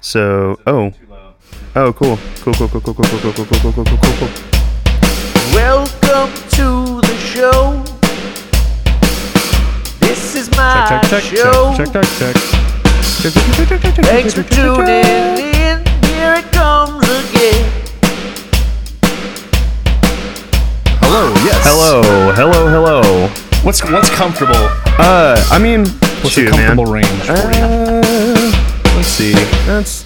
So, oh, oh, cool, cool, cool, cool, cool, cool, cool, cool, cool, cool, cool, cool, cool, cool. Welcome to the show. This is my Check, check, check, show. check, check, check, check. Thanks for tuning in. Here it comes again. Hello, yes. Hello, hello, hello. What's what's comfortable? Uh, I mean, What's shoot, a comfortable man. range for you? Uh, let's see. That's.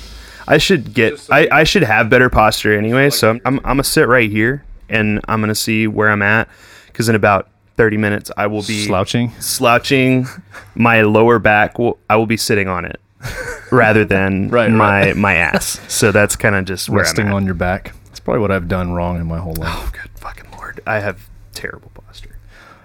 I should get. I, I should have better posture anyway. So I'm I'm, I'm gonna sit right here and I'm gonna see where I'm at because in about 30 minutes I will be Slouching. slouching. My lower back will I will be sitting on it rather than Right, my right. my ass. So that's kind of just where Resting I'm at. on your back. That's probably what I've done wrong in my whole life. Oh good fucking lord! I have terrible posture.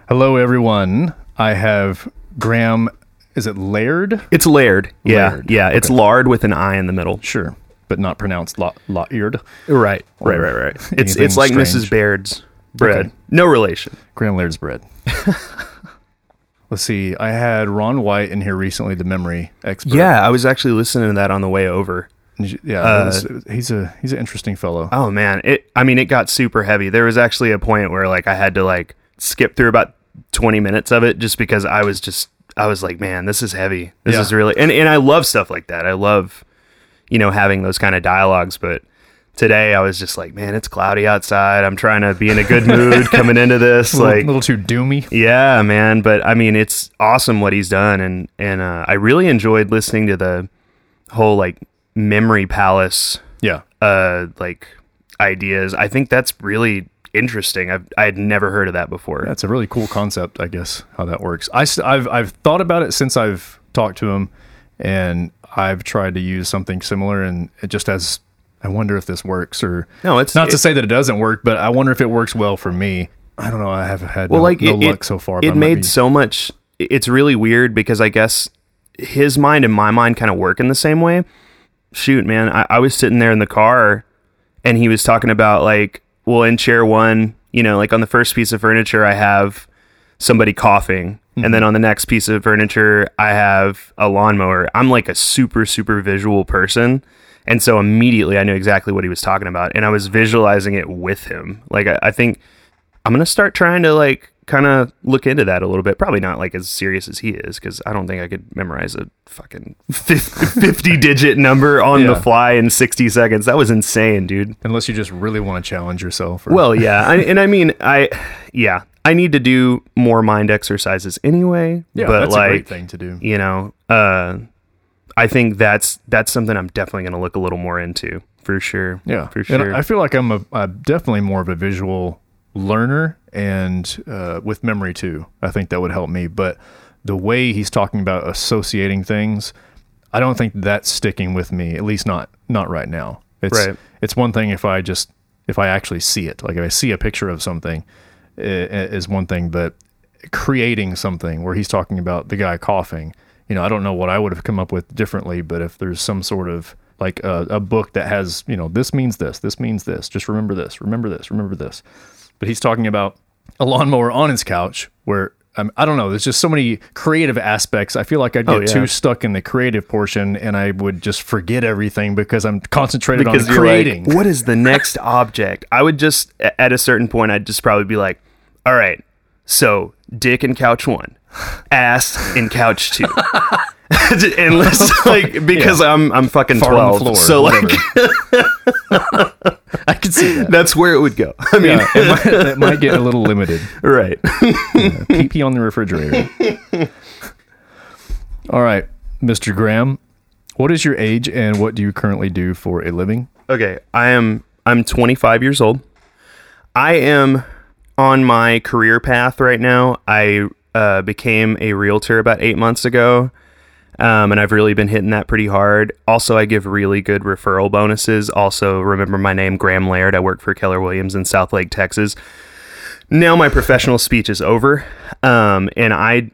Hello, everyone. I have Graham. Is it Laird? It's layered. Yeah, Layered. yeah. It's lard with an I in the middle. Sure, but not pronounced la- Laird. Right, right, right, right. It's it's like strange. Mrs. Baird's bread. Okay. No relation. Graham Laird's bread. Let's see. I had Ron White in here recently, the memory expert. Yeah, I was actually listening to that on the way over. yeah. Uh, was- he's a he's an interesting fellow. Oh man, it. I mean, it got super heavy. There was actually a point where like I had to like skip through about twenty minutes of it just because I was just I was like, man, this is heavy. This Yeah. is really and and I love stuff like that. I love you know having those kind of dialogues, but. Today I was just like, man, it's cloudy outside. I'm trying to be in a good mood coming into this. Like a little, little too doomy. Yeah, man. But I mean, it's awesome what he's done, and and uh, I really enjoyed listening to the whole like memory palace Yeah. uh like ideas. I think that's really interesting. I've I had never heard of that before. That's a really cool concept, I guess, how that works. I, have I've thought about it since I've talked to him, and I've tried to use something similar, and it just has. I wonder if this works, or No, it's- not to say that it doesn't work, but I wonder if it works well for me. I don't know. I haven't had well, no, like no it, luck it- so far. It made be- so much. It's really weird because I guess his mind and my mind kind of work in the same way. Shoot, man, I, I was sitting there in the car, and he was talking about like, well, in chair one, you know, like on the first piece of furniture, I have somebody coughing, and mm-hmm. then on the next piece of furniture, I have a lawnmower. I'm like a super super visual person. And so immediately I knew exactly what he was talking about. And I was visualizing it with him. Like, I, I think I'm gonna start trying to like kind of look into that a little bit. Probably not like as serious as he is, because I don't think I could memorize a fucking 50 digit number on the fly in 60 seconds. That was insane, dude. unless you just really want to challenge yourself. Or, Well, yeah, I, and I mean, I yeah, I need to do more mind exercises anyway. yeah, but that's like, a great thing to do. you know, uh, I think that's that's something I'm definitely gonna look a little more into for sure. Yeah, for sure. And. I feel like I'm a I'm definitely more of a visual learner, and uh, with memory too. I think that would help me. But the way he's talking about associating things, I don't think that's sticking with me. At least not not right now. It's Right. it's one thing if I just if I actually see it, like if I see a picture of something, i- i- is one thing. But creating something where he's talking about the guy coughing, you know, I don't know what I would have come up with differently, but if there's some sort of like a, a book that has, you know, this means this, this means this, just remember this, remember this, remember this. But he's talking about a lawnmower on his couch where um, I don't know. There's just so many creative aspects. I feel like I'd get Oh, yeah. too stuck in the creative portion, and I would just forget everything because I'm concentrated because on creating. like, what is the next object? I would just at a certain point, I'd just probably be like, all right, so dick in couch one, ass in couch two. and let's like because I'm I'm fucking twelve, floor, so like. I can see that. that's where it would go. I mean, Yeah, it might, it might get a little limited. right? pee pee on the refrigerator. All right, Mr. Graham, what is your age and what do you currently do for a living? Okay, I am I'm 25 years old. I am on my career path right now. I uh, became a realtor about eight months ago, um, and I've really been hitting that pretty hard. Also, I give really good referral bonuses. Also, remember my name, Graham Laird. I work for Keller Williams in Southlake, Texas. Now my professional speech is over, um, and I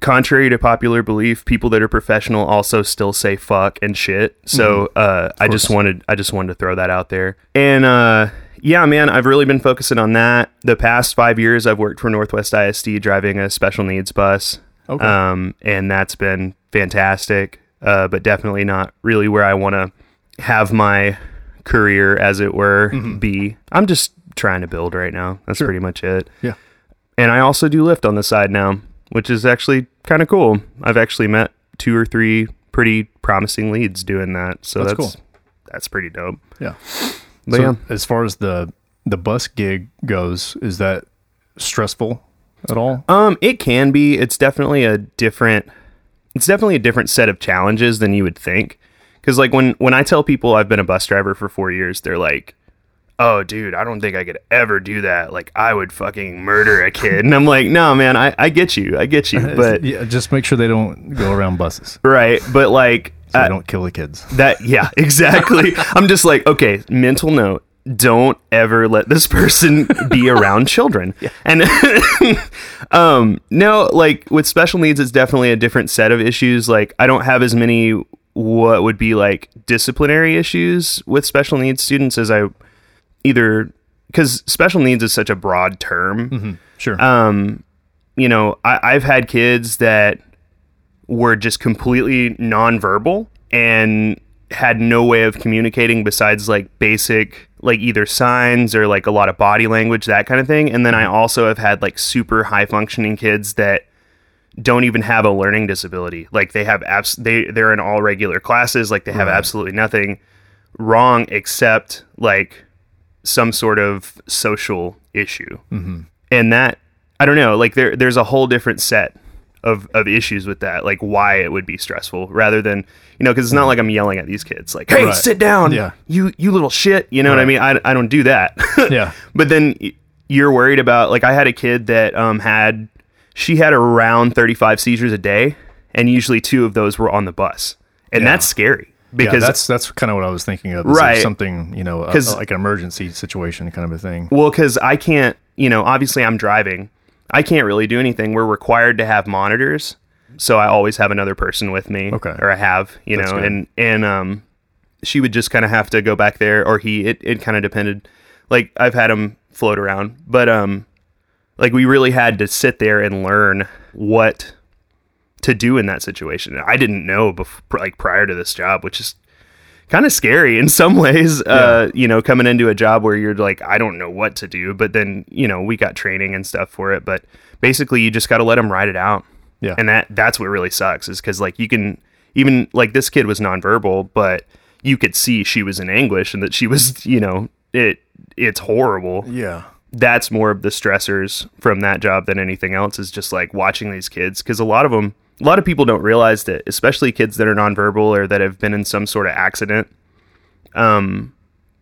contrary to popular belief, people that are professional also still say fuck and shit. So uh, I just wanted I just wanted to throw that out there. And uh, yeah, man, I've really been focusing on that. The past five years, I've worked for Northwest ISD driving a special needs bus. Okay. Um, and that's been fantastic. uh, but definitely not really where I want to have my career, as it were, be. I'm just trying to build right now. That's pretty much it. Yeah. And I also do Lyft on the side now, which is actually kind of cool. I've actually met two or three pretty promising leads doing that. So That's that's cool. that's pretty dope. Yeah. But so yeah. as far as the the bus gig goes, is that stressful at all? Um, it can be. It's definitely a different. It's definitely a different set of challenges than you would think. Because like when when I tell people I've been a bus driver for four years, they're like, "Oh, dude, I don't think I could ever do that. Like, I would fucking murder a kid." And I'm like, "No, man, I I get you, I get you, but yeah, just make sure they don't go around buses right, but like." so uh, don't kill the kids. That yeah, exactly. I'm just like, okay, mental note. Don't ever let this person be around children. And um no, like with special needs it's definitely a different set of issues. Like I don't have as many what would be like disciplinary issues with special needs students as I either cuz special needs is such a broad term Sure. um, you know, I, I've had kids that were just completely nonverbal and had no way of communicating besides like basic, like either signs or like a lot of body language, that kind of thing. And then I also have had like super high functioning kids that don't even have a learning disability. Like they have abs- they they're in all regular classes. Like they have absolutely nothing wrong except like some sort of social issue. Mm-hmm. And that I don't know. Like there there's a whole different set of of issues with that. Like why it would be stressful rather than you know because it's not like I'm yelling at these kids like hey Right. sit down Yeah. you you little shit you know what I mean I I don't do that Yeah. but then you're worried about like I had a kid that um had she had around 35 seizures a day and usually two of those were on the bus and Yeah. that's scary Because because that's that's kind of what I was thinking of. Right. Something you know, a- like an emergency situation kind of a thing. Well, because I can't, you know, obviously I'm driving. I can't really do anything. We're required to have monitors, so I always have another person with me. Okay. Or I have, you That's know, good. and and um, she would just kind of have to go back there, or he. It it kind of depended. Like I've had him float around, but um, like we really had to sit there and learn what to do in that situation. I didn't know before, like prior to this job, which is kind of scary in some ways uh you know coming into a job where you're like i don't know what to do but then you know we got training and stuff for it but basically you just got to let them ride it out Yeah. and that that's what really sucks is because like you can even like this kid was nonverbal but you could see she was in anguish and that she was you know it it's horrible Yeah. that's more of the stressors from that job than anything else is just like watching these kids because a lot of them a lot of people don't realize that especially kids that are nonverbal or that have been in some sort of accident um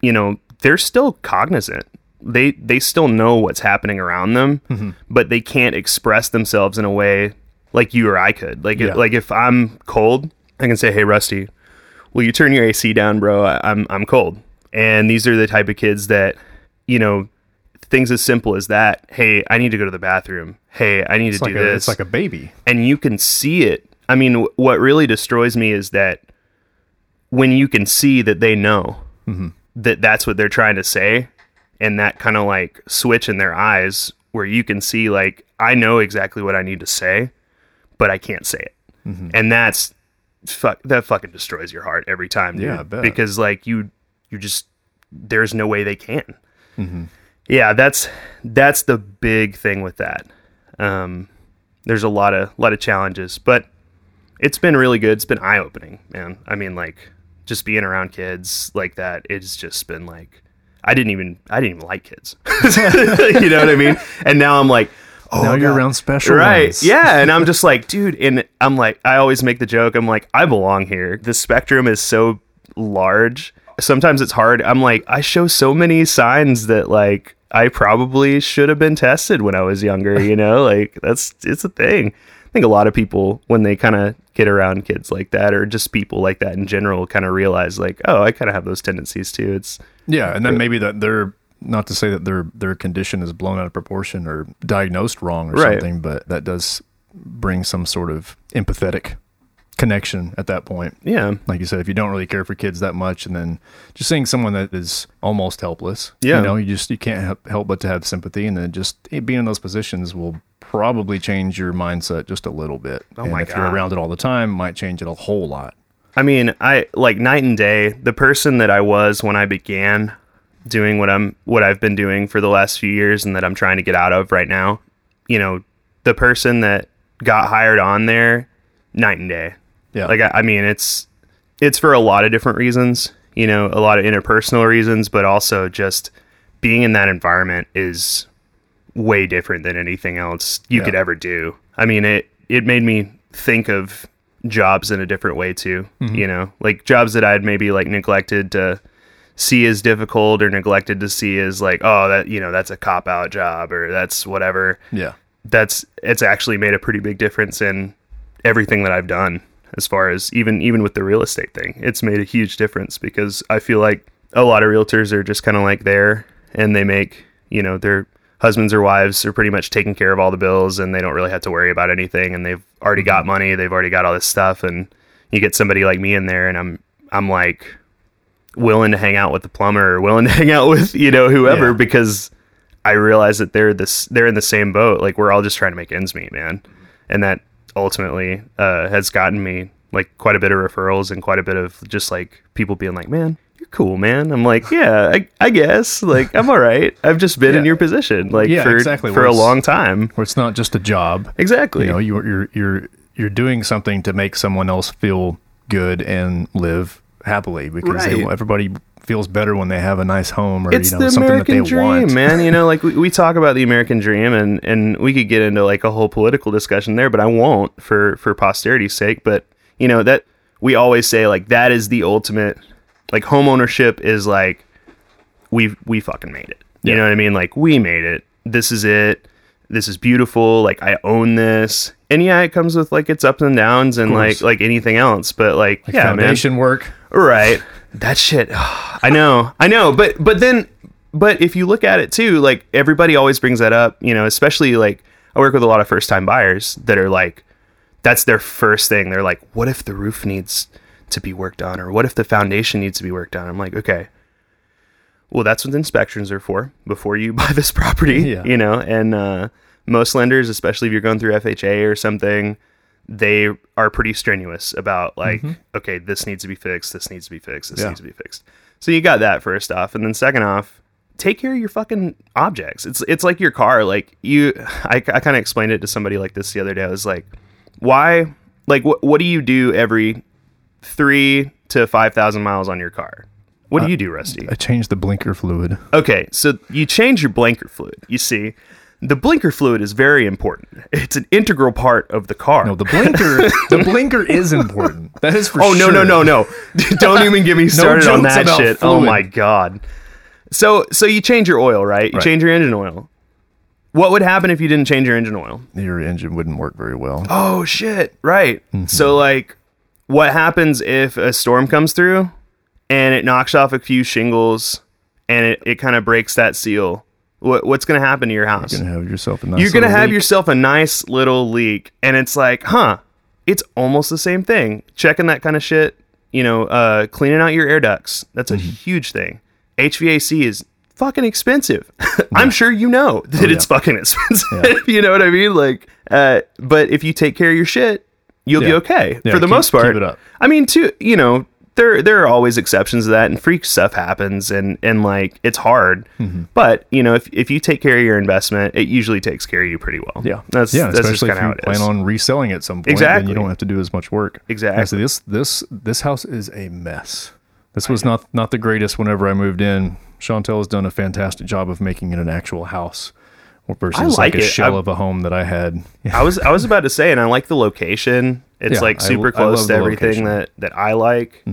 you know they're still cognizant they they still know what's happening around them but they can't express themselves in a way like you or I could like Yeah. like if I'm cold I can say hey Rusty will you turn your AC down, bro? I, I'm I'm cold. And these are the type of kids that, you know, things as simple as that. Hey, I need to go to the bathroom. Hey, I need It's to like do a, this. it's like a baby. and you can see it. I mean, w- what really destroys me is that when you can see that they know mm-hmm. that that's what they're trying to say, and that kind of like switch in their eyes where you can see like I know exactly what I need to say, but I can't say it, mm-hmm. and that's fuck that fucking destroys your heart every time, dude. Yeah, because like you you just there's no way they can. Mm-hmm. Yeah, that's that's the big thing with that. Um, there's a lot of lot of challenges, but it's been really good. It's been eye opening, man. I mean, like just being around kids like that, it's just been like I didn't even I didn't even like kids. you know what I mean? And now I'm like, oh, now you're God. around special right? ones. Yeah, and I'm just like, dude, and I'm like, I always make the joke. I'm like, I belong here. The spectrum is so large. Sometimes it's hard. I'm like, I show so many signs that like I probably should have been tested when I was younger. You know, like that's it's a thing. I think a lot of people when they kind of get around kids like that, or just people like that in general, kind of realize like, oh, I kind of have those tendencies too. It's Yeah, and then maybe that they're not to say that their their condition is blown out of proportion or diagnosed wrong or Right. something, but that does bring some sort of empathetic connection at that point. yeah, Like you said, if you don't really care for kids that much, and then just seeing someone that is almost helpless, Yeah. you know, you just you can't help, but to have sympathy, and then just being in those positions will probably change your mindset just a little bit. Oh and my if you're around it all the time, might change it a whole lot. I mean, I like night and day. The person that I was when I began doing what I'm what I've been doing for the last few years and that I'm trying to get out of right now, you know, the person that got hired on there night and day. Yeah. Like I, I mean, it's it's for a lot of different reasons, you know, a lot of interpersonal reasons, but also just being in that environment is way different than anything else you Yeah. could ever do. I mean, it it made me think of jobs in a different way too. Mm-hmm. You know, like jobs that I'd maybe like neglected to see as difficult or neglected to see as like, oh, that you know, that's a cop out job or that's whatever. yeah. That's it's actually made a pretty big difference in everything that I've done as far as even even with the real estate thing. It's made a huge difference because I feel like a lot of realtors are just kind of like there and they make, you know, their husbands or wives are pretty much taking care of all the bills and they don't really have to worry about anything and they've already got mm-hmm. money, they've already got all this stuff and you get somebody like me in there and I'm I'm like willing to hang out with the plumber or willing to hang out with, you know, whoever Yeah. because I realize that they're this they're in the same boat. Like we're all just trying to make ends meet, man. And that ultimately uh, has gotten me like quite a bit of referrals and quite a bit of just like people being like, "Man, you're cool, man." I'm like, "Yeah, I, I guess. Like I'm all right. I've just been in your position like Yeah, for exactly. for Where a long time." Where it's not just a job. Exactly. You know, you're you're you're you're doing something to make someone else feel good and live happily because they, everybody feels better when they have a nice home or it's you know something American that they dream, want. man. You know, like we, we talk about the American dream, and and we could get into like a whole political discussion there, but I won't for for posterity's sake. But you know that we always say like that is the ultimate. Like home ownership is like we we fucking made it. You Yeah. know what I mean? Like we made it. This is it. This is beautiful. Like I own this. And yeah, it comes with like its ups and downs and like like anything else. But like, yeah, man. Foundation work. Right. That shit. I know. I know. But but then but if you look at it too, like everybody always brings that up, you know, especially like I work with a lot of first time buyers that are like that's their first thing. They're like, what if the roof needs to be worked on or what if the foundation needs to be worked on? I'm like, okay. Well, that's what inspections are for before you buy this property, Yeah. you know, and uh most lenders, especially if you're going through FHA or something, they are pretty strenuous about like, okay, this needs to be fixed, this needs to be fixed, this Mm-hmm. Yeah. needs to be fixed. So you got that first off, and then second off, take care of your fucking objects. It's it's like your car. Like you, I, I kind of explained it to somebody like this the other day. I was like, why? Like what what do you do every three to five thousand miles on your car? What Uh, do you do, Rusty? I change the blinker fluid. Okay, so you change your blinker fluid. You see, the blinker fluid is very important. It's an integral part of the car. No, the blinker the blinker is important. That is for oh no sure. no no no! Don't even get me started on that shit. Oh my god. So so you change your oil, right? You Right. change your engine oil. What would happen if you didn't change your engine oil? Your engine wouldn't work very well. Oh shit! Right. Mm-hmm. So like, what happens if a storm comes through and it knocks off a few shingles and it, it kind of breaks that seal? What what's gonna happen to your house? You're gonna have yourself a nice You're gonna little have leak. yourself a nice little leak, and it's like, huh? It's almost the same thing. Checking that kind of shit. You know, uh, cleaning out your air ducts. That's a Mm-hmm. huge thing. HVAC is fucking expensive. I'm sure you know that it's Oh, yeah. fucking expensive. you know what I mean? Like, uh, but if you take care of your shit, you'll be okay Yeah, for the keep- most part. keep it up. I mean, too, you know, there there are always exceptions to that, and freak stuff happens, and and like it's hard. Mm-hmm. But you know, if if you take care of your investment, it usually takes care of you pretty well. Yeah, that's yeah, that's especially kind if you how it plan is. on reselling at some point. Then Exactly. you don't have to do as much work. Exactly. This this this house is a mess. This was not not the greatest. Whenever I moved in, Chantel has done a fantastic job of making it an actual house versus like like, a it. shell I- of a home that I had. I was I was about to say, and I like the location. It's Yeah, like super I close love to everything location. Mm-hmm. that that I like.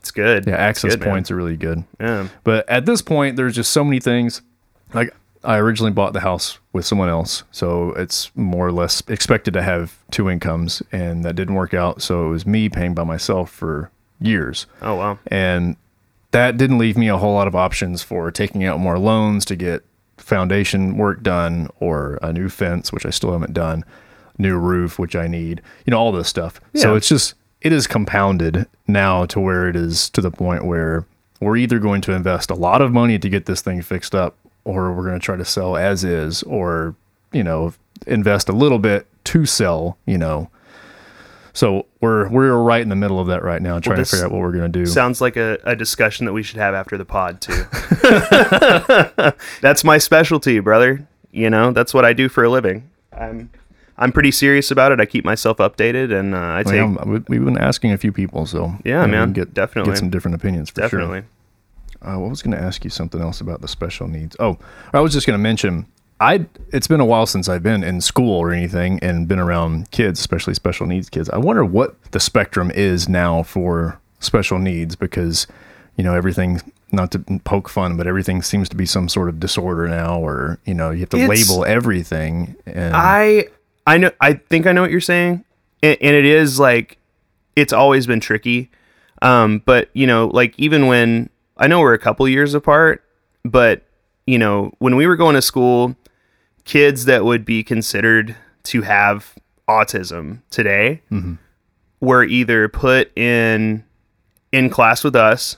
It's good. Yeah, access good, man. points are really good. Yeah. But at this point, there's just so many things. Like I originally bought the house with someone else, so it's more or less expected to have two incomes, and that didn't work out. So it was me paying by myself for years, Oh wow. and that didn't leave me a whole lot of options for taking out more loans to get foundation work done, or a new fence, which I still haven't done, new roof, which I need, you know, all this stuff. So it's just it is compounded now to where it is to the point where we're either going to invest a lot of money to get this thing fixed up or we're going to try to sell as is or you know invest a little bit to sell you know So we're we're right in the middle of that right now, trying this to figure out what we're gonna do. Sounds like a, a discussion that we should have after the pod too. that's my specialty, brother. You know, that's what I do for a living. I'm I'm pretty serious about it. I keep myself updated, and uh, I Well, take yeah, we- we've been asking a few people, so Yeah, you know, man, can get definitely. get some different opinions for definitely. sure. Uh, what was going to ask you something else about the special needs? Oh, I was just going to mention I. It's been a while since I've been in school or anything and been around kids, especially special needs kids. I wonder what the spectrum is now for special needs because you know everything. Not to poke fun, but everything seems to be some sort of disorder now, or you know you have to It's- label everything. And I I know I think I know what you're saying, and, and it is like it's always been tricky. Um, but you know, like even when I know we're a couple years apart, but you know, when we were going to school, kids that would be considered to have autism today were either put in in class with us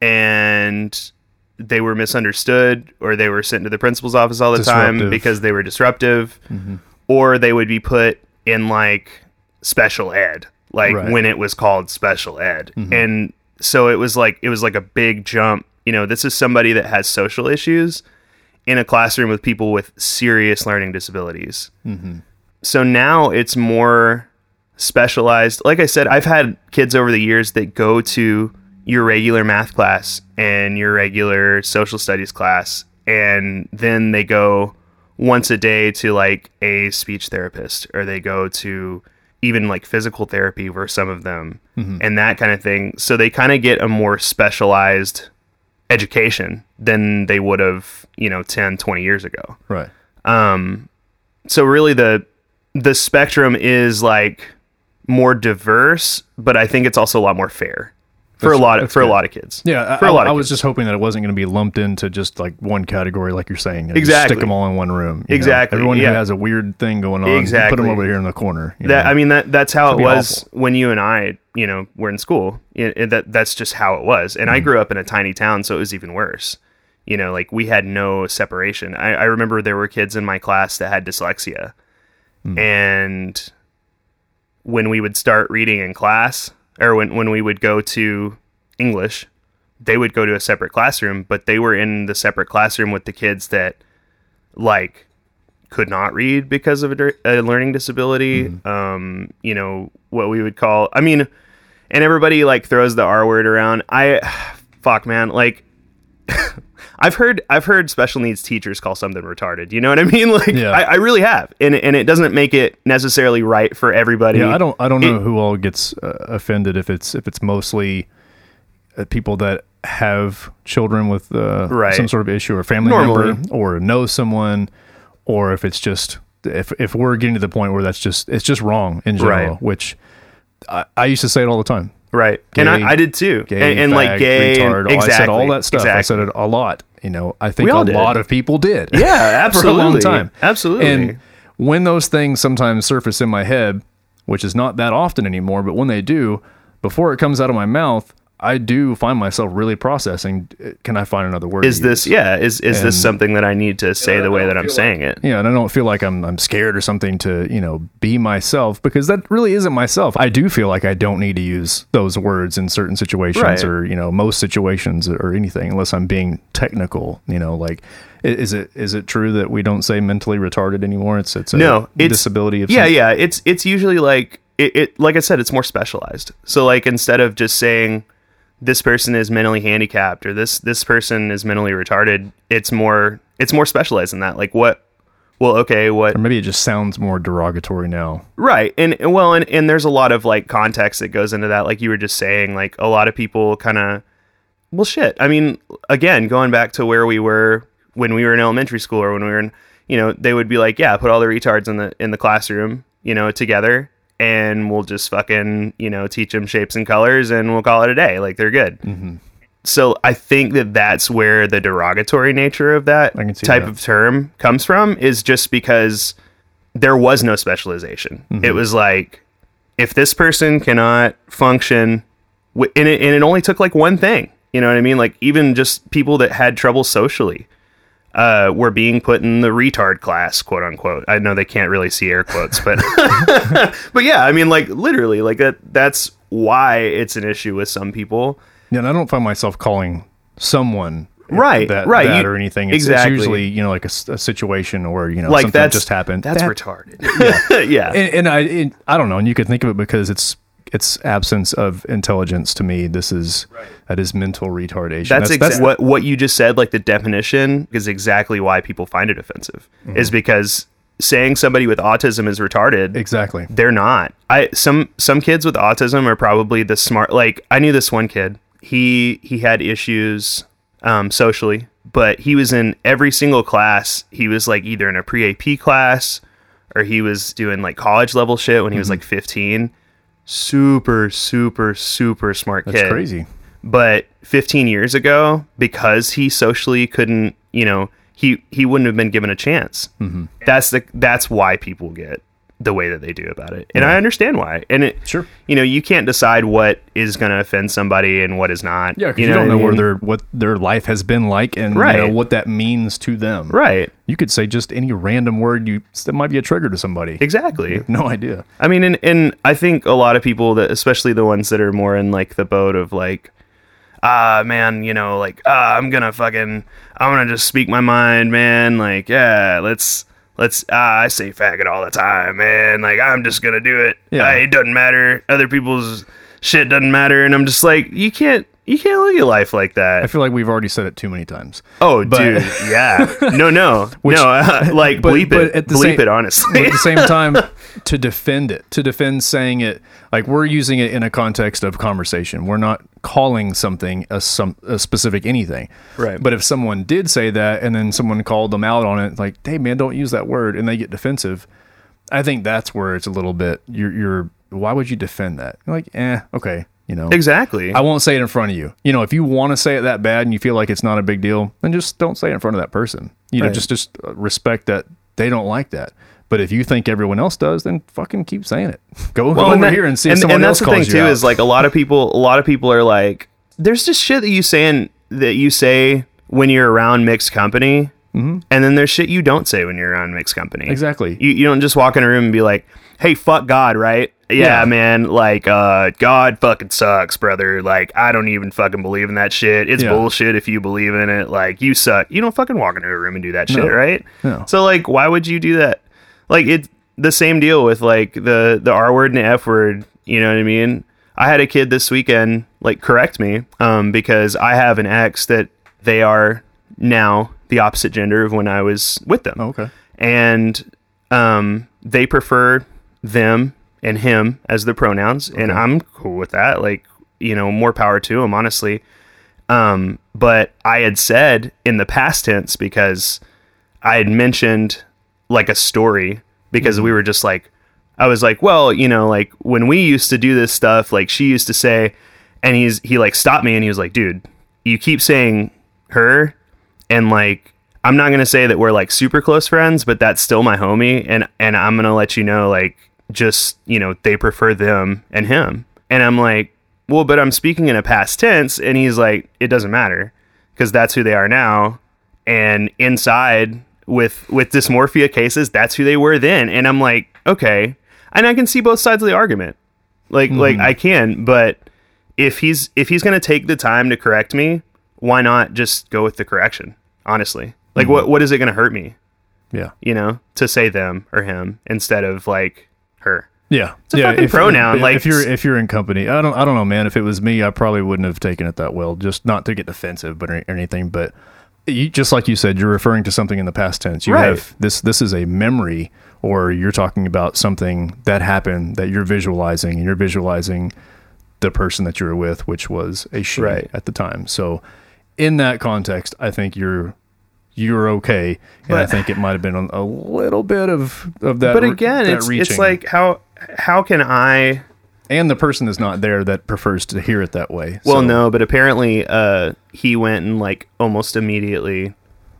and they were misunderstood or they were sent to the principal's office all the time because they were disruptive or they would be put in like special ed like Right. when it was called special ed. Mm-hmm. And so it was like it was like a big jump. You know this is somebody that has social issues in a classroom with people with serious learning disabilities. Mm-hmm. So now it's more specialized. Like i said i've had kids over the years that go to your regular math class and your regular social studies class and then they go once a day to like a speech therapist or they go to even like physical therapy for some of them and that kind of thing. So they kind of get a more specialized education than they would have you know 10 20 years ago. Right, Um so really the the spectrum is like more diverse but i think it's also a lot more fair for a lot of for a lot of kids Yeah, for I, a lot I was kids. just hoping that it wasn't going to be lumped into just like one category, like you're saying. just Exactly. stick them all in one room. you know? Exactly, Everyone yeah. who has a weird thing going on, Exactly. put them over here in the corner. you that know? i mean that that's how it was awful. when you and i you know were in school It- it- that that's just how it was and i Mm-hmm. grew up in a tiny town so it was even worse you know like we had no separation i, I remember there were kids in my class that had dyslexia Hmm. and when we would start reading in class or when, when we would go to english they would go to a separate classroom but they were in the separate classroom with the kids that like could not read because of a, a learning disability. Um you know what we would call i mean and everybody like throws the r word around. I fuck man like I've heard I've heard special needs teachers call something retarded. You know what I mean? Like Yeah. I, I really have, and and it doesn't make it necessarily right for everybody. yeah, I don't, I don't know It- who all gets uh, offended if it's if it's mostly uh, people that have children with uh, Right. some sort of issue or family Normally. member or know someone, or if it's just if if we're getting to the point where that's just it's just wrong in general, Right. which I, I used to say it all the time. Right, and I, I did too, gay, and, and like fag, gay, and- retard. exactly, I said all that stuff. I Exactly. said it a lot. You know, I think a did. lot of people did. Yeah, for a absolutely, long time. absolutely. And when those things sometimes surface in my head, which is not that often anymore, but when they do, before it comes out of my mouth, I do find myself really processing. uh, Can I find another word? is this use? yeah? Is is this something that I need to say I the way that I'm feel saying it? Yeah, and I don't feel like I'm I'm scared or something to you know be myself because that really isn't myself. I do feel like I don't need to use those words in certain situations Right. or you know most situations or anything unless I'm being technical. You know, like is it is it true that we don't say mentally retarded anymore? It's it's a no it's disability of yeah some- yeah it's it's usually like it, it like i said it's more specialized so like instead of just saying this person is mentally handicapped or this this person is mentally retarded it's more it's more specialized in that like what well okay what Or maybe it just sounds more derogatory now. Right. And well and, and there's a lot of like context that goes into that. Like you were just saying, like a lot of people kinda well shit. I mean, again, going back to where we were when we were in elementary school or when we were in you know, they would be like, Yeah, put all the retards in the in the classroom, you know, together and we'll just fucking, you know, teach them shapes and colors and we'll call it a day. Like they're good. So I think that that's where the derogatory nature of that I can see type that. of term comes from is just because there was no specialization. Mm-hmm. It was like if this person cannot function, and it, and it only took like one thing. You know what I mean? Like even just people that had trouble socially. Uh, were being put in the retard class, quote unquote. I know they can't really see air quotes, but but yeah, I mean, like literally, like that. That's why it's an issue with some people. Yeah, and I don't find myself calling someone Right, that, right, that you- or anything. It's, exactly. it's usually you know like a situation where you know Like something just happened. That's That- retarded. Yeah, yeah. and, and I it, I don't know, and you could think of it because it's it's absence of intelligence to me. This is that is mental retardation. That's, exa- what what you just said. Like the definition is exactly why people find it offensive. Mm-hmm. Is because saying somebody with autism is retarded. exactly. They're not. I some some kids with autism are probably the smart. Like I knew this one kid. He he had issues um, socially, but he was in every single class. He was like either in a pre AP class or he was doing like college level shit when he Mm-hmm. was like 15. Super super super smart kid. That's kid crazy. but 15 years ago because he socially couldn't you know he he wouldn't have been given a chance mm-hmm. that's the that's why people get the way that they do about it and i understand why and it Sure. you know you can't decide what is going to offend somebody and what is not Yeah, because you, know don't know I where their what their life has been like, and you Right. know what that means to them. right You could say just any random word you that might be a trigger to somebody. exactly No idea. I mean, and, and I think a lot of people that, especially the ones that are more in like the boat of like, ah, man, you know, like, ah, I'm gonna fucking, I'm gonna just speak my mind, man. Like, yeah, let's, let's, ah, I say faggot all the time, man. Like, I'm just gonna do it. Yeah. Ah, it doesn't matter. Other people's shit doesn't matter. And I'm just like, you can't, you can't look at life like that. I feel like we've already said it too many times. oh, but- dude, yeah. No, no, Which- no. Uh, like, but- bleep but it, at the bleep same- it, honestly. But at the same time, to defend it, to defend saying it, like we're using it in a context of conversation. We're not calling something a some a specific anything. Right. But if someone did say that and then someone called them out on it, like, hey man, don't use that word, and they get defensive, I think that's where it's a little bit. You're, you're why would you defend that? You're like, eh, okay, you know. exactly. I won't say it in front of you. You know, if you want to say it that bad and you feel like it's not a big deal, then just don't say it in front of that person. You know, Right. just just uh, respect that they don't like that. But if you think everyone else does, then fucking keep saying it. Go, go over and that- here and see if and, someone and else that's the calls thing you too out. is like a lot of people a lot of people are like there's just shit that you saying that you say when you're around mixed company and then there's shit you don't say when you're around mixed company Mm-hmm. Exactly. you, you don't just walk in a room and be like hey fuck god right yeah, Yeah. man like uh god fucking sucks brother like i don't even fucking believe in that shit it's Yeah. bullshit if you believe in it like you suck you don't fucking walk into a room and do that shit No. right No. so like why would you do that like it's the same deal with like the the r word and the f word you know what i mean i had a kid this weekend like correct me um because i have an ex that they are now the opposite gender of when i was with them Oh, okay. and um they prefer them and him as the pronouns and i'm cool with that like you know more power to him, honestly. Um but i had said in the past tense because I had mentioned like a story because we were just like, I was like, well, you know, like when we used to do this stuff, like she used to say, and he's he like stopped me and he was like, dude, you keep saying her, and like I'm not gonna say that we're like super close friends, but that's still my homie, and and I'm gonna let you know like just you know they prefer them and him, and I'm like, well, but I'm speaking in a past tense, and he's like, it doesn't matter because that's who they are now. And inside with with dysmorphia cases that's who they were then. And i'm like okay. And i can see both sides of the argument. Like mm-hmm. like i can but if he's if he's going to take the time to correct me why not just go with the correction honestly? Like mm-hmm. what what is it going to hurt me? Yeah. you know to say them or him instead of like her Yeah, it's a fucking pronoun, If, like- if you're if you're in company, I don't I don't know, man. If it was me, I probably wouldn't have taken it that well. Just not to get defensive, but or anything. But you, just like you said, you're referring to something in the past tense. You Right. have this. This is a memory, or you're talking about something that happened that you're visualizing, and you're visualizing the person that you were with, which was a she Right. at the time. So, in that context, I think you're you're okay, and I think it might have been a, little bit of of that. but again that it's it's like how how can i and the person is not there that prefers to hear it that way. well So, no but apparently uh he went and like almost immediately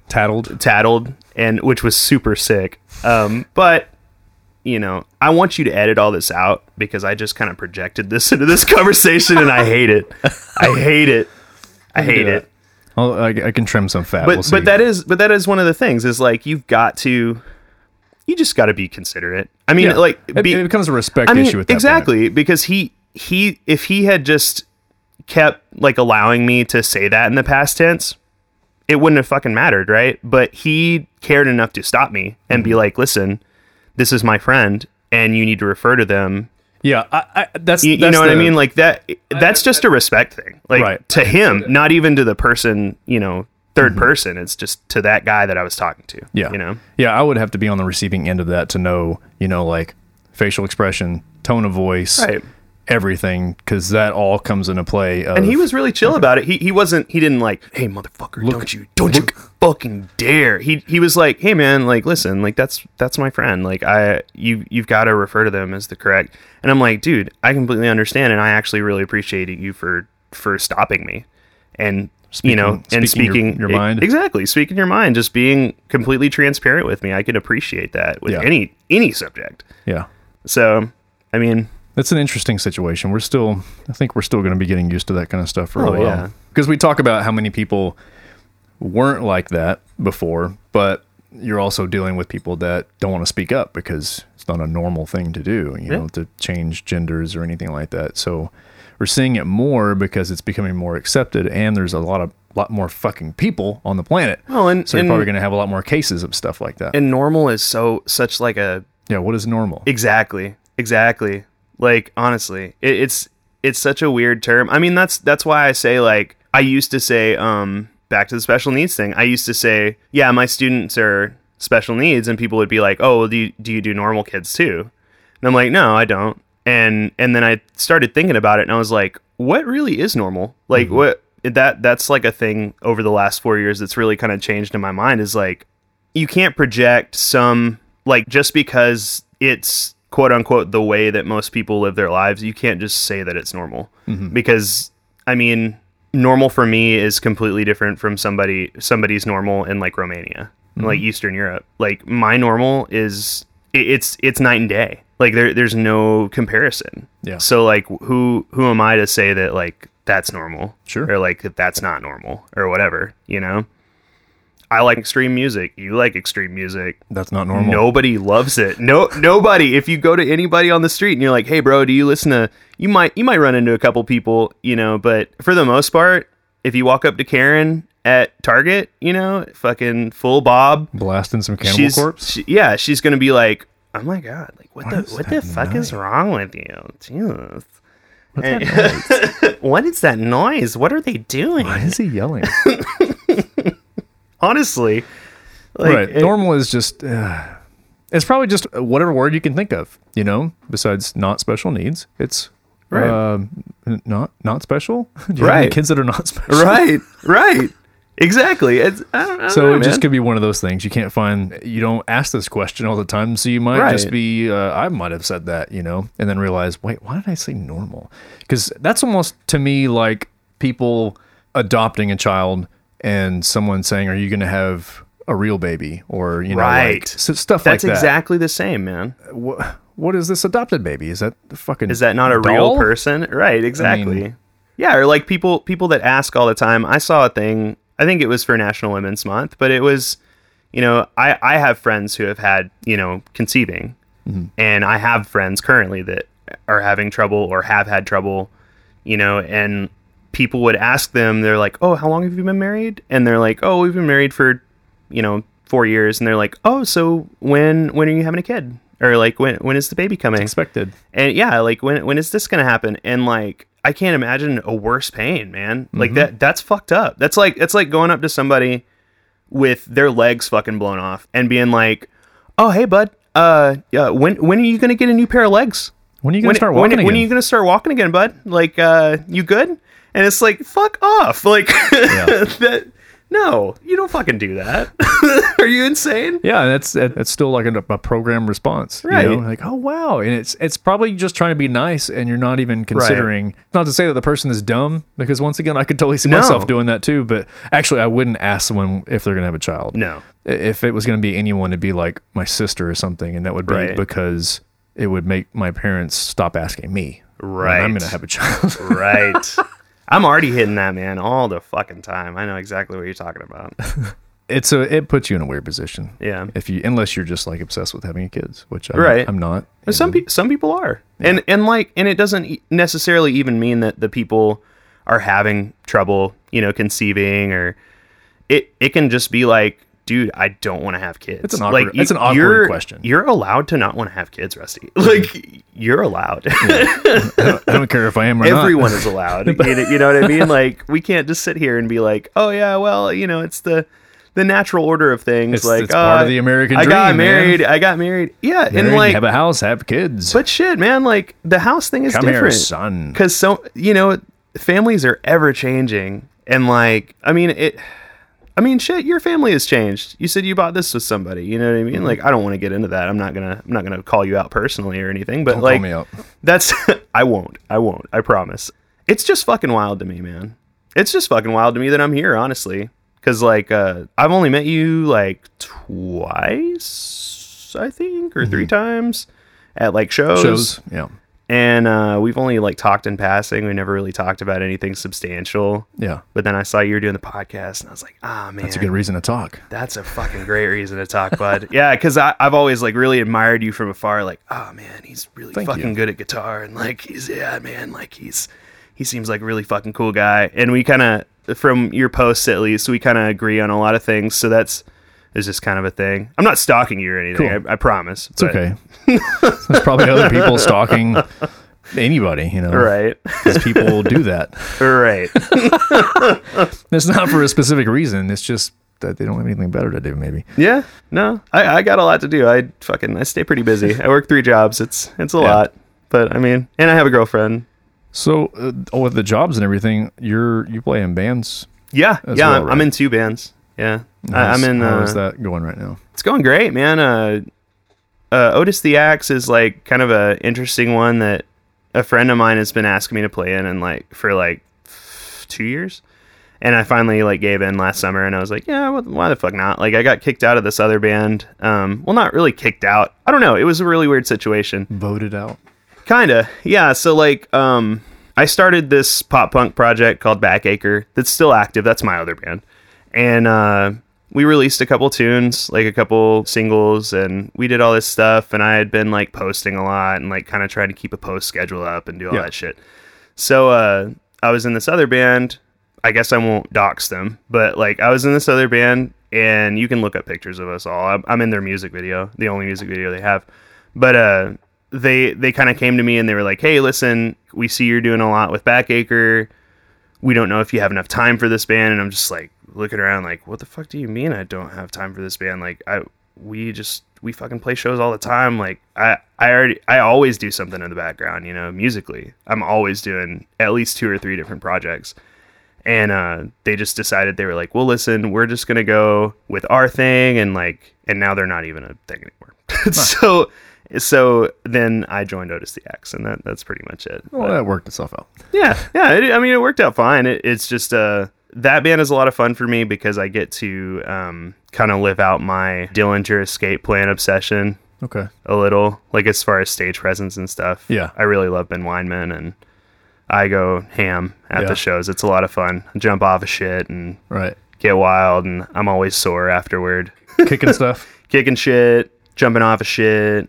tattled. tattled and which was super sick um but you know i want you to edit all this out because i just kind of projected this into this conversation and i hate it i hate it i hate it I'll, I, I can trim some fat. but we'll but that is but that is one of the things is like you've got to you just got to be considerate. I mean, Yeah. like it, be, it becomes a respect I mean, issue that point. exactly because he he if he had just kept like allowing me to say that in the past tense, it wouldn't have fucking mattered, right? But he cared enough to stop me and Mm-hmm. be like, "Listen, this is my friend, and you need to refer to them." Yeah, I, I, that's You, you that's know what I mean? Like that. That's just a respect thing, like Right. to him, not even to the person. You know, 3rd person. It's just to that guy that I was talking to. Mm-hmm. Yeah. you know. Yeah, I would have to be on the receiving end of that to know, you know, like facial expression, tone of voice, Right. Everything, because that all comes into play. Of, And he was really chill about it. He he wasn't he didn't like, hey motherfucker, don't you don't you fucking dare. He he was like, hey man, like listen, like that's that's my friend. Like I you you've got to refer to them as the correct. And I'm like, dude, I completely understand, and I actually really appreciate you for for stopping me, and you know, Speaking- and speaking your- your mind. exactly, speaking your mind, just being completely transparent with me. I can appreciate that with Yeah. any any subject. yeah. So, I mean, It's an interesting situation. We're still, I think we're still going to be getting used to that kind of stuff for Oh, a while. yeah. Because we talk about how many people weren't like that before, but you're also dealing with people that don't want to speak up because it's not a normal thing to do, you Yeah. know, to change genders or anything like that. So we're seeing it more because it's becoming more accepted and there's a lot of lot more fucking people on the planet. Well, and- so you're and- probably going to have a lot more cases of stuff like that. and normal is so such like a yeah, what is normal? Exactly. Exactly. Like honestly, it, it's it's such a weird term. I mean, that's that's why I say like I used to say um back to the special needs thing. I used to say, yeah, my students are special needs and people would be like, "Oh, well, do you, do you do normal kids too?" And I'm like, "No, I don't." And and then I started thinking about it and I was like, "What really is normal?" Like what that that's like a thing over the last 4 years that's really kind of changed in my mind is like you can't project some like just because it's quote unquote the way that most people live their lives you can't just say that it's normal. Mm-hmm. Because i mean normal for me is completely different from somebody somebody's normal in like romania like mm-hmm. eastern europe. Like my normal is it, it's it's night and day. Like there there's no comparison. Yeah. so like who who am i to say that like that's normal? Sure. or like that that's not normal? Or whatever you know I like extreme music. You like extreme music. That's not normal. Nobody loves it. No, nobody. If you go to anybody on the street and you're like, "Hey, bro, do you listen to?" You might, you might run into a couple people, you know. But for the most part, if you walk up to Karen at Target, you know, fucking full bob, Blasting some cannibal she's, corpse. she- yeah, she's gonna be like, "Oh my god, like what, the is what the fuck is wrong with you? Jesus." And- what is that noise? What are they doing? Why is he yelling? Honestly, like, right. it- Normal is just. Uh, it's probably just whatever word you can think of. You know, besides not special needs, it's Right. um, n- not not special. Do you have any Right. kids that are not special? right, right, exactly. It's I don't, I don't So know, it just could be one of those things you can't find. You don't ask this question all the time, so you might just be. Uh, I might have said that, you know, and then realize, wait, why did I say normal? Because that's almost to me like people adopting a child and someone saying, "Are you going to have a real baby?" or you know, like, Right. s- stuff That's like that. That's exactly the same, man. What, what is this adopted baby? Is that the fucking? Is that not a doll? real person? Right, exactly. yeah, or like people people that ask all the time. I saw a thing. I think it was for National Women's Month, but it was, you know, I I have friends who have had you know conceiving, mm-hmm. and I have friends currently that are having trouble or have had trouble, you know, and people would ask them. They're like, "Oh, how long have you been married?" And they're like, "Oh, we've been married for, you know, four years." And they're like, "Oh, so when when are you having a kid?" Or like when when is the baby coming? expected? And yeah, like when when is this gonna happen? And like I can't imagine a worse pain, man. Like that that's fucked up. That's like it's like going up to somebody with their legs fucking blown off and being like, "Oh, hey, bud, uh, yeah, when when are you gonna get a new pair of legs? When are you gonna When start when, walking when are again? you gonna start walking again, bud? Like, uh, you good?" And it's like, "Fuck off!" Like that. No, you don't fucking do that. are you insane? Yeah, that's that's still like a, a program response, You Right. know? Like, oh wow, and it's it's probably just trying to be nice, and you're not even considering. Not to say that the person is dumb, because once again, I could totally see No. myself doing that too. But actually, I wouldn't ask someone if they're gonna have a child. No. If it was gonna be anyone, it'd be like my sister or something, and that would be Right. because it would make my parents stop asking me. Right, I'm gonna have a child. Right. I'm already hitting that man all the fucking time. I know exactly what you're talking about. It's a it puts you in a weird position. Yeah. If you unless you're just like obsessed with having kids, which I'm, Right. I'm not. Some people some people are. And and like and it doesn't necessarily even mean that the people are having trouble, you know, conceiving or it it can just be like dude, I don't want to have kids. It's an awkward- like, it's an awkward question. You're allowed to not want to have kids, Rusty. Like you're allowed. I don't care if I am or not. Everyone is allowed. you, know, you know what I mean? Like we can't just sit here and be like, "Oh yeah, well, you know, it's the the natural order of things." It's- like, it's part "Oh, of uh, the American I got dream, man." married. I got married. Yeah, Married, and like, have a house, have kids. but shit, man, like the house thing is Come here, different, son. Because so you know, families are ever changing, and like, I mean it. I mean, shit, your family has changed. You said you bought this with somebody. You know what I mean? Mm-hmm. Like, I don't want to get into that. I'm not gonna. I'm not gonna call you out personally or anything. But Don't like, call me out. that's. I won't. I won't. I promise. It's just fucking wild to me, man. It's just fucking wild to me that I'm here, honestly. Because like, uh, I've only met you like twice, I think, or three times at like shows. Mm-hmm. Shows. Yeah. And uh, we've only like talked in passing. We never really talked about anything substantial. Yeah. But then I saw you were doing the podcast, and I was like, ah, man, That's a good reason to talk. that's a fucking great reason to talk, bud. yeah, because I've always like really admired you from afar. Like, oh man, he's really Thank fucking you. good at guitar, and like he's yeah, man, like he's he seems like a really fucking cool guy. And we kind of from your posts at least, we kind of agree on a lot of things. So that's is just kind of a thing. I'm not stalking you or anything. Cool. I, I promise. It's okay. There's probably other people stalking anybody, you know. Right. Because people will do that. right. It's not for a specific reason. It's just that they don't have anything better to do, maybe. Yeah. No, I, I got a lot to do. I fucking I stay pretty busy. I work three jobs. It's it's a Yeah. lot. But I mean, and I have a girlfriend. So, uh, oh, with the jobs and everything, you're you play in bands. Yeah. Yeah. well, I'm, I'm in two bands. Yeah. I, I'm in. How Uh, is that going right now? It's going great, man. Uh, uh, Otis the Axe is like kind of a interesting one that a friend of mine has been asking me to play in, and like for like two years. And I finally like gave in last summer, and I was like, yeah, wh- why the fuck not? Like I got kicked out of this other band. Um, well, not really kicked out. I don't know. It was a really weird situation. Voted out. Kinda, yeah. So like, um, I started this pop punk project called Backacre that's still active. That's my other band, and uh, we released a couple tunes, like a couple singles, and we did all this stuff. And I had been like posting a lot and like kind of trying to keep a post schedule up and do all Yeah. that shit. So uh, I was in this other band. I guess I won't dox them, but like I was in this other band, and you can look up pictures of us all. I'm, I'm in their music video, the only music video they have. But uh, they they kind of came to me and they were like, "Hey, listen, we see you're doing a lot with Backacre. We don't know if you have enough time for this band." And I'm just like looking around, like, "What the fuck do you mean I don't have time for this band? Like, I we just we fucking play shows all the time. Like, I I already I always do something in the background, you know, musically. I'm always doing at least two or three different projects." and uh, they just decided they were like, "Well, listen, we're just gonna go with our thing," and like, and now they're not even a thing anymore. so, so then I joined Otis the X, and that that's pretty much it. Well, But- that worked itself out. yeah, yeah. It, I mean, it worked out fine. It, it's just uh, that band is a lot of fun for me because I get to um, kind of live out my Dillinger Escape Plan obsession Okay. a little, like as far as stage presence and stuff. Yeah. I really love Ben Weinman and. I go ham at Yeah. the shows. It's a lot of fun. Jump off of shit and Right. get wild, and I'm always sore afterward. Kicking stuff. Kicking shit, jumping off of shit,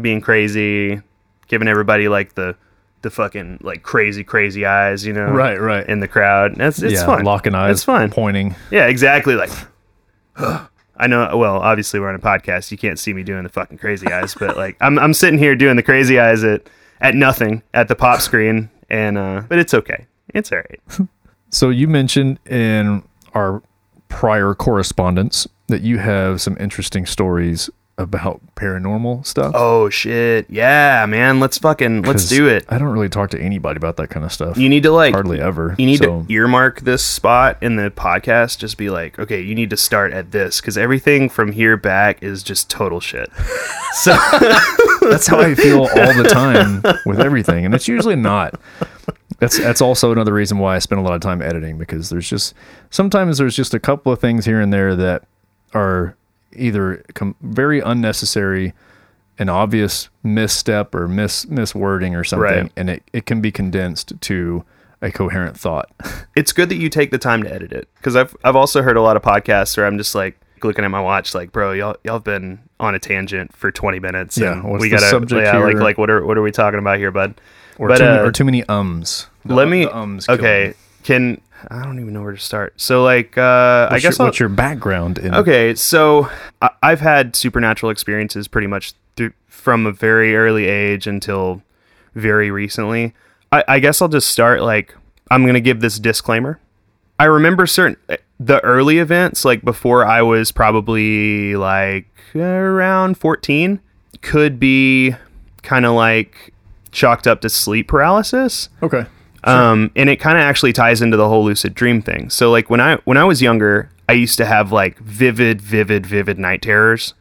being crazy, giving everybody like the the fucking like crazy crazy eyes, you know, Right. Right. in the crowd. That's it's yeah. fun. Locking eyes. It's fun. Pointing. Yeah, exactly. Like. I know. Well, obviously we're on a podcast. You can't see me doing the fucking crazy eyes, but like I'm, I'm sitting here doing the crazy eyes at, at nothing at the pop screen, and uh, but it's okay. It's all right. So you mentioned in our prior correspondence that you have some interesting stories about paranormal stuff. Oh shit! Yeah, man. Let's fucking let's do it. I don't really talk to anybody about that kind of stuff. You need to like hardly ever. You need so, to earmark this spot in the podcast. Just be like, okay, you need to start at this because everything from here back is just total shit. So That's how I feel all the time with everything, and it's usually not. That's that's also another reason why I spend a lot of time editing because there's just sometimes there's just a couple of things here and there that are either com- very unnecessary, an obvious misstep or mis miswording or something, Right. and it, it can be condensed to a coherent thought. it's good that you take the time to edit it because I've I've also heard a lot of podcasts where I'm just like looking at my watch like bro y'all y'all have been on a tangent for 20 minutes Yeah, we gotta subject yeah like here? like what are what are we talking about here bud Or, But, too, many, uh, or too many ums. The- let me ums okay. Can I don't even know where to start so like uh I guess your, what's your background in Okay, so I- I've had supernatural experiences pretty much through, from a very early age until very recently. I, I guess I'll just start like I'm gonna give this disclaimer. I remember certain the early events, like before I was probably like around 14, could be kind of like chalked up to sleep paralysis Okay. Um, and it kind of actually ties into the whole lucid dream thing. So like when I when I was younger, I used to have like vivid, vivid, vivid night terrors.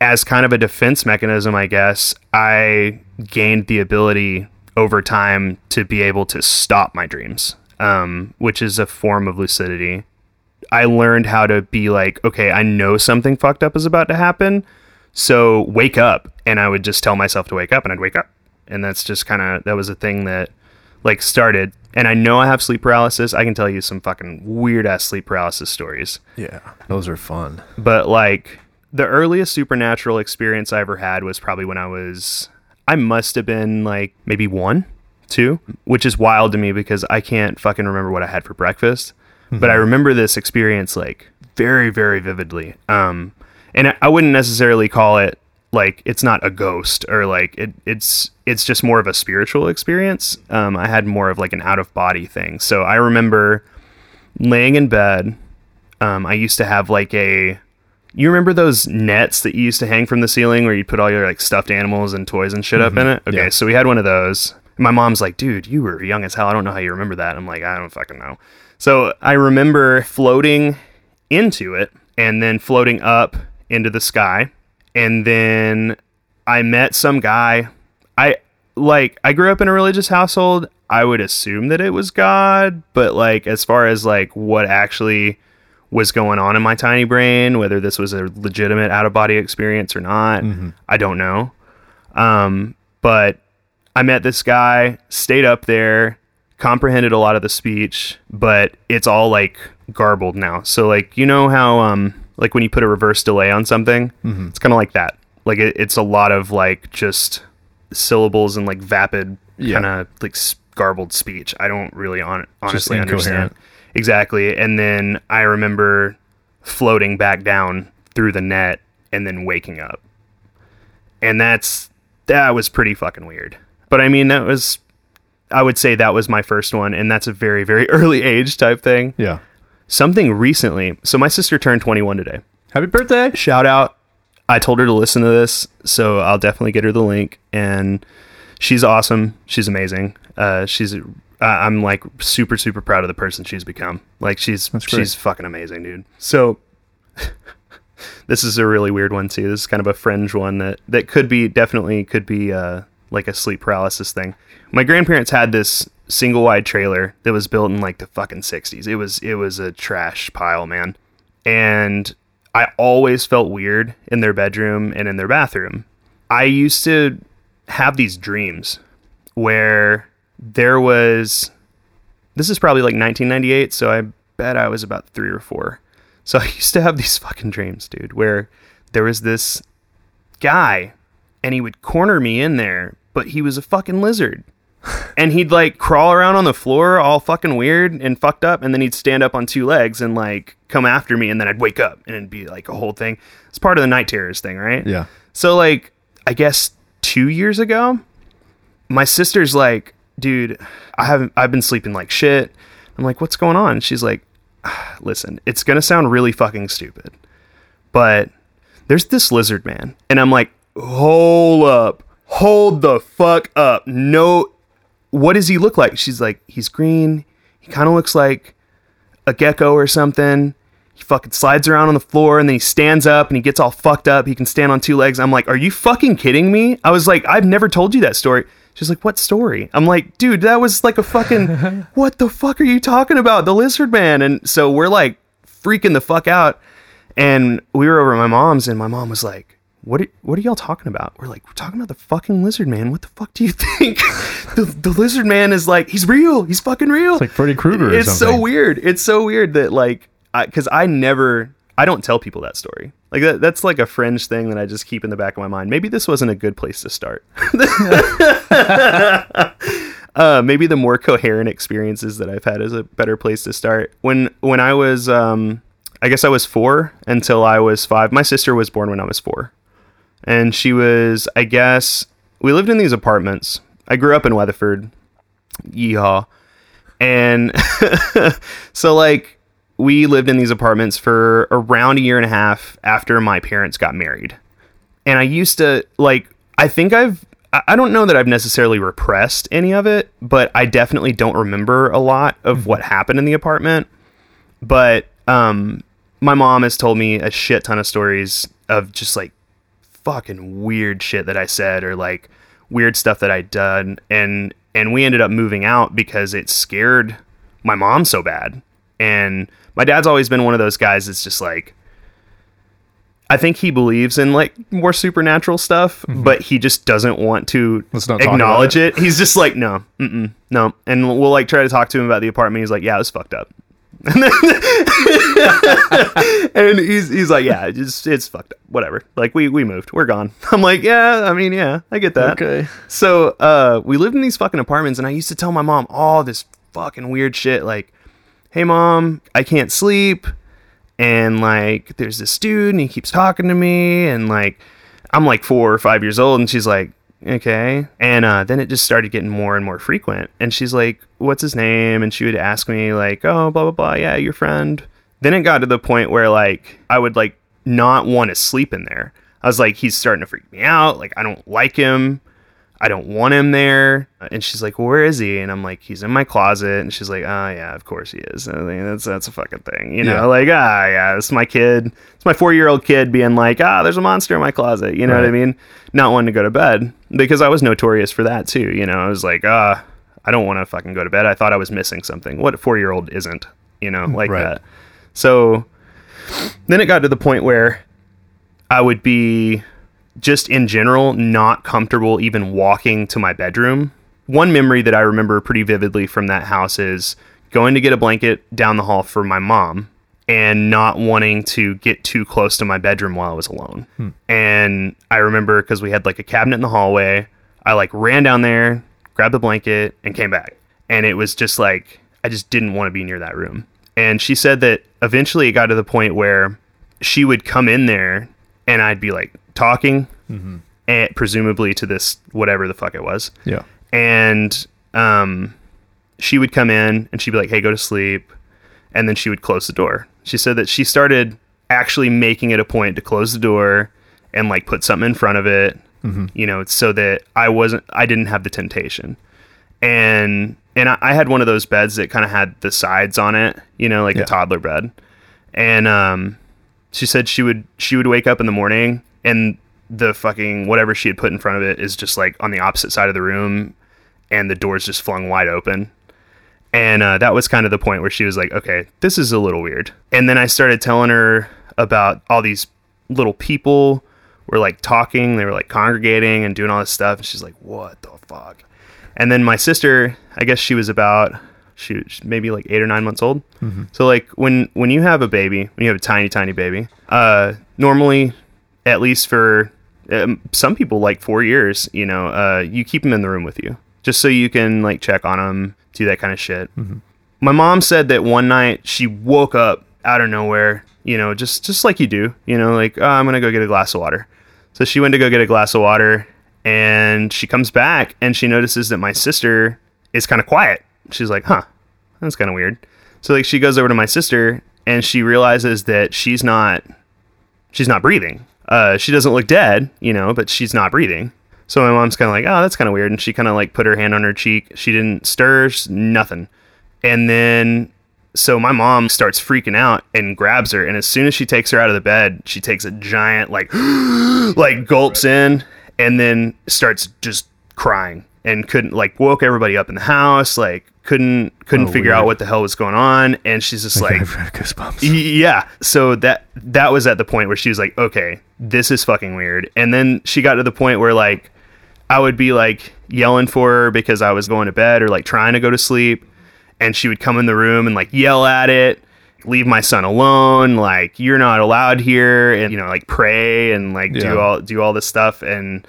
As kind of a defense mechanism, I guess I gained the ability over time to be able to stop my dreams, um, which is a form of lucidity. I learned how to be like, okay, I know something fucked up is about to happen, so wake up. And I would just tell myself to wake up, and I'd wake up. And that's just kind of that was a thing that like started. And I know I have sleep paralysis. I can tell you some fucking weird ass sleep paralysis stories. Yeah. Those are fun. But like the earliest supernatural experience I ever had was probably when I was I must have been like maybe one, two, which is wild to me because I can't fucking remember what I had for breakfast. But I remember this experience like very, very vividly. Um and I- I wouldn't necessarily call it like it's not a ghost or like it, it's it's just more of a spiritual experience. Um, I had more of like an out of body thing. So I remember laying in bed. Um, I used to have like a you remember those nets that you used to hang from the ceiling where you'd put all your like stuffed animals and toys and shit up in it? Okay, Yeah. so we had one of those. My mom's like, dude, you were young as hell. I don't know how you remember that. I'm like, I don't fucking know. So I remember floating into it and then floating up into the sky. And then I met some guy. I like I grew up in a religious household. I would assume that it was God, but like as far as like what actually was going on in my tiny brain, whether this was a legitimate out of body experience or not, I don't know. Um, but I met this guy, stayed up there, comprehended a lot of the speech, but it's all like garbled now. So like you know how um like when you put a reverse delay on something, mm-hmm. it's kind of like that. Like it, it's a lot of like just syllables and like vapid Yeah. kind of like garbled speech. I don't really on honestly understand exactly. And then I remember floating back down through the net and then waking up and that's that was pretty fucking weird. But I mean, that was I would say that was my first one, and that's a very very early age type thing. Yeah. Something recently. So my sister turned 21 today. Happy birthday. Shout out. I told her to listen to this, so I'll definitely get her the link. And she's awesome. She's amazing. Uh, she's. I'm like super super proud of the person she's become. Like she's she's fucking amazing, dude. So this is a really weird one too. This is kind of a fringe one that that could be definitely could be uh, like a sleep paralysis thing. My grandparents had this single wide trailer that was built in like the fucking 60s. It was it was a trash pile, man. And I always felt weird in their bedroom and in their bathroom. I used to have these dreams where there was this is probably like 1998, so I bet I was about 3 or 4. So I used to have these fucking dreams, dude, where there was this guy and he would corner me in there, but he was a fucking lizard. And he'd like crawl around on the floor all fucking weird and fucked up and then he'd stand up on two legs and like come after me and then I'd wake up and it'd be like a whole thing. It's part of the night terrors thing, right? Yeah. So like I guess 2 years ago, my sister's like, "Dude, I haven't I've been sleeping like shit." I'm like, "What's going on?" She's like, "Ah, "Listen, it's going to sound really fucking stupid, but there's this lizard man." And I'm like, "Hold up. Hold the fuck up. No what does he look like?" She's like, "He's green. He kind of looks like a gecko or something." He fucking slides around on the floor and then he stands up and he gets all fucked up. He can stand on two legs. I'm like, are you fucking kidding me? I was like, I've never told you that story. She's like, what story? I'm like, dude, that was like a fucking, what the fuck are you talking about? The lizard man. And so we're like freaking the fuck out. And we were over at my mom's and my mom was like, what are, what are y'all talking about? We're like, we're talking about the fucking lizard man. What the fuck do you think? the, the lizard man is like, he's real. He's fucking real. It's like Freddy Krueger It's so weird. It's so weird that like, because I, never, I don't tell people that story. Like that, that's like a fringe thing that I just keep in the back of my mind. Maybe this wasn't a good place to start. uh, maybe the more coherent experiences that I've had is a better place to start. When when I was, um, I guess I was four until I was five. My sister was born when I was four, and she was, I guess, we lived in these apartments. I grew up in Weatherford, yeehaw, and so like we lived in these apartments for around a year and a half after my parents got married and I used to like I think I've I I don't know that I've necessarily repressed any of it, but I definitely don't remember a lot of what happened in the apartment. But um my mom has told me a shit ton of stories of just like fucking weird shit that I said or like weird stuff that I'd done and and we ended up moving out because it scared my mom so bad. And my dad's always been one of those guys that's just like I think he believes in like more supernatural stuff, but he just doesn't want to Mm-hmm. Acknowledge about it. He's just like, no, no. And we'll like try to talk to him about the apartment. He's like, yeah, it was fucked up. and he's he's like, yeah, it's it's fucked up. Whatever. Like we we moved. We're gone. I'm like, yeah. I mean, yeah, I get that. Okay. So uh, we lived in these fucking apartments, and I used to tell my mom all this fucking weird shit, like, "Hey, mom, I can't sleep." and like there's this dude and he keeps talking to me and like i'm like four or five years old and she's like okay. And uh, then it just started getting more and more frequent. And she's like what's his name? And she would ask me like oh blah blah blah. Yeah your friend. Then it got to the point where like i would like not want to sleep in there. I was like he's starting to freak me out. Like i don't like him I don't want him there. And she's like, well, where is he? And I'm like, he's in my closet. And she's like, oh yeah, of course he is. I think that's that's a fucking thing, you know? Yeah. Like, ah, yeah, it's my kid. It's my four year old kid being like, ah, there's a monster in my closet. You know what I mean? Not wanting to go to bed because I was notorious for that too. You know, I was like, ah, I don't want to fucking go to bed. I thought I was missing something. What a four year old isn't? You know, like Right. that. So then it got to the point where I would be just in general not comfortable even walking to my bedroom. One memory that I remember pretty vividly from that house is going to get a blanket down the hall for my mom and not wanting to get too close to my bedroom while I was alone. Hmm. And I remember because we had like a cabinet in the hallway, I like ran down there, grabbed the blanket, and came back. And it was just like, I just didn't want to be near that room. And she said that eventually it got to the point where she would come in there and I'd be like talking, and presumably to this whatever the fuck it was, Yeah. and um, she would come in and she'd be like, "Hey, go to sleep," and then she would close the door. She said that she started actually making it a point to close the door and like put something in front of it, you know, so that I wasn't, I didn't have the temptation, and and I, I had one of those beds that kind of had the sides on it, you know, like Yeah. a toddler bed, and um, she said she would she would wake up in the morning and the fucking whatever she had put in front of it is just like on the opposite side of the room and the doors just flung wide open. And uh, that was kind of the point where she was like okay this is a little weird. And then i started telling her about all these little people were like talking. They were like congregating and doing all this stuff. And she's like what the fuck? And then my sister i guess she was about she maybe like eight or nine months old. So like when when you have a baby when you have a tiny tiny baby uh normally at least for um, some people like four years you know uh you keep them in the room with you just so you can like check on them do that kind of shit my mom said that one night she woke up out of nowhere you know just just like you do you know like oh, i'm gonna go get a glass of water. So she went to go get a glass of water and she comes back and she notices that my sister is kind of quiet. She's like huh that's kind of weird. So like she goes over to my sister and she realizes that she's not she's not breathing. Uh, she doesn't look dead, you know, but she's not breathing. So my mom's kind of like, oh, that's kind of weird. And she kind of like put her hand on her cheek. She didn't stir, nothing. And then, so my mom starts freaking out and grabs her. And as soon as she takes her out of the bed, she takes a giant, like, like gulps in and then starts just crying. and couldn't like woke everybody up in the house, like couldn't couldn't Oh, figure weird. out what the hell was going on, and she's just like. Yeah so that that was at the point where she was like okay this is fucking weird and then she got to the point where like i would be like yelling for her because i was going to bed or like trying to go to sleep and she would come in the room and like yell at it leave my son alone like you're not allowed here and you know like pray and like Yeah. do all do all this stuff and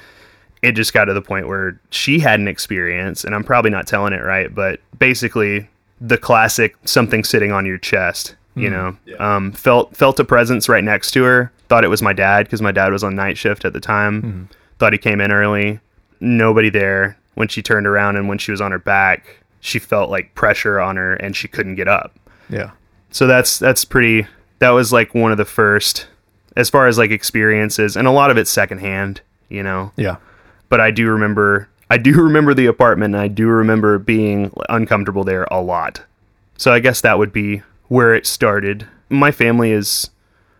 it just got to the point where she had an experience and i'm probably not telling it right but basically the classic something sitting on your chest you know? Um, felt felt a presence right next to her. Thought it was my dad because my dad was on night shift at the time. Thought he came in early. Nobody there. When she turned around and when she was on her back she felt like pressure on her and she couldn't get up. Yeah. so that's that's pretty that was like one of the first as far as like experiences and a lot of it's secondhand you know? Yeah. But I do remember I do remember the apartment and I do remember being uncomfortable there a lot. So I guess that would be where it started. My family has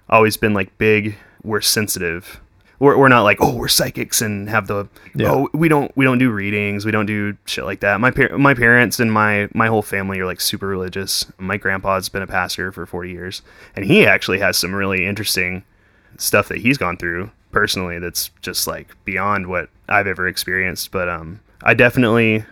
always been like big, we're sensitive. We're, we're not like, oh, we're psychics and have the Yeah. oh, we don't we don't do readings, we don't do shit like that. My par- my parents and my my whole family are like super religious. My grandpa's been a pastor for 40 years and he actually has some really interesting stuff that he's gone through personally that's just like beyond what I've ever experienced. But um, I definitely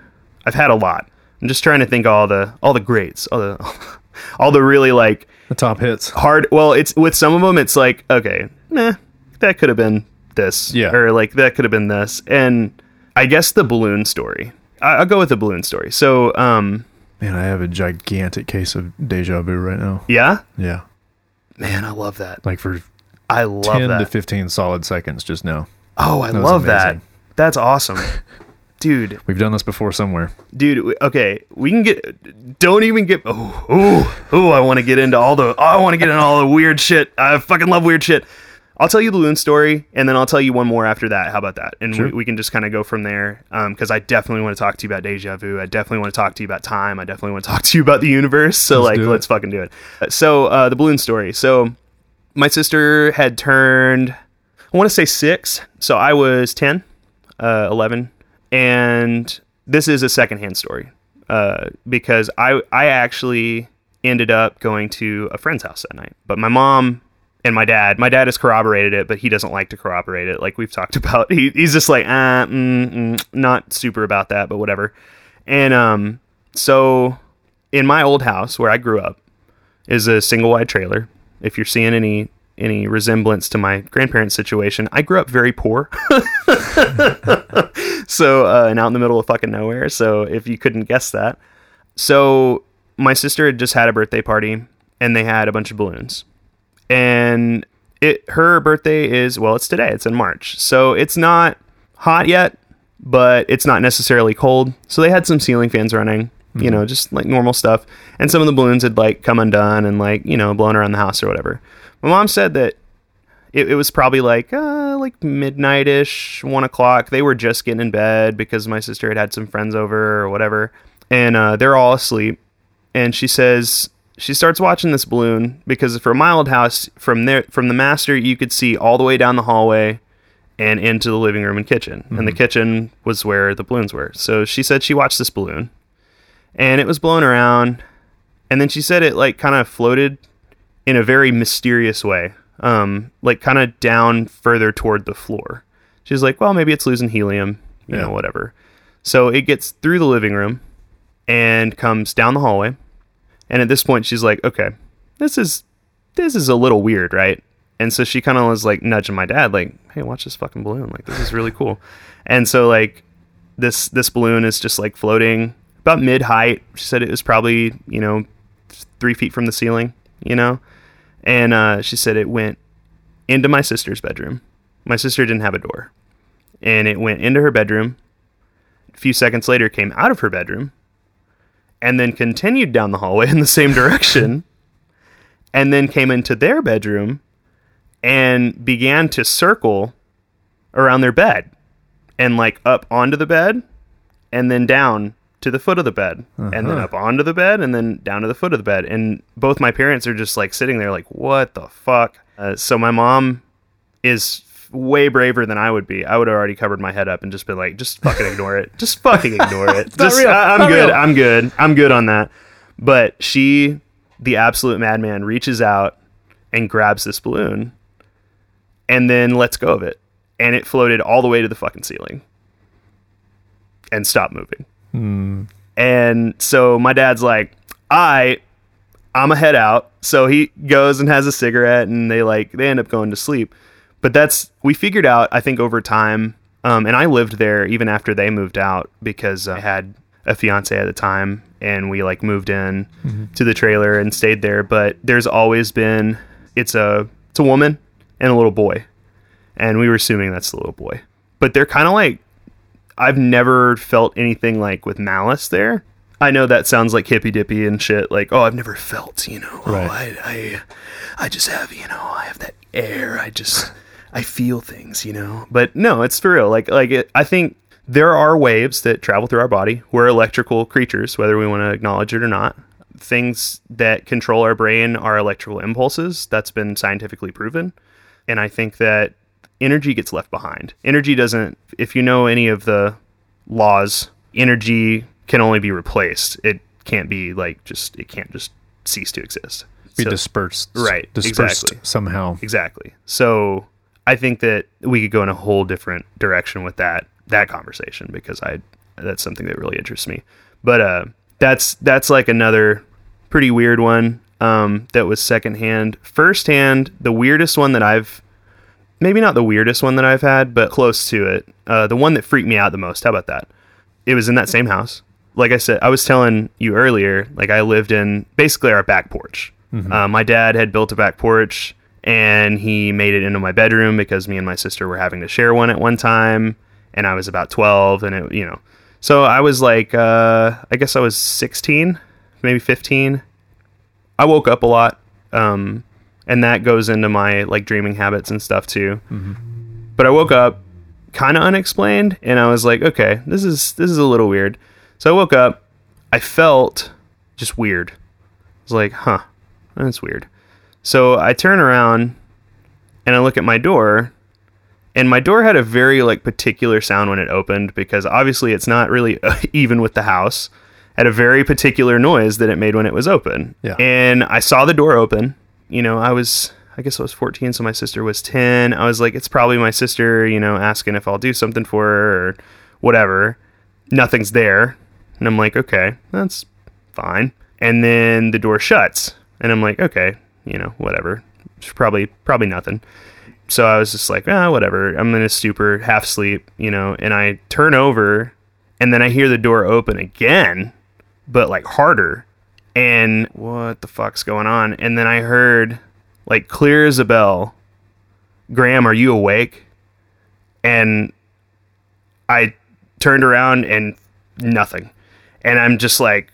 I've had a lot. I'm just trying to think all the all the greats, all the all the really like The top hits. hard. Well, it's with some of them, it's like okay, nah, that could have been this, Yeah. or like that could have been this, and I guess the balloon story. I, I'll go with the balloon story. So, um, Man, I have a gigantic case of deja vu right now. yeah, Yeah. man, I love that. Like for I love 10 that. to 15 solid seconds just now. oh, I was love that. That's awesome, dude. We've done this before somewhere. dude okay we can get don't even get oh oh, oh i want to get into all the i want to get into all the weird shit. I fucking love weird shit. I'll tell you the balloon story and then i'll tell you one more after that. How about that? And Sure. we, we can just kind of go from there because i definitely want to talk to you about deja vu. I definitely want to talk to you about time. I definitely want to talk to you about the universe. So Let's like let's fucking do it. So uh, the balloon story. So my sister had turned i want to say six. So i was 10 uh, 11 and this is a secondhand story uh, because I, I actually ended up going to a friend's house that night. But my mom and my dad my dad has corroborated it but he doesn't like to corroborate it like we've talked about. He, he's just like uh, mm, mm, not super about that but whatever. And um so in my old house where i grew up is a single wide trailer. If you're seeing any any resemblance to my grandparents situation. I grew up very poor. So uh, and out in the middle of fucking nowhere. So if you couldn't guess that. So my sister had just had a birthday party and they had a bunch of balloons. And it her birthday is well it's today. It's in march. So it's not hot yet but it's not necessarily cold. So they had some ceiling fans running you know just like normal stuff. And some of the balloons had like come undone and like you know blown around the house or whatever. My mom said that it, it was probably like uh, like midnight-ish one o'clock. They were just getting in bed because my sister had had some friends over or whatever. And uh, they're all asleep. And she says she starts watching this balloon because from my old house from there from the master you could see all the way down the hallway and into the living room and kitchen. And the kitchen was where the balloons were. So she said she watched this balloon and it was blown around. And then she said it like kind of floated in a very mysterious way um like kind of down further toward the floor. She's like well maybe it's losing helium you Yeah. know whatever. So it gets through the living room and comes down the hallway. And at this point she's like okay this is this is a little weird right? And so she kind of was like nudging my dad like hey watch this fucking balloon. Like this is really cool. And so like this this balloon is just like floating about mid height. She said it was probably you know three feet from the ceiling you know? And uh, she said it went into my sister's bedroom. My sister didn't have a door. And it went into her bedroom. A few seconds later came out of her bedroom and then continued down the hallway in the same direction and then came into their bedroom and began to circle around their bed and like up onto the bed and then down to the foot of the bed and then Uh-huh. up onto the bed and then down to the foot of the bed and both my parents are just like sitting there like what the fuck uh, so my mom is way braver than I would be, I would have already covered my head up and just been like, just fucking ignore it. Just fucking ignore it. Just- real. I, am good. real. I'm good. I'm good on that. But she, the absolute madman, reaches out and grabs this balloon and then lets go of it. And it floated all the way to the fucking ceiling and stopped moving. And so my dad's like, I, I'm a head out. So he goes and has a cigarette and they like, they end up going to sleep. But that's, we figured out, I think over time, um, and I lived there even after they moved out because I had a fiance at the time and we like moved in to the trailer and stayed there. But there's always been, it's a, it's a woman and a little boy. And we were assuming that's the little boy. But they're kind of like I've never felt anything like with malice there. I know that sounds like hippy dippy and shit. Like, oh, I've never felt, you know. Oh, right. Oh, I, I, I just have, you know, I have that air. I just, I feel things, you know. But no, it's for real. Like, like it, I think there are waves that travel through our body. We're electrical creatures, whether we want to acknowledge it or not. Things that control our brain are electrical impulses. That's been scientifically proven. And I think that energy gets left behind. Energy doesn't, if you know any of the laws, energy can only be replaced. It can't be like just, it can't just cease to exist. Be So- dispersed. Right, Dispersed exactly. somehow. Exactly. So I think that we could go in a whole different direction with that that conversation because I that's something that really interests me. But uh, that's that's like another pretty weird one um, that was secondhand. Firsthand, the weirdest one that I've maybe not the weirdest one that I've had, but close to it. Uh, the one that freaked me out the most. How about that? It was in that same house. Like I said, I was telling you earlier. Like I lived in basically our back porch. Uh, my dad had built a back porch, and he made it into my bedroom because me and my sister were having to share one at one time, and I was about twelve, and it, you know, so I was like, uh, I guess I was sixteen, maybe fifteen. I woke up a lot, um, and that goes into my like dreaming habits and stuff too. Mm-hmm. But I woke up kind of unexplained, and I was like, okay, this is this is a little weird. So I woke up, I felt just weird. I was like, huh, that's weird. So I turn around and I look at my door, and my door had a very like particular sound when it opened because obviously it's not really even with the house. Had a very particular noise that it made when it was open. Yeah. And I saw the door open. You know, I was I guess I was 14, so my sister was 10. I was like, it's probably my sister, you know, asking if I'll do something for her or whatever. Nothing's there. And I'm like, okay, that's fine. And then the door shuts. And I'm like, okay, you know, whatever. It's probably probably nothing. So I was just like, ah, whatever. I'm in a stupor, half sleep, you know, and I turn over and then I hear the door open again, but like harder. And what the fuck's going on? And then I heard like clear as a bell, Graham, are you awake? And I turned around and nothing. And I'm just like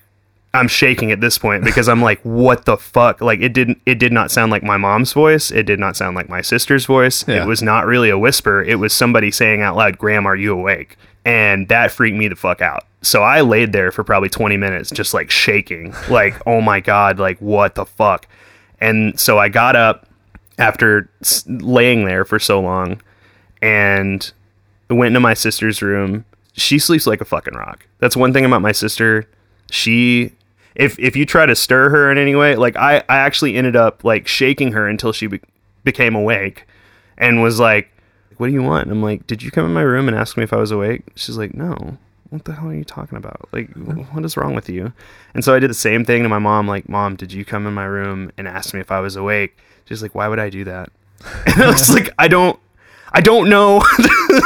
I'm shaking at this point because I'm like, what the fuck? Like it didn't it did not sound like my mom's voice. It did not sound like my sister's voice. Yeah. It was not really a whisper. It was somebody saying out loud, Graham, are you awake? And that freaked me the fuck out. So I laid there for probably 20 minutes just like shaking. Like, oh my God, like what the fuck? And so I got up after laying there for so long and went into my sister's room. She sleeps like a fucking rock. That's one thing about my sister. She if if you try to stir her in any way, like I I actually ended up like shaking her until she be- became awake and was like, "What do you want?" And I'm like, "Did you come in my room and ask me if I was awake?" She's like, "No." What the hell are you talking about? Like, mm. what is wrong with you? And so I did the same thing to my mom. Like, mom, did you come in my room and ask me if I was awake? She's like, why would I do that? And I was like, I don't, I don't know.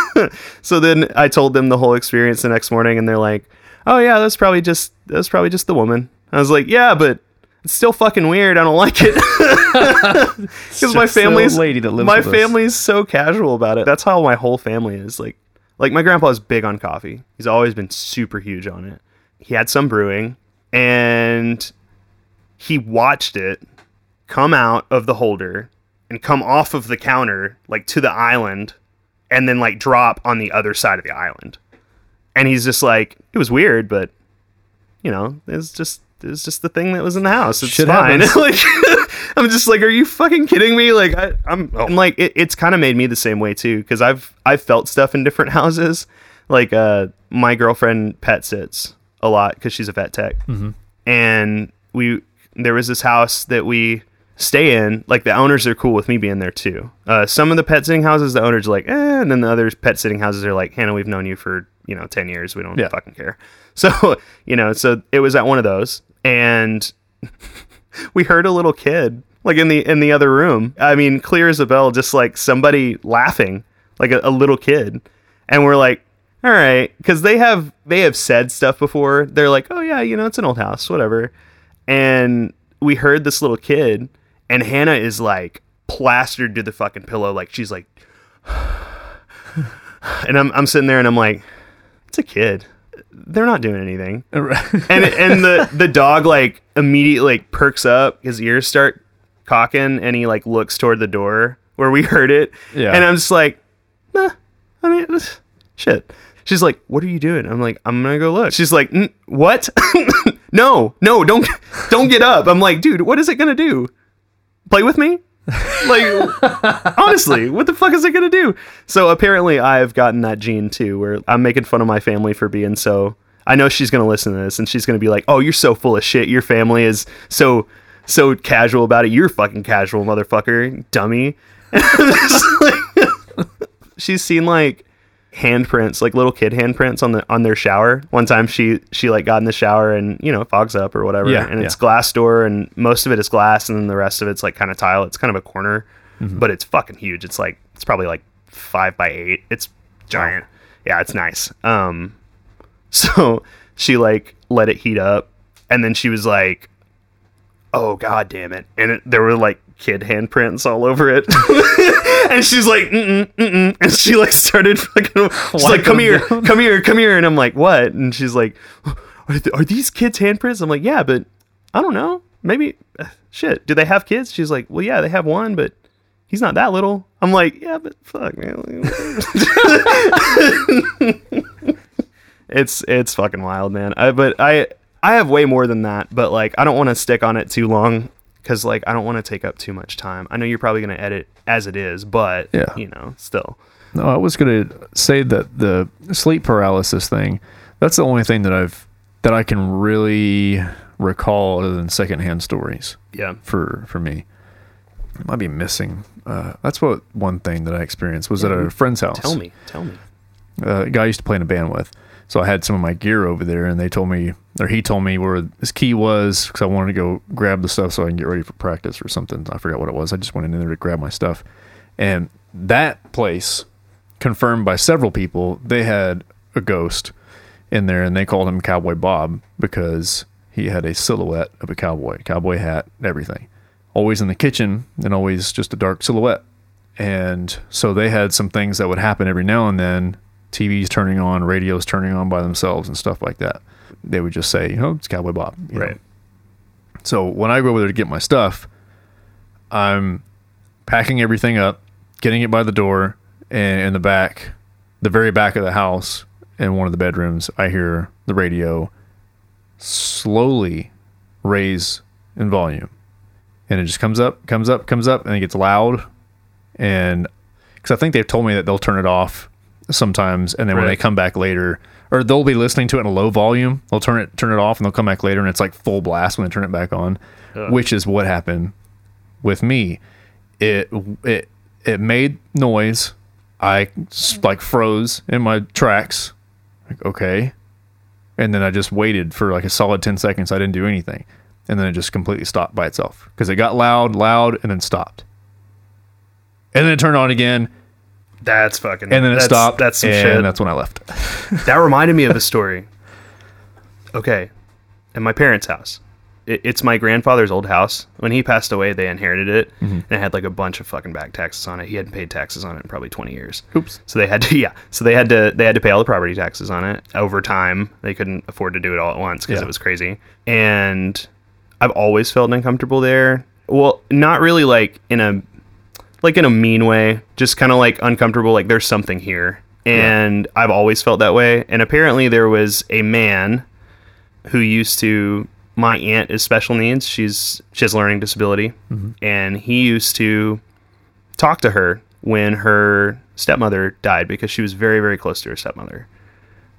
so then I told them the whole experience the next morning, and they're like, "Oh yeah, that's probably just that's probably just the woman." I was like, "Yeah, but it's still fucking weird. I don't like it." Because my family's lady that lives my with us. family's so casual about it. That's how my whole family is. Like, like my grandpa is big on coffee. He's always been super huge on it. He had some brewing, and he watched it come out of the holder and come off of the counter like to the island and then like drop on the other side of the island. And he's just like, it was weird, but you know, it's just it was just the thing that was in the house. It's Shit fine. like, I'm just like, are you fucking kidding me? Like, I, I'm, I'm like, it, it's kind of made me the same way too, because I've I've felt stuff in different houses. Like, uh, my girlfriend pet sits a lot because she's a vet tech, and we there was this house that we stay in. Like, the owners are cool with me being there too. Uh, some of the pet sitting houses, the owners are like, eh, and then the other pet sitting houses are like, Hannah, we've known you for you know ten years. We don't Yeah. fucking care. So you know, so it was at one of those, and we heard a little kid like in the in the other room. I mean, clear as a bell, just like somebody laughing, like a, a little kid, and we're like, all right, because they have they have said stuff before. They're like, oh yeah, you know, it's an old house, whatever. And we heard this little kid, and Hannah is like plastered to the fucking pillow, like she's like, and I'm I'm sitting there and I'm like, it's a kid. They're not doing anything. And and the the dog like immediately like perks up. His ears start cocking and he like looks toward the door where we heard it. Yeah. and i'm just like nah, i mean shit. She's like what are you doing? I'm like i'm gonna go look. She's like what? No no don't don't get up. I'm like dude what is it gonna do? Play with me like honestly what the fuck is it gonna do? So apparently i've gotten that gene too where i'm making fun of my family for being so i know she's gonna listen to this and she's gonna be like oh you're so full of shit. Your family is so so casual about it. You're fucking casual motherfucker dummy. She's seen like handprints like little kid handprints on the on their shower. One time she she like got in the shower and you know it fogs up or whatever Yeah, and it's yeah. glass door and most of it is glass and then the rest of it's like kind of tile. It's kind of a corner Mm-hmm. but it's fucking huge. It's like it's probably like five by eight. It's giant. Yeah it's nice. Um so she like let it heat up and then she was like oh god damn it. And it, there were like kid handprints all over it. And she's like mm-mm, mm-mm. and she like started fucking she's like come here come here come here. And i'm like what? And she's like are, th- are these kids handprints? I'm like yeah but i don't know. Maybe uh, shit. Do they have kids? She's like well yeah they have one but he's not that little. I'm like yeah but fuck man. It's it's fucking wild man. I, but i i have way more than that but like i don't want to stick on it too long because like i don't want to take up too much time i know you're probably going to edit as it is but Yeah. you know still No, I was going to say that the sleep paralysis thing, that's the only thing that I've that I can really recall other than secondhand stories yeah for for me. I might be missing. Uh, that's what one thing that I experienced was at a friend's house. tell me tell me uh, a guy I used to play in a band with. So I had some of my gear over there, and they told me, or he told me where his key was because I wanted to go grab the stuff so I can get ready for practice or something. I forgot what it was. I just went in there to grab my stuff, and that place, confirmed by several people, they had a ghost in there, and they called him Cowboy Bob because he had a silhouette of a cowboy, cowboy hat, everything, always in the kitchen, and always just a dark silhouette. And so they had some things that would happen every now and then. TVs turning on, radios turning on by themselves, and stuff like that. They would just say, you know, it's Cowboy Bob. you know. right So when I go over there to get my stuff, I'm packing everything up, getting it by the door, and in the back, the very back of the house, in one of the bedrooms, I hear the radio slowly raise in volume. And it just comes up, comes up, comes up, and it gets loud. And because I think they've told me that they'll turn it off sometimes, and then when they come back later, or they'll be listening to it in a low volume, they'll turn it turn it off, and they'll come back later, and it's like full blast when they turn it back on, which is what happened with me. It it it made noise. I like froze in my tracks. Like okay, and then I just waited for like a solid ten seconds. I didn't do anything, and then it just completely stopped by itself because it got loud, loud, and then stopped, and then it turned on again, that's fucking and then it that's, stopped. that's some and shit that's when I left. that reminded me of a story. Okay, at my parents' house, it, it's my grandfather's old house. When he passed away, they inherited it, Mm-hmm. and it had like a bunch of fucking back taxes on it. He hadn't paid taxes on it in probably twenty years. Oops. So they had to, yeah. So they had to, they had to pay all the property taxes on it over time. They couldn't afford to do it all at once because Yeah. it was crazy. And I've always felt uncomfortable there. Well, not really like in a like in a mean way, just kind of like uncomfortable. Like there's something here, and I've always felt that way. And apparently, there was a man who used to my aunt is special needs. She's she has learning disability, and he used to talk to her when her stepmother died because she was very very close to her stepmother.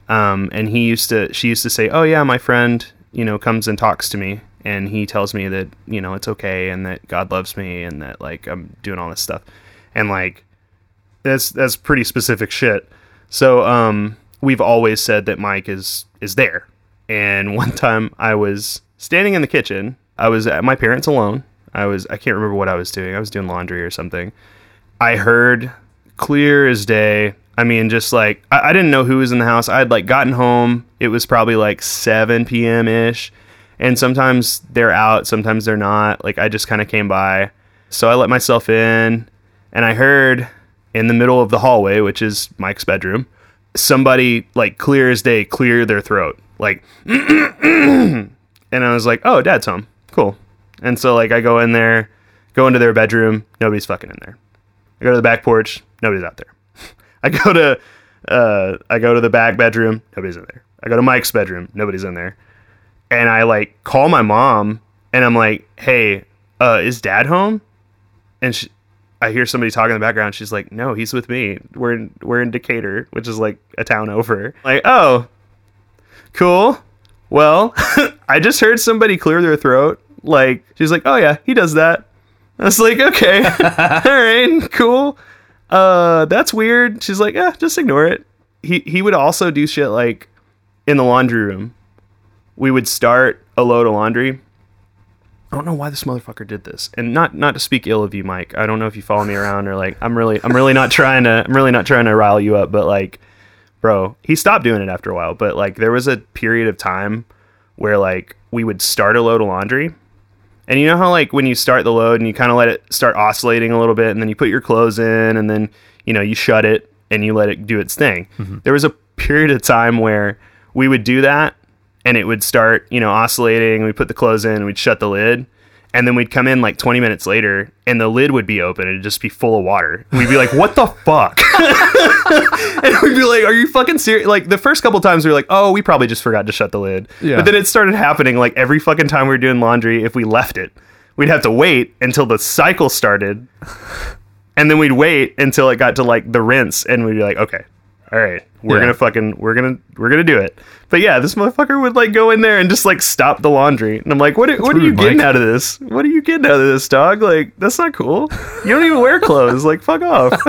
Um, and he used to she used to say, "Oh yeah, my friend, you know, comes and talks to me, and he tells me that you know it's okay and that God loves me and that like I'm doing all this stuff," and like that's that's pretty specific shit. So um, we've always said that Mike is is there. And one time I was standing in the kitchen. I was at my parents alone. I was I can't remember what I was doing. I was doing laundry or something. I heard clear as day. I mean, just like I, I didn't know who was in the house. I had like gotten home. It was probably like 7 p.m. ish, and sometimes they're out, sometimes they're not. Like I just kind of came by, so I let myself in, and I heard in the middle of the hallway, which is Mike's bedroom, somebody like clear as day clear their throat, like, and I was like, oh, dad's home, cool. And so like I go in there, go into their bedroom, nobody's fucking in there. I go to the back porch, nobody's out there. I go to uh, I go to the back bedroom, nobody's in there. I go to Mike's bedroom, nobody's in there. And I like call my mom and I'm like, "Hey, uh, is dad home?" And she, I hear somebody talking in the background. She's like, "No, he's with me. We're in, we're in Decatur, which is like a town over." Like, "Oh, cool. Well, I just heard somebody clear their throat. Like, she's like, "Oh yeah, he does that." I was like, "Okay, all right, cool." Uh, that's weird. She's like, "Yeah, just ignore it." He he would also do shit like in the laundry room. We would start a load of laundry. I don't know why this motherfucker did this, and not not to speak ill of you, Mike. I don't know if you follow me around or like I'm really I'm really not trying to I'm really not trying to rile you up, but like, bro, he stopped doing it after a while. But like, there was a period of time where like we would start a load of laundry, and you know how like when you start the load and you kind of let it start oscillating a little bit, and then you put your clothes in, and then you know you shut it and you let it do its thing. Mm-hmm. There was a period of time where we would do that, and it would start you know oscillating. We'd put the clothes in, and we'd shut the lid. And then we'd come in like 20 minutes later, and the lid would be open. It'd just be full of water. We'd be like, "What the fuck?" and we'd be like, "Are you fucking serious?" Like the first couple times, we were like, "Oh, we probably just forgot to shut the lid." Yeah. But then it started happening like every fucking time we were doing laundry. If we left it, we'd have to wait until the cycle started, and then we'd wait until it got to like the rinse, and we'd be like, "Okay, all right, we're Yeah. gonna fucking we're gonna we're gonna do it." But yeah, this motherfucker would like go in there and just like stop the laundry, and I'm like, "What? Are, what are you getting Mike. out of this? What are you getting out of this, dog? Like that's not cool. You don't even wear clothes. Like fuck off."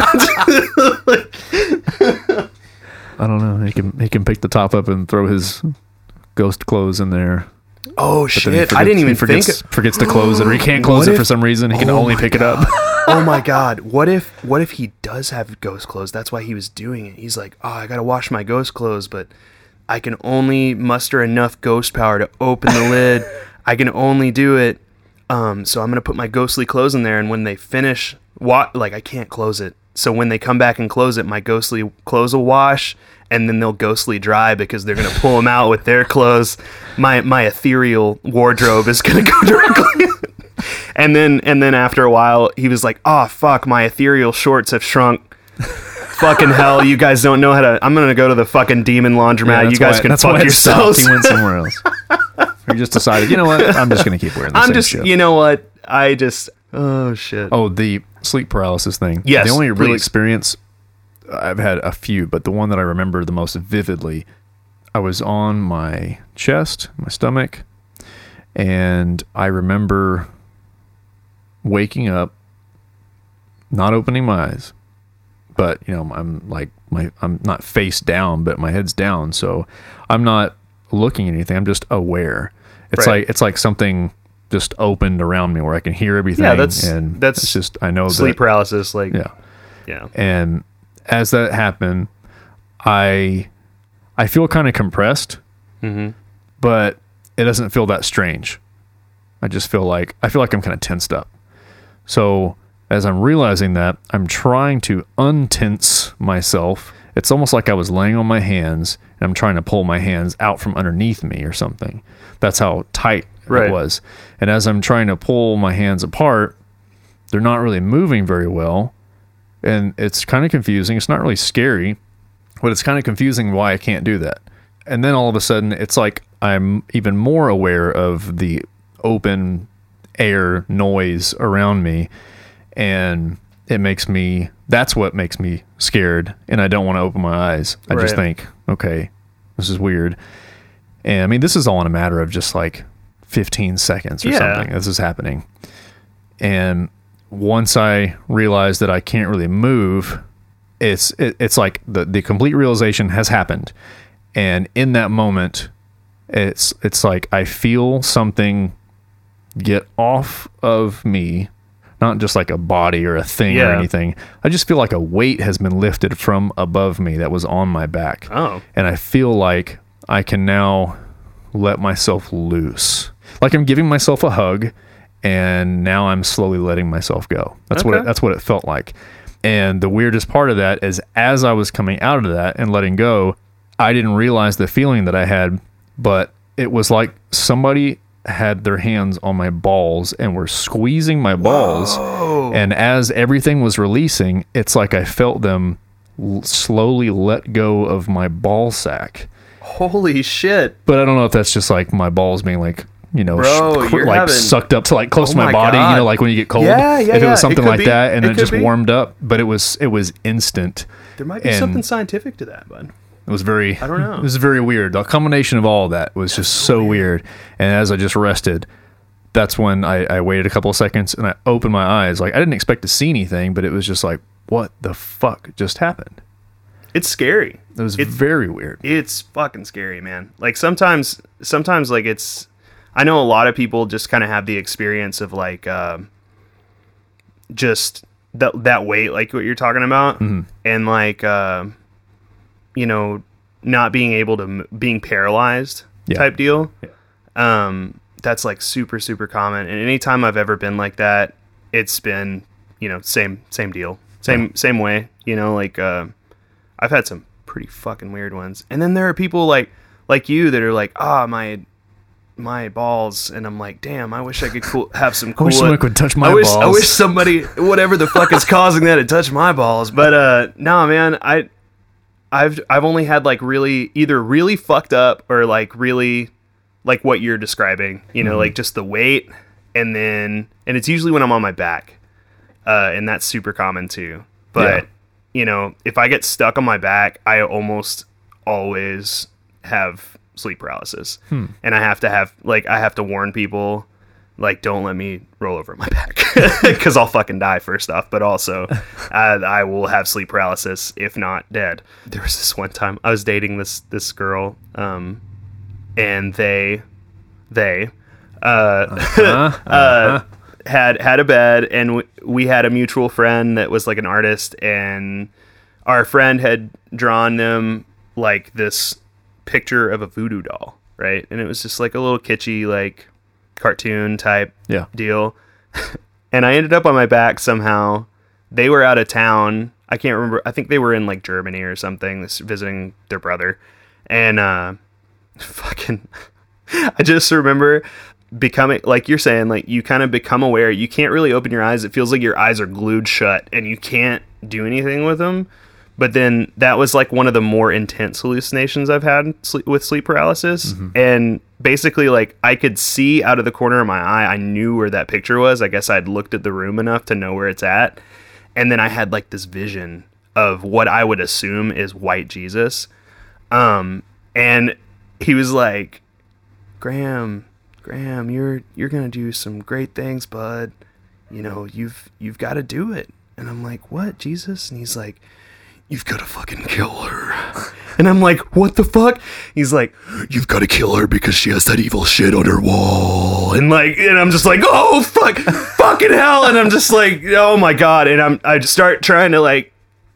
I don't know. He can he can pick the top up and throw his ghost clothes in there. Oh shit! forgets- I didn't even forgets, think. forgets to close it, or he can't close What it for some reason. He can Oh only pick it up. oh my god what if what if he does have ghost clothes that's why he was doing it he's like oh i gotta wash my ghost clothes but i can only muster enough ghost power to open the lid i can only do it um, so i'm gonna put my ghostly clothes in there and when they finish wa- like i can't close it so when they come back and close it my ghostly clothes will wash and then they'll ghostly dry because they're gonna pull them out with their clothes my my ethereal wardrobe is gonna go directly and then and then after a while he was like oh fuck my ethereal shorts have shrunk fucking hell you guys don't know how to i'm gonna go to the fucking demon laundromat you guys why- can fuck stopped. yourselves He went somewhere else. or he just decided, you know what? I'm just going to keep wearing the i'm just shit. you know what i just oh shit Oh, the sleep paralysis thing. Yes, The only real please. experience I've had a few, but the one that I remember the most vividly, I was on my chest, my stomach, and I remember waking up, not opening my eyes, but you know, I'm like my I'm not face down, but my head's down, so I'm not looking at anything. I'm just aware. It's Right. like it's like something just opened around me where I can hear everything. Yeah, that's- and that's just I know sleep that, paralysis like yeah. yeah And as that happened, I I feel kind of compressed, mm-hmm. but it doesn't feel that strange. I just feel like I feel like I'm kind of tensed up. So as I'm realizing that, I'm trying to untense myself. It's almost like I was laying on my hands and I'm trying to pull my hands out from underneath me or something. That's how tight Right. it was. And as I'm trying to pull my hands apart, they're not really moving very well. And it's kind of confusing. It's not really scary, but it's kind of confusing why I can't do that. And then all of a sudden, it's like I'm even more aware of the open air noise around me, and it makes me. That's what makes me scared, and I don't want to open my eyes. I just think, okay, this is weird. And I mean, this is all in a matter of just like 15 seconds or Yeah. something. This is happening. And once I realize that I can't really move, it's it, it's like the the complete realization has happened. And in that moment, it's it's like I feel something get off of me, not just like a body or a thing or anything. I just feel like a weight has been lifted from above me that was on my back Oh. and I feel like I can now let myself loose. Like I'm giving myself a hug and now I'm slowly letting myself go. That's what it, that's what it felt like. And the weirdest part of that is as I was coming out of that and letting go, I didn't realize the feeling that I had, but it was like somebody had their hands on my balls and were squeezing my balls. And as everything was releasing, it's like I felt them l- slowly let go of my ball sack. Holy shit. But I don't know if that's just like my balls being like, you know, Bro, sh- like having- sucked up to like close Oh to my, my body, you know, like when you get cold. Yeah, yeah, if it was something could like be. that and It then it just be. warmed up, but it was it was instant. There might be And- something scientific to that, bud. It was very I don't know. It was very weird. The combination of all of that was just so weird. And as I just rested, that's when I, I waited a couple of seconds and I opened my eyes. Like I didn't expect to see anything, but it was just like, what the fuck just happened? It's scary. It was It's- very weird. It's fucking scary, man. Like sometimes, sometimes like it's. I know a lot of people just kind of have the experience of like, um, just that that weight, like what you're talking about, and like, uh, you know, not being able to, m- being paralyzed Yeah. type deal. Um, that's like super super common. And anytime I've ever been like that, it's been you know same same deal, same same way. You know, like. Uh, I've had some pretty fucking weird ones. And then there are people like like you that are like, ah, my my balls, and I'm like, damn, I wish I could cool, have some cool. wish someone could touch my I wish, I wish somebody, whatever the fuck is causing that, to touch my balls. But uh, no, man, I I've I've only had like really either really fucked up or like really like what you're describing. You know, Mm-hmm. like just the weight, and then and it's usually when I'm on my back, uh, and that's super common too. But Yeah. you know, if I get stuck on my back, I almost always have sleep paralysis, Hmm. and I have to have like I have to warn people. Like, don't let me roll over my back because I'll fucking die first off. But also, uh, I will have sleep paralysis if not dead. There was this one time I was dating this this girl, um, and they they uh, uh, had had a bed, and w- we had a mutual friend that was like an artist, and our friend had drawn them like this picture of a voodoo doll, right? And it was just like a little kitschy like cartoon type Yeah. deal. and I ended up on my back somehow. They were out of town. I can't remember. I think they were in like Germany or something, this visiting their brother. And uh fucking I just remember becoming like you're saying like you kind of become aware you can't really open your eyes it feels like your eyes are glued shut and you can't do anything with them but then that was like one of the more intense hallucinations I've had sleep, with sleep paralysis. And basically, like I could see out of the corner of my eye, I knew where that picture was. I guess I'd looked at the room enough to know where it's at. And then I had like this vision of what I would assume is white Jesus. Um, and he was like, Graham, Graham, you're you're gonna do some great things, bud. You know, you've you've got to do it. And I'm like, what, Jesus? And he's like, you've got to fucking kill her. And I'm like, what the fuck? He's like, you've got to kill her because she has that evil shit on her wall. And like, and I'm just like, oh fuck, fucking hell. And I'm just like, oh my god. And I'm I start trying to like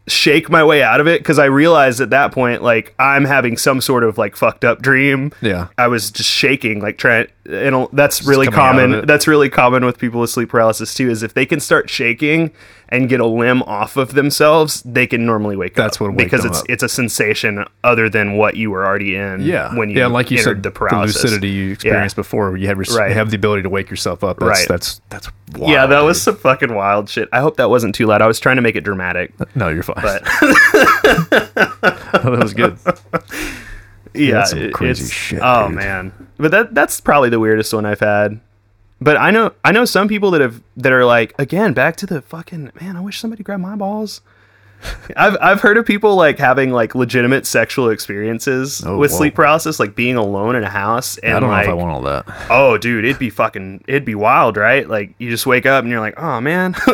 shake my way out of it because I realized at that point, like, I'm having some sort of like fucked up dream. Yeah. I was just shaking, like trying, and that's really coming out of common. That's really common with people with sleep paralysis too. Is if they can start shaking and get a limb off of themselves, they can normally wake That's up. what because it's up. it's a sensation other than what you were already in. Yeah. when you yeah, like you said, the paralysis. lucidity you experienced before, you have, res- Right. you have the ability to wake yourself up. That's, Right. That's that's wild, Yeah, that was some fucking wild shit. I hope that wasn't too loud. I was trying to make it dramatic, no, you're fine. but that was good. yeah, that's some crazy it's- shit, Oh dude. man, but that that's probably the weirdest one I've had. But I know I know some people that have that are like again back to the fucking man. I wish somebody grabbed my balls. I've I've heard of people like having like legitimate sexual experiences Oh, with whoa. sleep paralysis, like being alone in a house and I don't like know if I want all that. oh dude, it'd be fucking it'd be wild, right? Like you just wake up and you're like, oh man. Why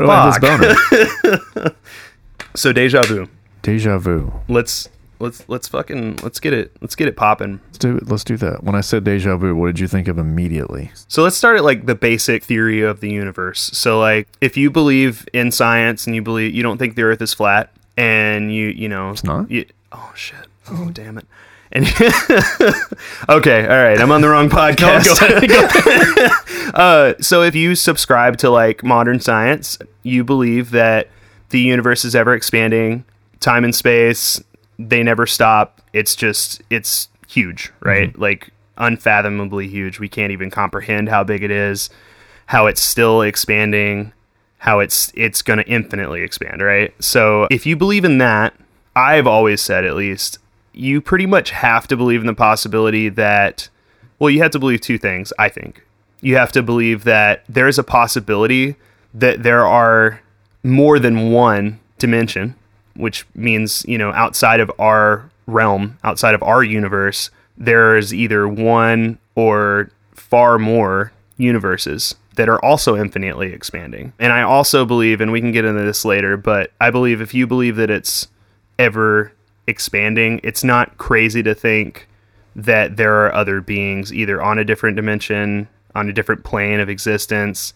do I have this boner? so deja vu. Deja vu. Let's let's let's fucking let's get it let's get it popping. Let's do it. let's do that. When I said deja vu, what did you think of immediately? So let's start at like the basic theory of the universe. So like if you believe in science and you believe you don't think the earth is flat and you you know it's not? You, oh shit. Oh damn it. And okay, all right, I'm on the wrong podcast. uh, so if you subscribe to like modern science, you believe that the universe is ever expanding, time and space, they never stop. It's just it's huge, right? Mm-hmm. Like unfathomably huge. We can't even comprehend how big it is, how it's still expanding, how it's it's going to infinitely expand, right? So if you believe in that, I've always said at least, you pretty much have to believe in the possibility that well, you have to believe two things, I think. You have to believe that there is a possibility that there are more than one dimension, which means, you know, outside of our realm, outside of our universe, there is either one or far more universes that are also infinitely expanding. And I also believe, and we can get into this later, but I believe if you believe that it's ever expanding, it's not crazy to think that there are other beings either on a different dimension, on a different plane of existence,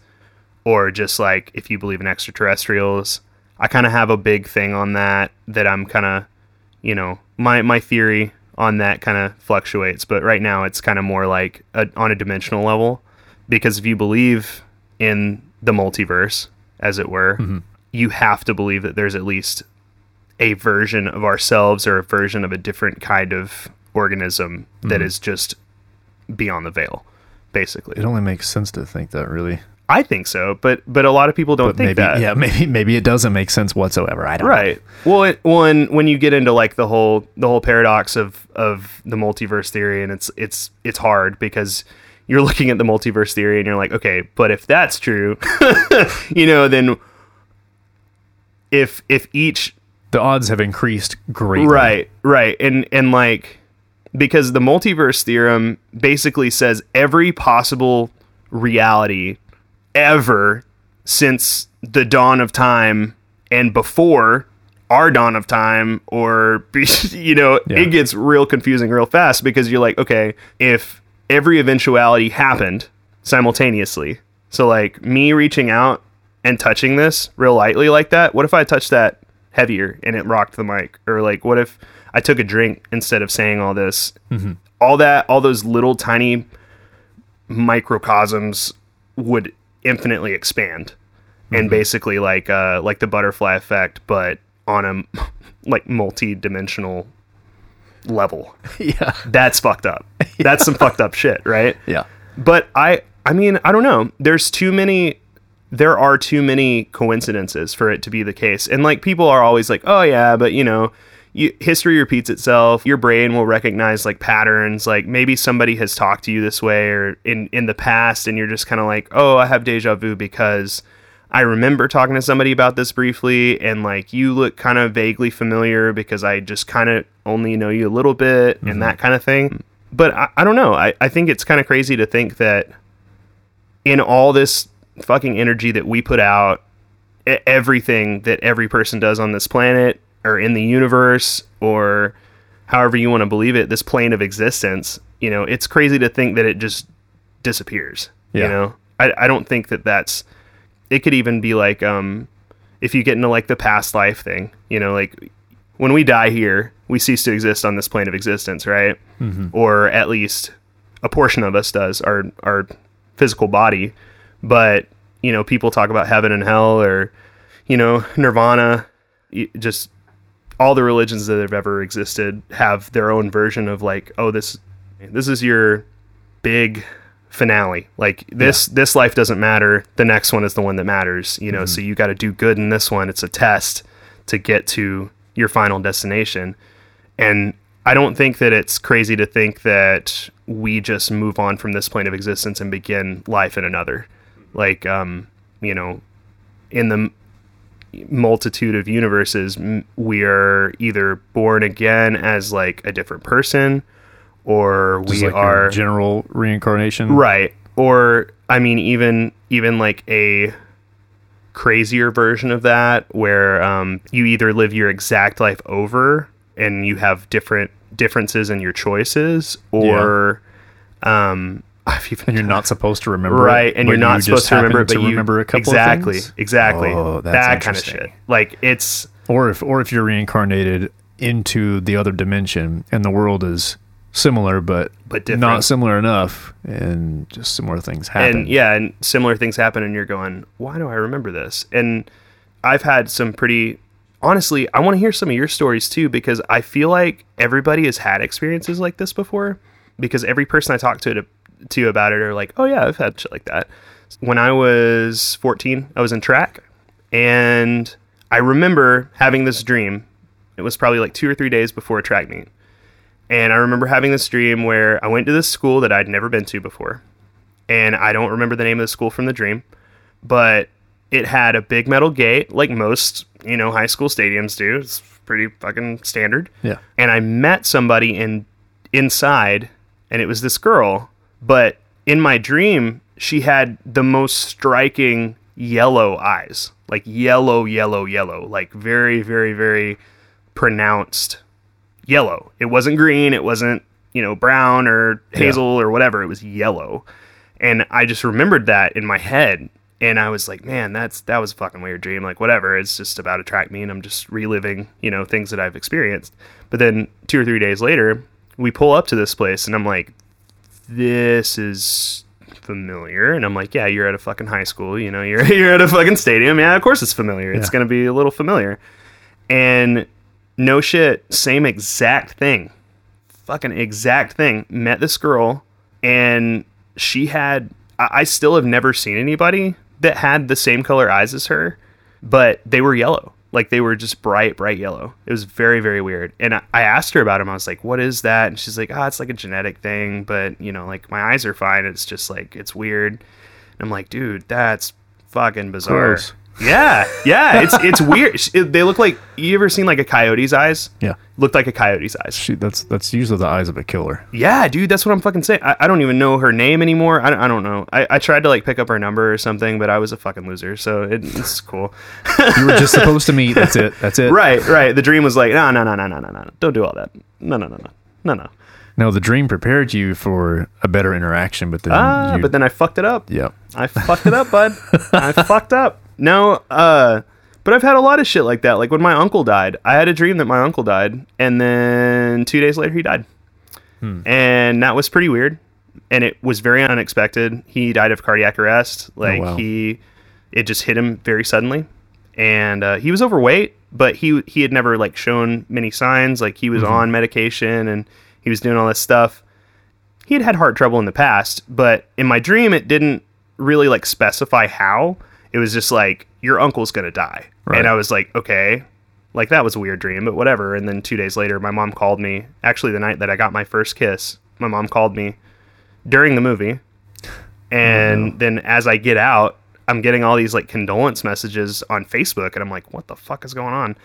or just like if you believe in extraterrestrials. I kind of have a big thing on that that I'm kind of, you know, my my theory on that kind of fluctuates, but right now it's kind of more like a, on a dimensional level because if you believe in the multiverse, as it were, mm-hmm. you have to believe that there's at least a version of ourselves or a version of a different kind of organism that mm-hmm. is just beyond the veil, basically. It only makes sense to think that, really. I think so, but but a lot of people don't But think maybe, that. yeah, maybe maybe it doesn't make sense whatsoever. I don't. know. Right. Well, it, when when you get into like the whole the whole paradox of of the multiverse theory, and it's it's it's hard because you're looking at the multiverse theory and you're like, okay, but if that's true, you know, then if if each The odds have increased greatly. Right, right. And and like because the multiverse theorem basically says every possible reality ever since the dawn of time and before our dawn of time or you know Yeah. it gets real confusing real fast because you're like okay if every eventuality happened simultaneously so like me reaching out and touching this real lightly like that what if i touched that heavier and it rocked the mic? Or like what if i took a drink instead of saying all this? Mm-hmm. All that all those little tiny microcosms would infinitely expand. And basically like uh like the butterfly effect but on a like multi-dimensional level. Yeah. that's fucked up. That's some fucked up shit right? Yeah. but i i mean i don't know. There's too many there are too many coincidences for it to be the case. And like people are always like oh yeah but you know you, history repeats itself. Your brain will recognize like patterns. Like maybe somebody has talked to you this way or in in the past and you're just kind of like oh i have deja vu because i remember talking to somebody about this briefly and like you look kind of vaguely familiar because i just kind of only know you a little bit and mm-hmm. that kind of thing. But I, I don't know. I, I think it's kind of crazy to think that in all this fucking energy that we put out, everything that every person does on this planet or in the universe or however you want to believe it, this plane of existence, you know, it's crazy to think that it just disappears. You know, I, I don't think that that's, it could even be like, um, if you get into like the past life thing, you know, like when we die here, we cease to exist on this plane of existence, right? Or at least a portion of us does, our our physical body. But you know, people talk about heaven and hell, or you know, nirvana. Just all the religions that have ever existed have their own version of like, oh, this this is your big finale. Like this this life doesn't matter. The next one is the one that matters. You know, so you got to do good in this one. It's a test to get to your final destination. And I don't think that it's crazy to think that we just move on from this plane of existence and begin life in another. Like, um, you know, in the multitude of universes, we are either born again as like a different person, or Just we like are general reincarnation. right or i mean even even like a crazier version of that where um, you either live your exact life over and you have different differences in your choices or um I've even you're not supposed to remember it, right and you're not you supposed to remember it but you remember a couple exactly of things? exactly. Oh, that kind of shit like it's or if or if you're reincarnated into the other dimension and the world is similar but But different. not similar enough and just similar things happen. and yeah and similar things happen and you're going why do i remember this? And i've had some pretty honestly i want to hear some of your stories too because i feel like everybody has had experiences like this before because every person i talk to to, to about it are like oh yeah i've had shit like that when i was 14 i was in track and i remember having this dream it was probably like two or three days before a track meet and I remember having this dream where I went to this school that I'd never been to before. And I don't remember the name of the school from the dream, but it had a big metal gate, like most, you know, high school stadiums do. It's pretty fucking standard. yeah And I met somebody in inside, and it was this girl. But in my dream, she had the most striking yellow eyes. Like yellow, yellow, yellow. Like very, very, very pronounced yellow. It wasn't green. It wasn't, you know, brown or hazel or whatever. It was yellow. And I just remembered that in my head. And I was like, man, that's that was a fucking weird dream. Like, whatever. It's just about attract me and I'm just reliving, you know, things that I've experienced. But then two or three days later, we pull up to this place and I'm like, this is familiar. And I'm like, yeah, you're at a fucking high school. You know, you're you're at a fucking stadium. Yeah, of course it's familiar. It's gonna be a little familiar. And no shit, same exact thing. Fucking exact thing. Met this girl, and she had. I, I still have never seen anybody that had the same color eyes as her, but they were yellow. Like they were just bright, bright yellow. It was very, very weird. And I, asked her about him. I was like, "What is that?" And she's like, "Ah, it's like a genetic thing, but you know, like my eyes are fine. It's just like it's weird." And I'm like, "Dude, that's fucking bizarre." Yeah, yeah, it's it's weird. Sh- They look like you ever seen like a coyote's eyes? yeah Looked like a coyote's eyes. She, that's that's usually the eyes of a killer Yeah, dude, that's what I'm fucking saying. I, I don't even know her name anymore. I don't, I don't know. I, I tried to like pick up her number or something, but I was a fucking loser, so it, it's cool. you were just supposed to meet that's it that's it right, right. The dream was like, no, no, no, no, no, no, no. Don't do all that. No, no, no, no, no, no. no the dream prepared you for a better interaction but then Ah, you, but then I fucked it up. yeah I fucked it up, bud. I fucked up. No, uh, but I've had a lot of shit like that. Like when my uncle died, I had a dream that my uncle died, and then two days later he died, and that was pretty weird, and it was very unexpected. He died of cardiac arrest. Like wow. he, it just hit him very suddenly, and uh, he was overweight, but he he had never like shown many signs. Like he was on medication and he was doing all this stuff he had had heart trouble in the past, but in my dream, it didn't really like specify how. It was just like your uncle's gonna die, Right. and I was like, okay, like that was a weird dream, but whatever. And then two days later, my mom called me. Actually, the night that I got my first kiss, my mom called me during the movie, and then as I get out, I'm getting all these like condolence messages on Facebook, and I'm like, what the fuck is going on?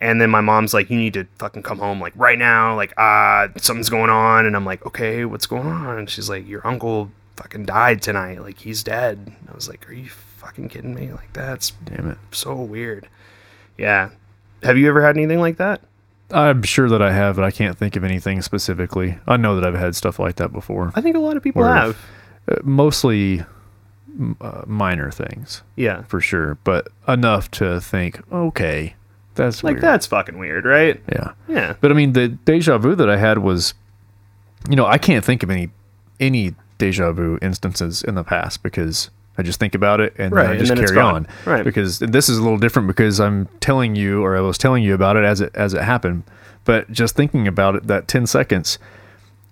And then my mom's like, you need to fucking come home like right now. Like, ah, something's going on. And I'm like, okay, what's going on? And she's like, your uncle fucking died tonight. Like, he's dead. And I was like, are you fucking kidding me? Like, that's damn it so weird. Yeah. Have you ever had anything like that? i'm sure that i have but i can't think of anything specifically i know that i've had stuff like that before I think a lot of people have. Uh, mostly uh, minor things Yeah. for sure but enough to think okay that's Like, weird. that's fucking weird, right? yeah Yeah. But I mean, the deja vu that I had was, you know, I can't think of any any deja vu instances in the past because I just think about it and Right, then I just carry on. Right. Because this is a little different because I'm telling you, or I was telling you about it as it as it happened. But just thinking about it, that ten seconds,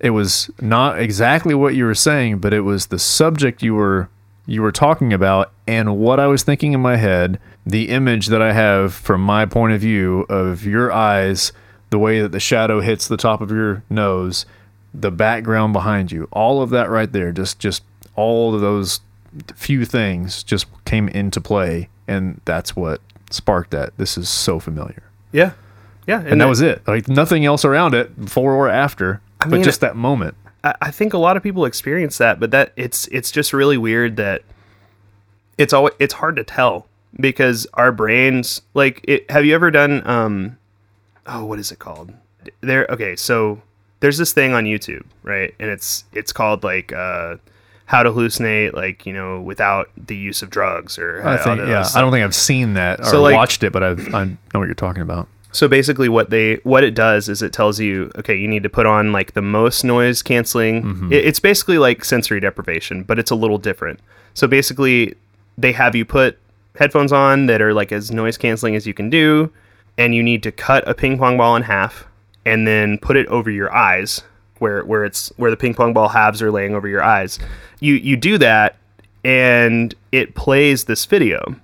it was not exactly what you were saying, but it was the subject you were you were talking about and what I was thinking in my head, the image that I have from my point of view of your eyes the way that the shadow hits the top of your nose, the background behind you, all of that right there, just just all of those few things just came into play, and that's what sparked that. This is so familiar, Yeah. Yeah. and, that was it. Like nothing else around it, before or after, but mean, just that moment. I, I think a lot of people experience that, but that it's it's just really weird that it's always it's hard to tell because our brains like it, have you ever done um oh what is it called there okay so there's this thing on YouTube right and it's it's called like uh how to hallucinate like you know without the use of drugs or I think, yeah, I don't think I've seen that or So, like- watched it, but I've, I know what you're talking about. So basically, what they what it does is it tells you, okay, you need to put on like the most noise canceling. Mm-hmm. It, it's basically like sensory deprivation, but it's a little different. So basically, they have you put headphones on that are like as noise canceling as you can do, and you need to cut a ping pong ball in half and then put it over your eyes, where where it's where the ping pong ball halves are laying over your eyes. You you do that, and it plays this video,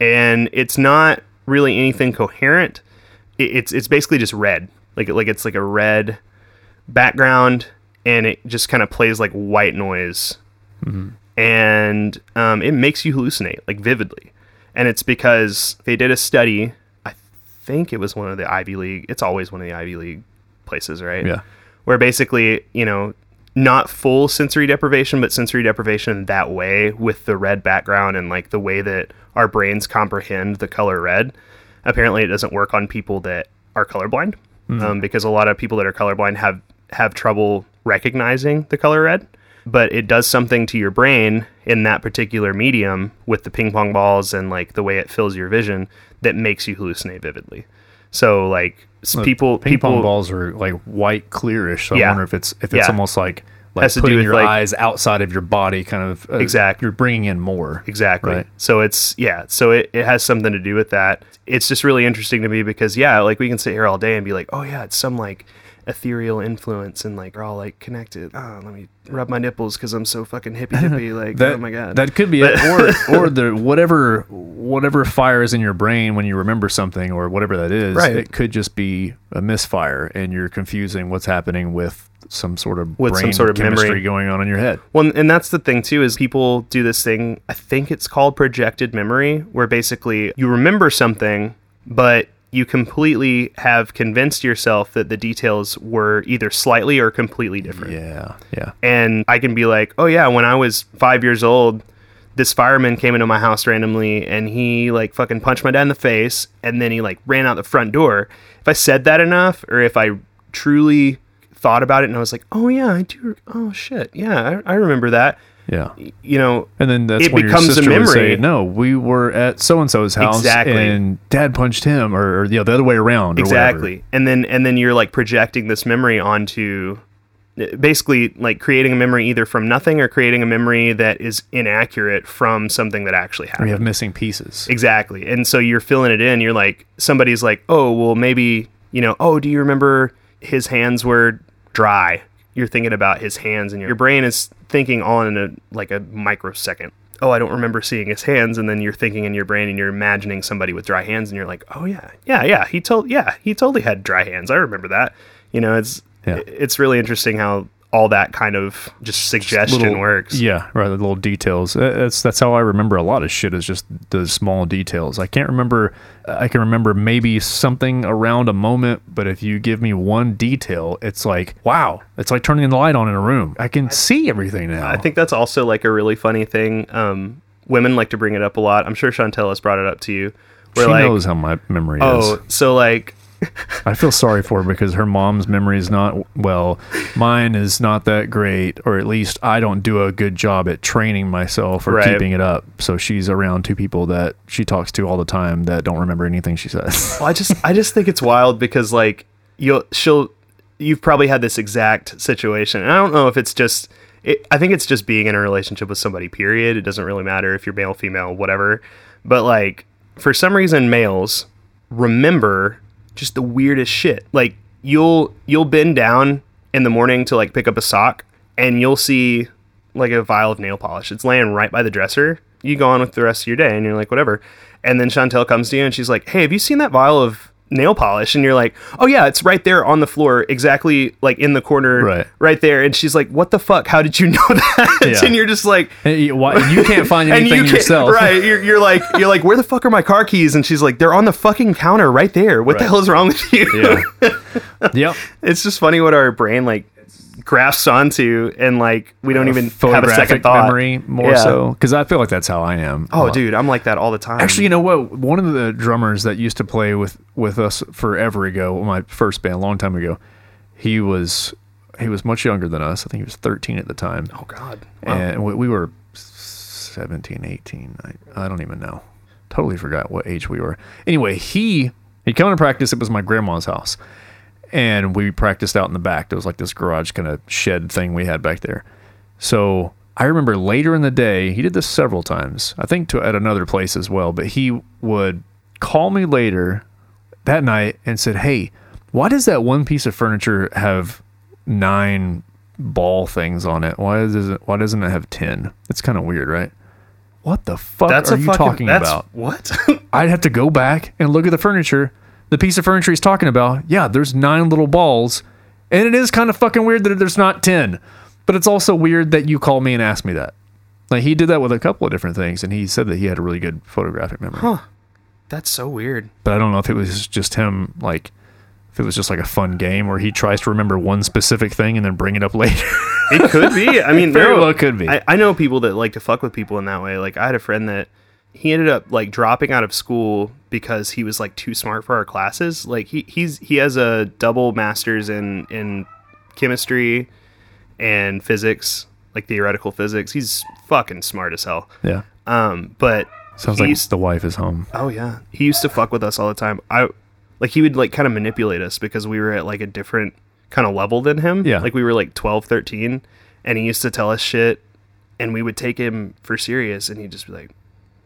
and it's not really anything coherent. It- it's it's basically just red. Like like it's like a red background and it just kind of plays like white noise. And um, it makes you hallucinate like vividly. And it's because they did a study i think it was one of the ivy league it's always one of the ivy league places right? Yeah. Where basically you know not full sensory deprivation but sensory deprivation that way with the red background and like the way that our brains comprehend the color red. Apparently it doesn't work on people that are colorblind um, because a lot of people that are colorblind have have trouble recognizing the color red. But it does something to your brain in that particular medium with the ping pong balls and like the way it fills your vision that makes you hallucinate vividly so like people Ping people pong balls are like white clearish. So I wonder if it's if it's Yeah. almost like like Has to do putting with, your like- eyes outside of your body, kind of uh, Exact- You're bringing in more. Exactly. Right. So it's yeah. So it, it has something to do with that. It's just really interesting to me because yeah, like we can sit here all day and be like, oh yeah, it's some like ethereal influence and like we're all like connected. Oh, let me rub my nipples because I'm so fucking hippy dippy. Like That, oh my god. that could be it, or or the whatever whatever fire is in your brain when you remember something or whatever that is. Right. It could just be a misfire, and you're confusing what's happening with some sort of With some sort of chemistry memory. going on in your head. Well, and that's the thing too is people do this thing. I think it's called projected memory, where basically you remember something, but you completely have convinced yourself that the details were either slightly or completely different. Yeah, yeah. and I can be like, oh yeah, when I was five years old, this fireman came into my house randomly and he like fucking punched my dad in the face and then he like ran out the front door. If I said that enough, or if I truly thought about it and I was like, oh yeah, I do. Oh shit, yeah, I, I remember that. Yeah. You know, And then that's It when becomes a your sister would say, memory. "No, we were at so and so's house, Exactly. and Dad punched him, or, or you know, the other way around." or whatever. exactly and then and then you're like projecting this memory onto basically like creating a memory either from nothing or creating a memory that is inaccurate from something that actually happened We have missing pieces. Exactly. And so you're filling it in. You're like, somebody's like, oh, well, maybe, you know, oh, do you remember his hands were dry? You're thinking about his hands, and your brain is thinking on in a like a microsecond. Oh, I don't remember seeing his hands, and then you're thinking in your brain, and you're imagining somebody with dry hands, and you're like, oh yeah, yeah, yeah. He told, yeah, he totally had dry hands. I remember that. You know, it's Yeah. it's really interesting how all that kind of just suggestion Little- works. Yeah, right. The little details. Uh, That's that's how I remember a lot of shit. Is just the small details. I can't remember. I can remember maybe something around a moment, but if you give me one detail, it's like wow. It's like turning the light on in a room. I can see everything now. I think that's also like a really funny thing. Um, women like to bring it up a lot. I'm sure Chantel has brought it up to you. she Where like, knows how my memory oh, is. so like, I feel sorry for her because her mom's memory is not well. Mine is not that great, or at least I don't do a good job at training myself or Right. keeping it up. So she's around two people that she talks to all the time that don't remember anything she says. well, I just I just think it's wild because like you'll she'll you've probably had this exact situation. And I don't know if it's just. It, I think it's just being in a relationship with somebody. Period. It doesn't really matter if you're male, female, whatever. But like for some reason, males remember just the weirdest shit. Like you'll you'll bend down in the morning to like pick up a sock, and you'll see like a vial of nail polish. It's laying right by the dresser. You go on with the rest of your day, and you're like, whatever. And then Chantel comes to you, and she's like, "Hey, have you seen that vial of nail polish and you're like oh yeah it's right there on the floor exactly like in the corner Right. there and she's like what the fuck how did you know that Yeah. and you're just like you, why, you can't find anything you can't yourself. right you're, you're like you're like where the fuck are my car keys and she's like they're on the fucking counter right there what the Right. hell is wrong with you Yeah. yep. it's just funny what our brain like grasps onto and like we don't even have a second thought memory more Yeah. so because I feel like that's how I am. oh Uh, dude i'm like that all the time Actually, you know what? One of the drummers that used to play with with us forever ago, my first band, a long time ago, he was he was much younger than us. I think he was 13 at the time, oh god Wow. and we, we were 17, 18. I, I don't even know. Totally forgot what age we were. Anyway, he he come to practice. It was my grandma's house, and we practiced out in the back. There was like this garage kind of shed thing we had back there. So I remember later in the day, he did this several times. I think to at another place as well. But he would call me later that night and said, "Hey, why does that one piece of furniture have nine ball things on it? Why does it? Why doesn't it have ten? It's kind of weird, right? What the fuck that's are you fucking, talking about? what I'd have to go back and look at the furniture. The piece of furniture he's talking about, yeah, there's nine little balls. And it is kind of fucking weird that there's not 10. But it's also weird that you call me and ask me that. Like he did that with a couple of different things, and he said that he had a really good photographic memory. Huh. that's so weird But I don't know if it was just him, like, if it was just like a fun game where he tries to remember one specific thing and then bring it up later. It could be. I mean, Very no, well could be. I, I know people that like to fuck with people in that way. Like I had a friend that he ended up like dropping out of school because he was like too smart for our classes. Like he he's he has a double masters in in chemistry and physics, like theoretical physics. He's fucking smart as hell. yeah. Um, but Sounds like used- the wife is home. Oh yeah, he used to fuck with us all the time. I like he would like kind of manipulate us because we were at like a different kind of level than him. Yeah. like we were like 12, 13, and he used to tell us shit, and we would take him for serious, and he'd just be like,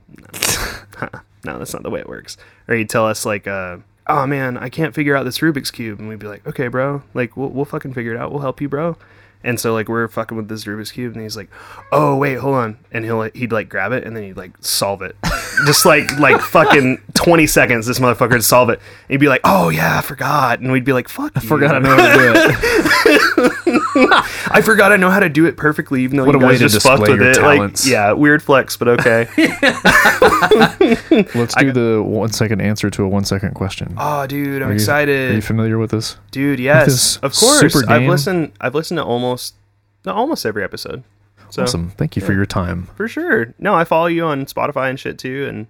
"No, that's not the way it works." Or he'd tell us like, uh, "Oh man, I can't figure out this Rubik's cube," and we'd be like, "Okay, bro, like we'll we'll fucking figure it out. We'll help you, bro." And so like we're fucking with this Rubik's cube, and he's like, "Oh wait, hold on," and he'll he'd like grab it, and then he'd like solve it, just like like fucking twenty seconds. This motherfucker would solve it. And he'd be like, "Oh yeah, I forgot," and we'd be like, "Fuck, I Forgot I know how to do it. I forgot I know how to do it perfectly, even though What you guys just fucked with it. talents. Like, yeah, weird flex, but okay. Let's do the one second answer to a one second question. oh, dude, I'm Are you- excited. Are you familiar with this? Dude, yes, this of course. super I've listened. I've listened to almost, no, almost every episode. So Awesome. Thank you for your time. for sure. No, I follow you on Spotify and shit too, and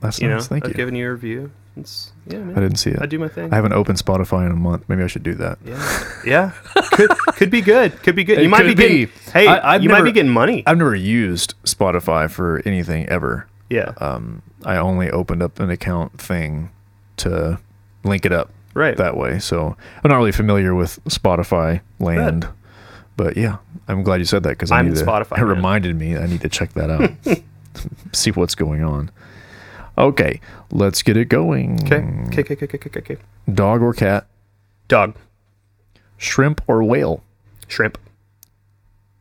That's you nice. know, Thank I've you. given you a review. It's yeah, man. I didn't see it. I do my thing. I haven't opened Spotify in a month. Maybe I should do that. yeah, yeah. Could could be good. Could be good. It You might be could getting. Hey, I- you might be getting money. I've never used Spotify for anything ever. yeah, Um, I only opened up an account thing to link it up right. that way. So I'm not really familiar with Spotify land. But yeah, I'm glad you said that because I I'm need to, Spotify It man. reminded me I need to check that out. See what's going on. Okay, let's get it going. Okay. Okay. Okay. Okay. Okay. Okay. Dog or cat? Dog. Shrimp or whale? Shrimp.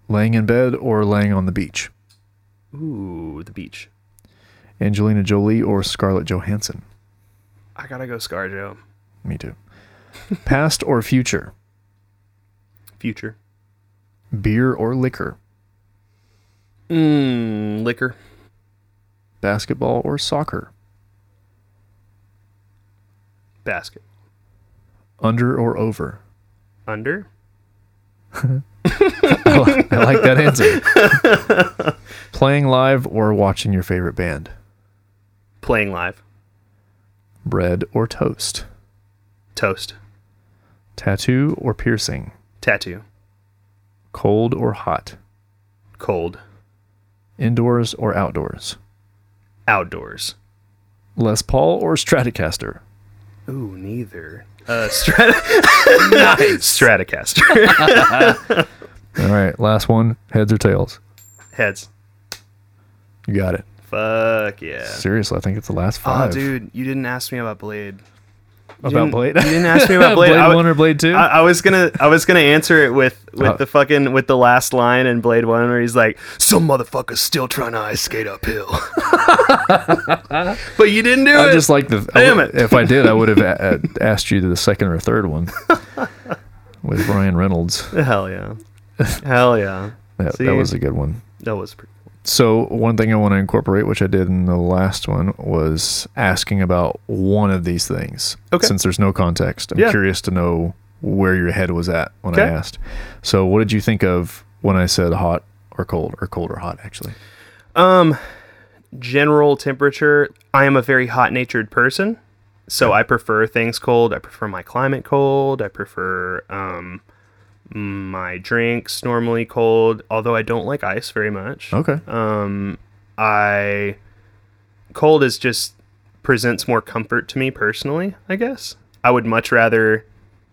Laying in bed or laying on the beach? Ooh, the beach. Angelina Jolie or Scarlett Johansson? I gotta go ScarJo. Me too. Past or future? Future. Beer or liquor? Mmm, liquor. Basketball or soccer? Basket. Under or over? Under. I like that answer. Playing live or watching your favorite band? Playing live. Bread or toast? Toast. Tattoo or piercing? Tattoo. Cold or hot? Cold. Indoors or outdoors? Outdoors. Les Paul or Stratocaster? Ooh, neither. Uh, Strat- nice. Stratocaster. All right, last one. Heads or tails? Heads. You got it. Fuck yeah. Seriously, I think it's the last Oh, five. dude, you didn't ask me about Blade. About Blade. You didn't ask me about Blade. Blade I, One or Blade Two? I, I was gonna I was gonna answer it with with Uh, the fucking with the last line in Blade One where he's like, "Some motherfuckers still trying to ice skate uphill," but you didn't do I it. I just like the. Damn would- it. If I did, I would have a- a- asked you to the second or third one with Ryan Reynolds. hell yeah, hell yeah. That, that was a good one. That was pretty. So one thing I want to incorporate, which I did in the last one, was asking about one of these things. Okay. Since there's no context, I'm Yeah. curious to know where your head was at when I Okay. asked. So what did you think of when I said hot or cold, or cold or hot? Actually, Um, general temperature. I am a very hot natured person, so I prefer things cold. I prefer my climate cold. I prefer um my drinks normally cold. Although I don't like ice very much. okay. Um, I cold is just presents more comfort to me personally. I guess I would much rather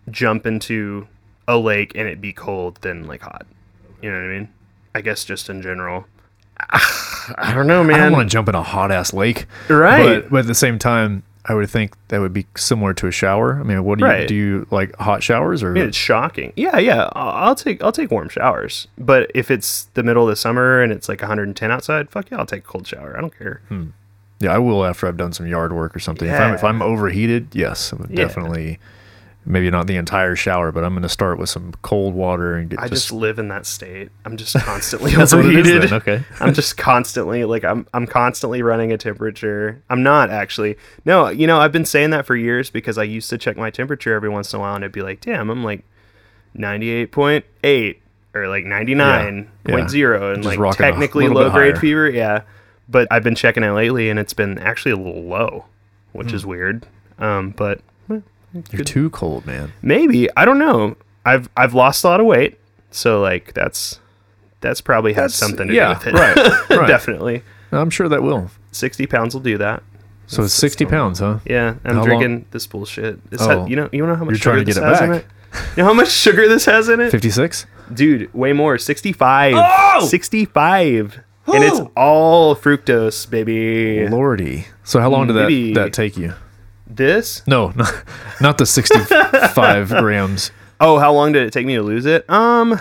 jump into a lake and it be cold than like hot. You know what I mean? I guess just in general. I don't know, man. I don't want to jump in a hot ass lake, Right. But, but at the same time, I would think that would be similar to a shower. I mean, what do you do? You like hot showers or? I mean, it's shocking. Yeah, yeah. I'll, take I'll take warm showers. But if it's the middle of the summer and it's like 110 outside, fuck yeah, I'll take a cold shower. I don't care. Hmm. Yeah, I will after I've done some yard work or something. If I'm if Yeah. I'm overheated, yes, I would Yeah. definitely. Maybe not the entire shower, but I'm going to start with some cold water and get I just, just. live in that state. I'm just constantly That's what it is overheated. okay. I'm just constantly like I'm I'm constantly running a temperature. I'm not actually. No, you know, I've been saying that for years because I used to check my temperature every once in a while and it'd be like, "Damn, I'm like 98.8 or like 99.0 and Just like a technically low grade higher. fever." Yeah. But I've been checking it lately and it's been actually a little low, which Hmm. is weird. Um, but You're too cold, man. maybe I don't know. I've I've lost a lot of weight, so like that's that's probably has That's- something to yeah, do with it. right, right. Definitely, I'm sure that will. sixty pounds will do that. So it's 60 pounds, huh? Yeah, I'm How drinking this bullshit. This Oh. you know you know how much You're sugar trying to this get it has in back. it. You know how much sugar this has in it, 56? dude? Way more, sixty five. Oh! Sixty five, and it's oh! all fructose, baby. Lordy. So how long did that, Maybe- that take you? This? No, not, not the 65 grams. Oh, how long did it take me to lose it? Um,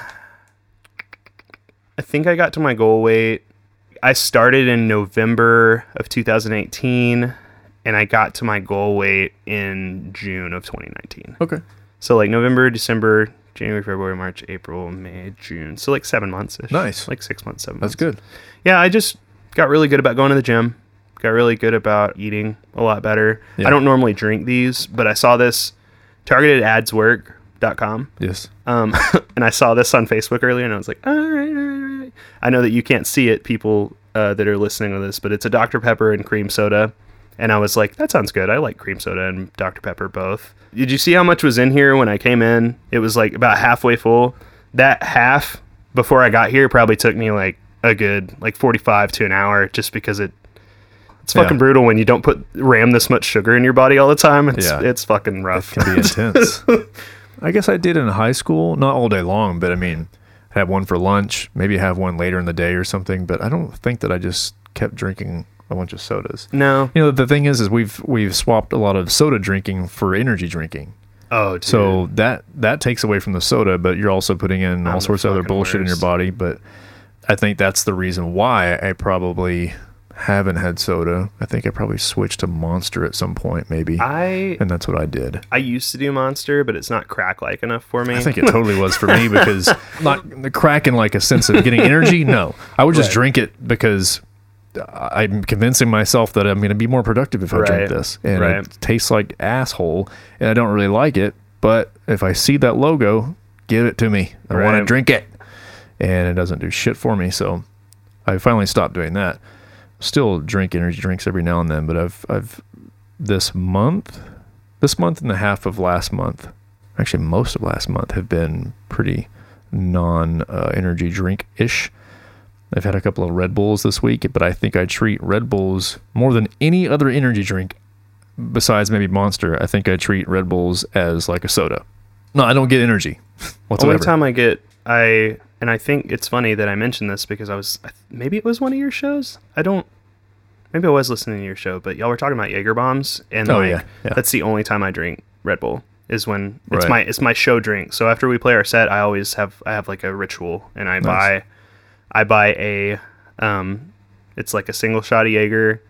I think I got to my goal weight. I started in November of 2018, and I got to my goal weight in June of 2019. Okay. So like November, December, January, February, March, April, May, June. So like seven months. Nice. Like six months, seven. That's months. good. Yeah, I just got really good about going to the gym. Got really good about eating a lot better. Yeah. I don't normally drink these, but I saw this targeted ads work.com. Yes. Um, and I saw this on Facebook earlier, and I was like, all right, all right, all right. I know that you can't see it, people uh, that are listening to this, but it's a Dr. Pepper and cream soda. And I was like, that sounds good. I like cream soda and Dr. Pepper both. Did you see how much was in here when I came in? It was like about halfway full. That half before I got here probably took me like a good like 45 to an hour just because it it's Yeah. fucking brutal when you don't put ram this much sugar in your body all the time. It's Yeah. it's fucking rough. It can be intense. I guess I did in high school, not all day long, but I mean, have one for lunch, maybe have one later in the day or something. But I don't think that I just kept drinking a bunch of sodas. no. You know, the thing is, is we've we've swapped a lot of soda drinking for energy drinking. Oh, dude. So that that takes away from the soda, but you're also putting in all sorts of other bullshit in your body. But I think that's the reason why I probably haven't had soda. I think I probably switched to Monster at some point, maybe, I and that's what I did. I used to do Monster, but it's not crack like enough for me. I think it totally was for me because not the crack in like a sense of getting energy. No, I would just Right. drink it because I'm convincing myself that I'm going to be more productive if I drink this, and Right. it tastes like asshole, and I don't really like it. But if I see that logo, give it to me. I want to drink it, and it doesn't do shit for me. So I finally stopped doing that. Still drink energy drinks every now and then, but I've I've this month, this month and a half of last month, actually most of last month have been pretty non uh, energy drink ish. I've had a couple of Red Bulls this week, but I think I treat Red Bulls more than any other energy drink besides maybe Monster. I think I treat Red Bulls as like a soda. No, I don't get energy whatsoever. Only time I get I and I think it's funny that I mentioned this because I was maybe it was one of your shows. I don't. Maybe I was listening to your show, but y'all were talking about Jaeger bombs, and Oh, like yeah, yeah. that's the only time I drink Red Bull is when it's Right. my it's my show drink. So after we play our set, I always have I have like a ritual, and I buy I buy a um, it's like a single shot of Jaeger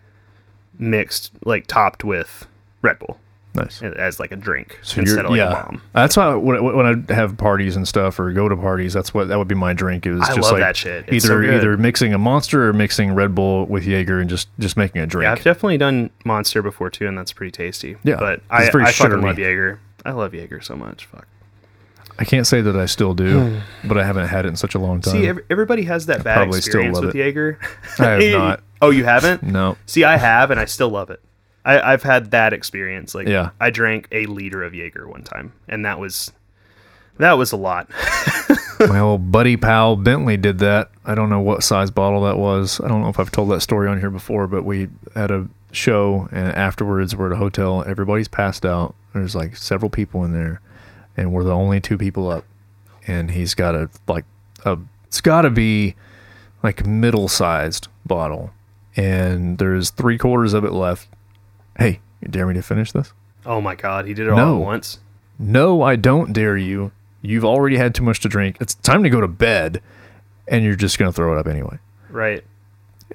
mixed like topped with Red Bull Nice. as like a drink So instead of like yeah, a bomb. that's why when, when I have parties and stuff or go to parties, that's what that would be my drink. Is I just love like that shit. It's either so either mixing a monster or mixing Red Bull with Jaeger and just just making a drink. Yeah, I've definitely done Monster before too, and that's pretty tasty. Yeah, but I, I fucking sugary. love Jaeger. I love Jaeger so much. Fuck. I can't say that I still do, hmm. but I haven't had it in such a long time. See, every, everybody has that bad experience with it. Jaeger. I have not. oh, you haven't? no, See, I have, and I still love it. I, I've had that experience. Like, Yeah. I drank a liter of Jaeger one time, and that was that was a lot. my old buddy pal Bentley did that. I don't know what size bottle that was. I don't know if I've told that story on here before, but we had a show and afterwards we're at a hotel. Everybody's passed out. There's like several people in there, and we're the only two people up. And he's got a like a it's got to be like middle sized bottle, and there's three quarters of it left. Hey, you dare me to finish this? oh my god, he did it all at once. No, I don't dare you. You've already had too much to drink. It's time to go to bed, and you're just gonna throw it up anyway. Right.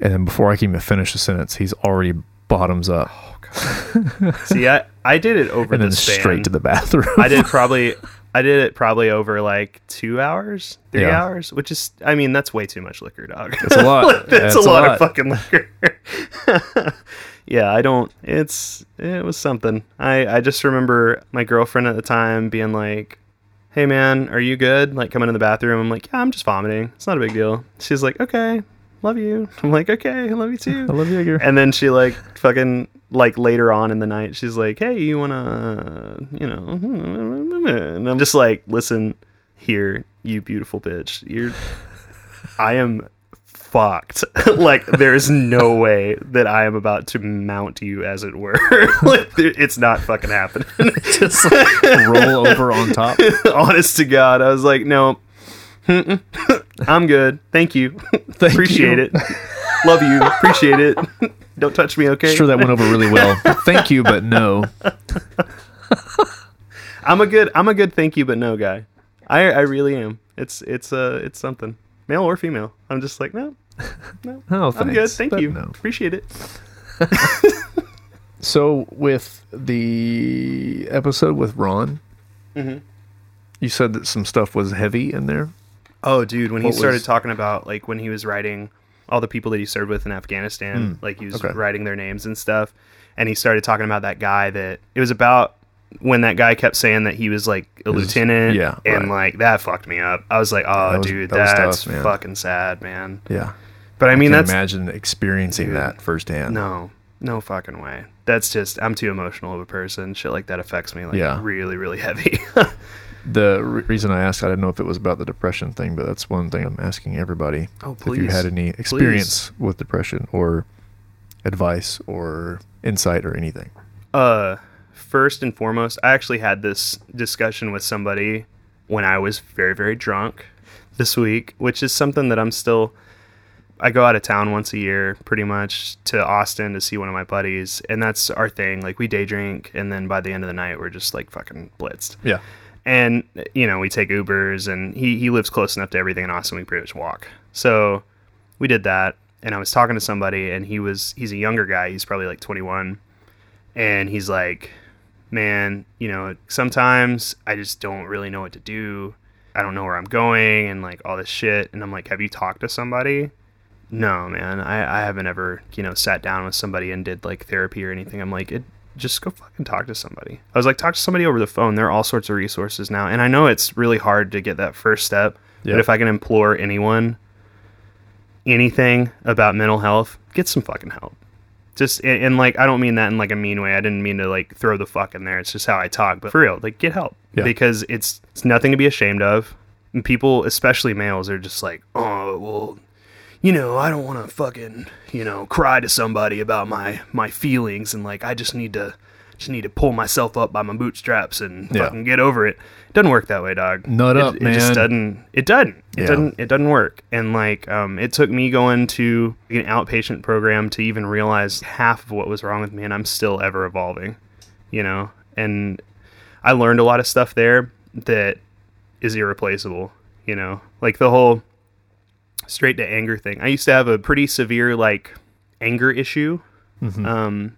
And then before I can even finish the sentence, he's already bottoms up oh, See, I I did it over and the then span. straight to the bathroom. I did probably I did it probably over like two hours, three Yeah. hours, which is I mean that's way too much liquor, dog. That's a lot. that's, That's a a lot, lot. of fucking liquor. yeah, I don't. It's it was something. I I just remember my girlfriend at the time being like, "Hey man, are you good?" Like coming in the bathroom. I'm like, "Yeah, I'm just vomiting. It's not a big deal." She's like, "Okay, love you." I'm like, "Okay, I love you too." I love Jaeger. And then she like fucking like later on in the night, she's like, "Hey, you wanna, you know?" And I'm just like, "Listen, here, you beautiful bitch. You're, I am fucked. like, there is no way that I am about to mount you, as it were. like, it's not fucking happening. just like, roll over on top. Honest to God, I was like, no." I'm good. Thank you. Appreciate you. it. Love you. Appreciate it. Don't touch me, okay? Sure, that went over really well. Thank you, but no. I'm a good I'm a good thank you but no guy. I I really am. It's it's uh it's something. Male or female. I'm just like, no. No. Oh, I'm good. thanks, Thank you. no. Appreciate it. So with the episode with Ron, Mhm. you said that some stuff was heavy in there. Oh, dude, when he What started was- talking about like when he was writing all the people that he served with in Afghanistan, hmm. like he was okay. writing their names and stuff, and he started talking about that guy that it was about when that guy kept saying that he was like a His- lieutenant, yeah, and right. like that fucked me up. I was like, oh, That was- dude, that was tough, that's fucking sad, man. Yeah, But I mean, I that's imagine experiencing Dude. that firsthand. No, no fucking way. That's just I'm too emotional of a person. Shit like that affects me like Yeah. really, really heavy. The re- reason I asked, I didn't know if it was about the depression thing, but that's one thing I'm asking everybody. Oh, If you had any experience with depression or advice or insight or anything. uh, first and foremost, I actually had this discussion with somebody when I was very, very drunk this week, which is something that I'm still. I go out of town once a year, pretty much, to Austin to see one of my buddies, and that's our thing. Like we day drink, and then by the end of the night, we're just like fucking blitzed. Yeah. And you know we take ubers and he, he lives close enough to everything in austin we pretty much walk. So we did that and i was talking to somebody and he was he's a younger guy he's probably like 21 and he's like man you know sometimes i just don't really know what to do. I don't know where i'm going and like all this shit. And i'm like have you talked to somebody? No man. I, I haven't ever you know sat down with somebody and did like therapy or anything. I'm like it just go fucking talk to somebody. I was like talk to somebody over the phone. There are all sorts of resources now. And i know it's really hard to get that first step Yeah. but if i can implore anyone anything about mental health get some fucking help. Just and, and like i don't mean that in like a mean way. I didn't mean to like throw the fuck in there. It's just how i talk. But for real like get help. Yeah. because it's it's nothing to be ashamed of. And people especially males are just like oh well you know i don't want to fucking you know cry to somebody about my my feelings and like i just need to just need to pull myself up by my bootstraps and Yeah. fucking get over it it. doesn't work that way dog Nut it, up, it just man. doesn't it doesn't it Yeah. doesn't it doesn't work and like um it took me going to an outpatient program to even realize half of what was wrong with me and i'm still ever evolving you know and I learned a lot of stuff there that is irreplaceable. You know, like the whole straight to anger thing. I used to have a pretty severe like anger issue, um,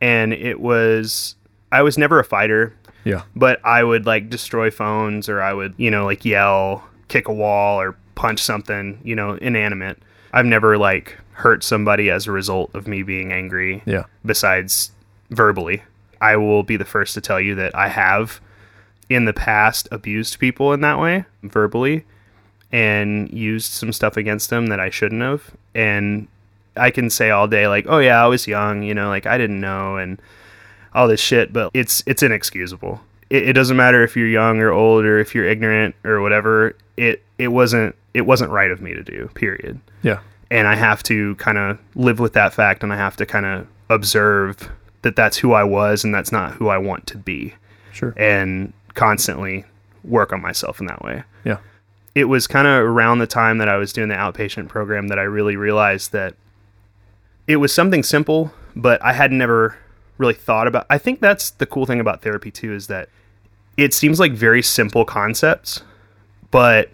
and it was I was never a fighter, Yeah. but I would like destroy phones or I would you know like yell, kick a wall, or punch something you know inanimate. I've never like hurt somebody as a result of me being angry Yeah. besides verbally. I will be the first to tell you that I have in the past abused people in that way verbally and used some stuff against them that I shouldn't have. And I can say all day like, "Oh yeah, I was young, you know, like I didn't know and all this shit," but it's it's inexcusable. It, it doesn't matter if you're young or old or if you're ignorant or whatever. It it wasn't it wasn't right of me to do. Period Yeah. and I have to kind of live with that fact and I have to kind of observe that that's who I was and that's not who I want to be Sure. and constantly work on myself in that way. Yeah. It was kind of around the time that I was doing the outpatient program that I really realized that it was something simple, but I had never really thought about. I think that's the cool thing about therapy too is that it seems like very simple concepts, but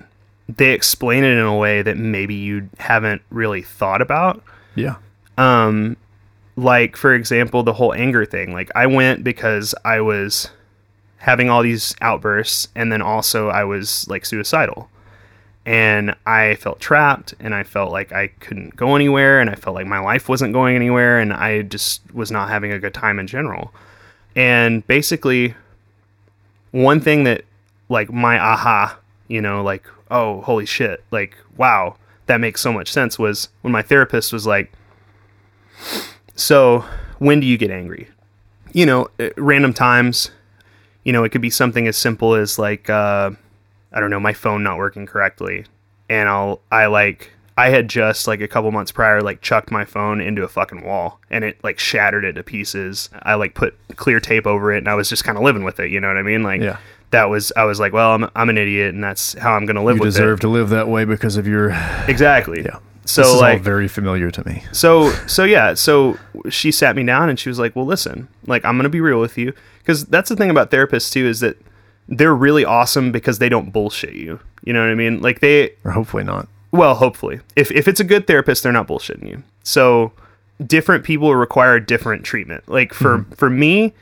they explain it in a way that maybe you haven't really thought about Yeah. um like for example the whole anger thing like i went because i was having all these outbursts and then also i was like suicidal and i felt trapped and i felt like i couldn't go anywhere and i felt like my life wasn't going anywhere and i just was not having a good time in general and basically one thing that like my aha you know like oh holy shit like wow that makes so much sense was when my therapist was like so, when do you get angry? You know, random times. You know, it could be something as simple as like uh, I don't know, my phone not working correctly, and I'll I like I had just like a couple months prior like chucked my phone into a fucking wall and it like shattered it to pieces. I like put clear tape over it and I was just kind of living with it. You know what I mean? Like Yeah. that was I was like, well, I'm I'm an idiot and that's how I'm gonna live You deserve it. to live that way because of your. Exactly. Yeah. So this is like all very familiar to me. so so yeah so she sat me down and she was like well listen like i'm gonna be real with you because that's the thing about therapists too is that they're really awesome because they don't bullshit you. You know what i mean? Like they Or hopefully not. well hopefully. If, if it's a good therapist they're not bullshitting you. So different people require different treatment. Like for mm-hmm. for me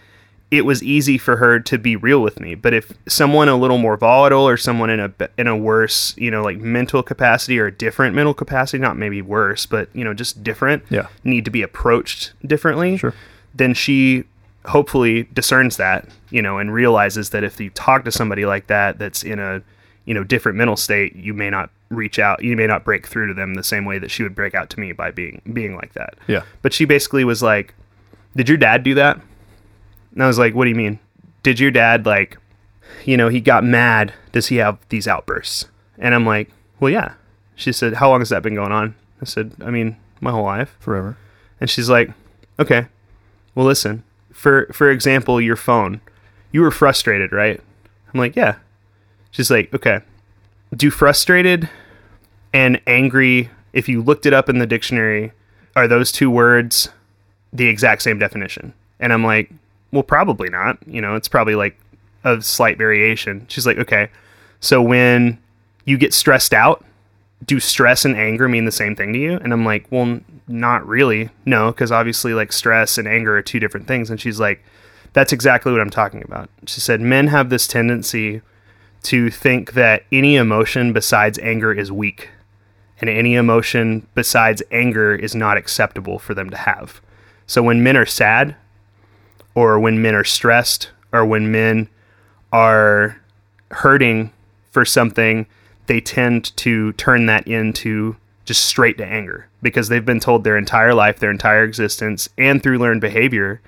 it was easy for her to be real with me. But if someone a little more volatile or someone in a in a worse you know like mental capacity or a different mental capacity not maybe worse but you know just different Yeah. need to be approached differently Sure. then she hopefully discerns that you know and realizes that if you talk to somebody like that that's in a you know different mental state you may not reach out you may not break through to them the same way that she would break out to me by being being like that. Yeah. but she basically was like did your dad do that? And i was like what do you mean? Did your dad like you know he got mad? Does he have these outbursts? And i'm like well yeah. She said how long has that been going on? I said i mean my whole life. Forever. and she's like, "Okay, well, listen. For for example, your phone. You were frustrated, right?" I'm like, "Yeah." She's like, "Okay. Do frustrated and angry, if you looked it up in the dictionary, are those two words the exact same definition?" And I'm like, "Well, probably not. You know, it's probably like a slight variation." She's like, "Okay. So when you get stressed out, do stress and anger mean the same thing to you? And I'm like, well, not really. No, because obviously, like, stress and anger are two different things. And she's like, that's exactly what I'm talking about. She said, men have this tendency to think that any emotion besides anger is weak, and any emotion besides anger is not acceptable for them to have. So when men are sad, or when men are stressed, or when men are hurting for something, they tend to turn that into just straight to anger because they've been told their entire life, their entire existence, and through learned behavior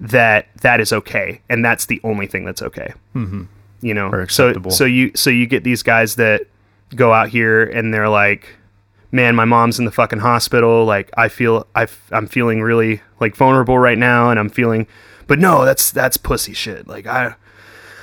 that that is okay, and that's the only thing that's okay. Mm-hmm. You know, so so you so you get these guys that go out here and they're like, "Man, my mom's in the fucking hospital. Like, I feel I I'm feeling really like vulnerable right now, and I'm feeling, but no, that's that's pussy shit. Like I."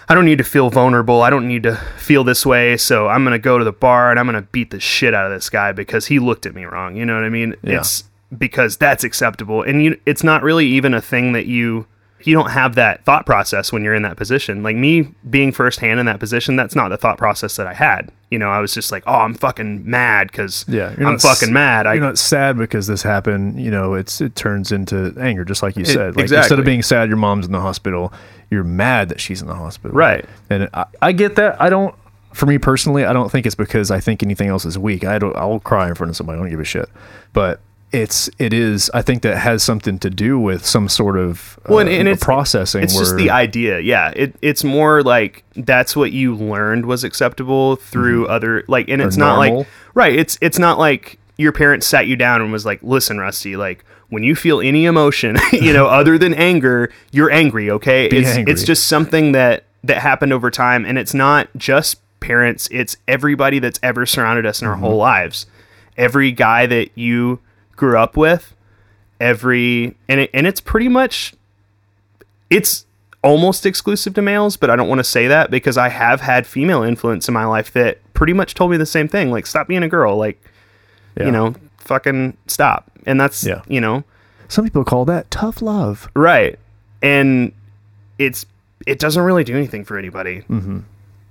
I don't need to feel vulnerable. I don't need to feel this way. So I'm going to go to the bar and I'm going to beat the shit out of this guy because he looked at me wrong. You know what I mean? Yeah. It's because that's acceptable. And you, it's not really even a thing that you, you don't have that thought process when you're in that position. Like me being firsthand in that position, that's not the thought process that I had. You know, I was just like, oh, I'm fucking mad because Yeah, I'm fucking s- mad. You're not sad because this happened. You know, it's it turns into anger, just like you said. Like instead of being sad, your mom's in the hospital. You're mad that she's in the hospital. Right. And I, I get that. I don't. For me personally, I don't think it's because I think anything else is weak. I don't. I'll cry in front of somebody. I don't give a shit. But it's it is. I think that has something to do with some sort of uh, Well, and- and it's- processing. It's just the idea. Yeah. It it's more like that's what you learned was acceptable through other like and it's not normal. like right, it's it's not like your parents sat you down and was like, "Listen, Rusty, like when you feel any emotion, you know, other than anger, you're angry, okay? Be it's angry. it's just something that that happened over time and it's not just parents, it's everybody that's ever surrounded us in our Mm-hmm. whole lives. Every guy that you grew up with, every and it, and it's pretty much it's almost exclusive to males, but I don't want to say that because I have had female influence in my life that pretty much told me the same thing. Like, stop being a girl. Like, Yeah. you know, fucking stop. And that's, Yeah. you know, Some people call that tough love. right. And it's, it doesn't really do anything for anybody. Mm-hmm.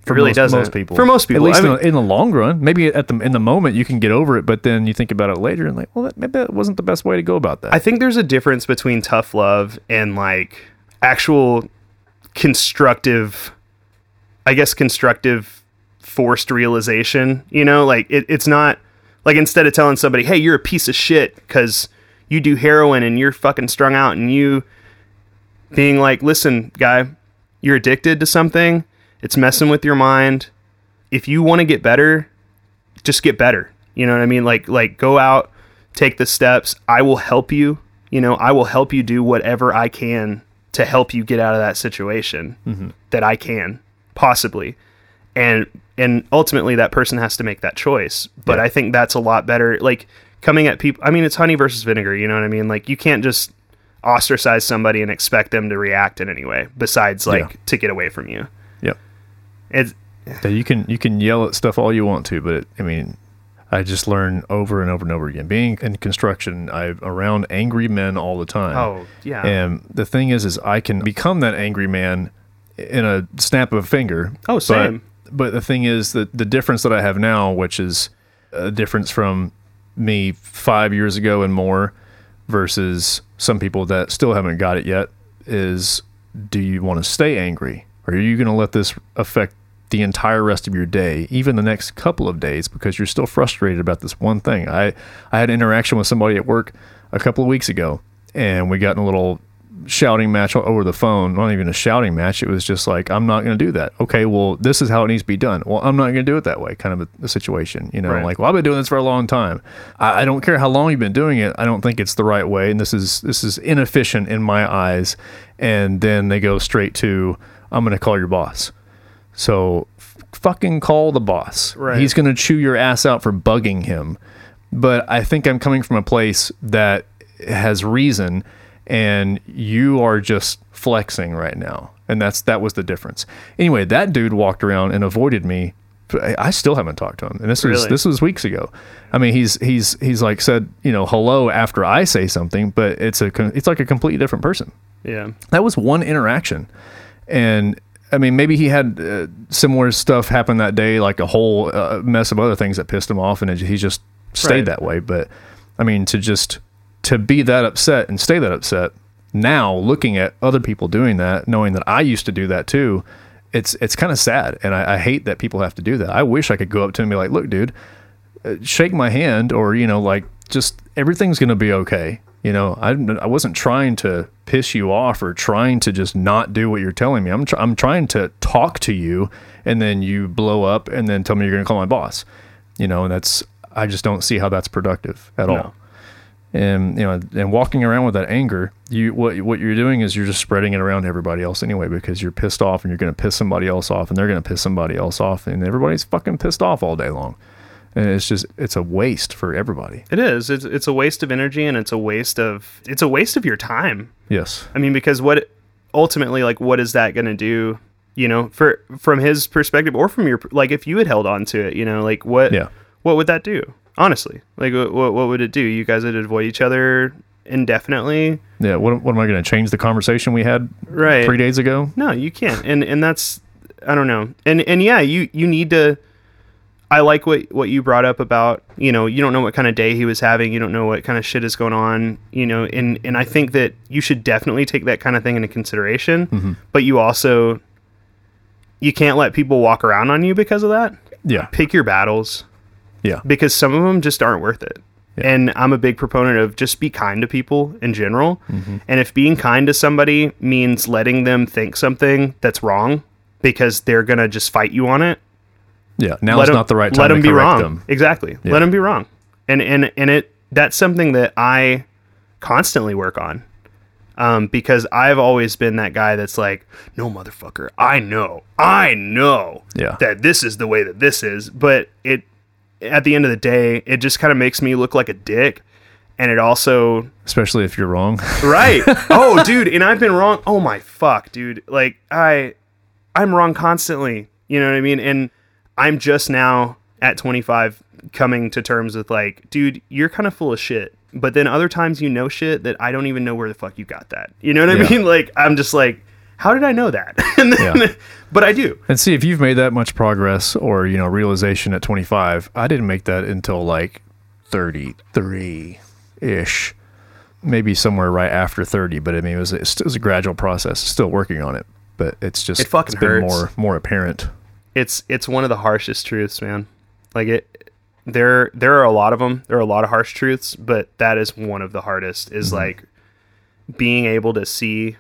It For really most, doesn't. Most people. For most people. At least I mean- in, the, in the long run. Maybe at the in the moment you can get over it, but then you think about it later and like, well, that, maybe that wasn't the best way to go about that. I think there's a difference between tough love and like actual constructive, I guess, constructive forced realization. You know, like it, it's not like instead of telling somebody, hey, you're a piece of shit because you do heroin and you're fucking strung out and you being like, listen, guy, you're addicted to something, it's messing with your mind. If you want to get better, just get better. You know what I mean? Like like go out, take the steps. I will help you. You know, I will help you do whatever I can to help you get out of that situation mm-hmm. that I can possibly. And and ultimately that person has to make that choice. But Yeah. I think that's a lot better like coming at people I mean it's honey versus vinegar, you know what I mean? Like you can't just ostracize somebody and expect them to react in any way besides like Yeah. to get away from you. It's Yeah, you can you can yell at stuff all you want to, but it, I mean, I just learn over and over and over again. Being in construction, I'm around angry men all the time. oh, yeah. And the thing is, is I can become that angry man in a snap of a finger. Oh, But- same. But, the thing is that the difference that I have now, which is a difference from me five years ago and more, versus some people that still haven't got it yet, is do you want to stay angry, or are you going to let this affect the entire rest of your day, even the next couple of days, because you're still frustrated about this one thing. I I had an interaction with somebody at work a couple of weeks ago, and we got in a little shouting match over the phone. Not even a shouting match. It was just like, I'm not going to do that. Okay, well, this is how it needs to be done. Well, I'm not going to do it that way. Kind of a, a situation, you know. Right. Like, well, I've been doing this for a long time. I, I don't care how long you've been doing it. I don't think it's the right way, and this is this is inefficient in my eyes. And then they go straight to, I'm going to call your boss. So f- fucking call the boss. Right. He's going to chew your ass out for bugging him. But I think I'm coming from a place that has reason and you are just flexing right now. And that's that was the difference. Anyway, that dude walked around and avoided me. I I still haven't talked to him. And this was this was weeks ago. I mean, he's he's he's like said, you know, hello after I say something, but it's a it's like a completely different person yeah. that was one interaction and i mean maybe he had uh, similar stuff happen that day like a whole uh, mess of other things that pissed him off and it, he just stayed Right. that way. But i mean to just to be that upset and stay that upset now looking at other people doing that knowing that i used to do that too it's it's kind of sad and I, I hate that people have to do that. I wish i could go up to him and be like look dude uh, shake my hand or you know like just everything's going to be okay you know I, I wasn't trying to piss you off or trying to just not do what you're telling me. I'm, tr- I'm trying to talk to you and then you blow up and then tell me you're going to call my boss. You know and that's i just don't see how that's productive at all. And you know and walking around with that anger you what what you're doing is you're just spreading it around everybody else anyway because you're pissed off and you're going to piss somebody else off and they're going to piss somebody else off and everybody's fucking pissed off all day long and it's just it's a waste for everybody It is. It's it's a waste of energy and it's a waste of it's a waste of your time. yes I mean, because what ultimately, like, what is that going to do? You know, for from his perspective or from your like, if you had held on to it, you know, like what Yeah. what would that do? Honestly, like what what what would it do? You guys would avoid each other indefinitely. Yeah. What, what am I going to change the conversation we had Right. three days ago? No, you can't. And and that's I don't know. And and yeah, you you need to I like what what you brought up about, you know, you don't know what kind of day he was having, you don't know what kind of shit is going on, you know, and and I think that you should definitely take that kind of thing into consideration, but you also you can't let people walk around on you because of that. Yeah. Pick your battles Yeah. because some of them just aren't worth it. Yeah. And I'm a big proponent of just be kind to people in general. Mm-hmm. And if being kind to somebody means letting them think something that's wrong because they're going to just fight you on it, Yeah. Now let is 'em- not the right time let to them be wrong. them. Exactly. Yeah. Let them be wrong. And and and it that's something that I constantly work on. Um, because I've always been that guy that's like, no, motherfucker, I know, I know Yeah. that this is the way that this is. But it, at the end of the day, it just kind of makes me look like a dick. And it also, Especially if you're wrong. right. oh, dude. And I've been wrong. Oh my fuck, dude. Like I, I'm wrong constantly. You know what I mean? And I'm just now at 25 coming to terms with like, dude, you're kind of full of shit. But then other times you know shit that I don't even know where the fuck you got that. You know what I mean? Like I'm just like, how did I know that? and then, Yeah. but I do. And see, if you've made that much progress or, you know, realization at 25, I didn't make that until like 33 ish, maybe somewhere right after 30. But I mean, it was, it was a gradual process, still working on it. But it's just It fucking it's been hurts. more more apparent. It's it's one of the harshest truths, man. Like it there there are a lot of them. There are a lot of harsh truths, but that is one of the hardest is mm-hmm. like being able to see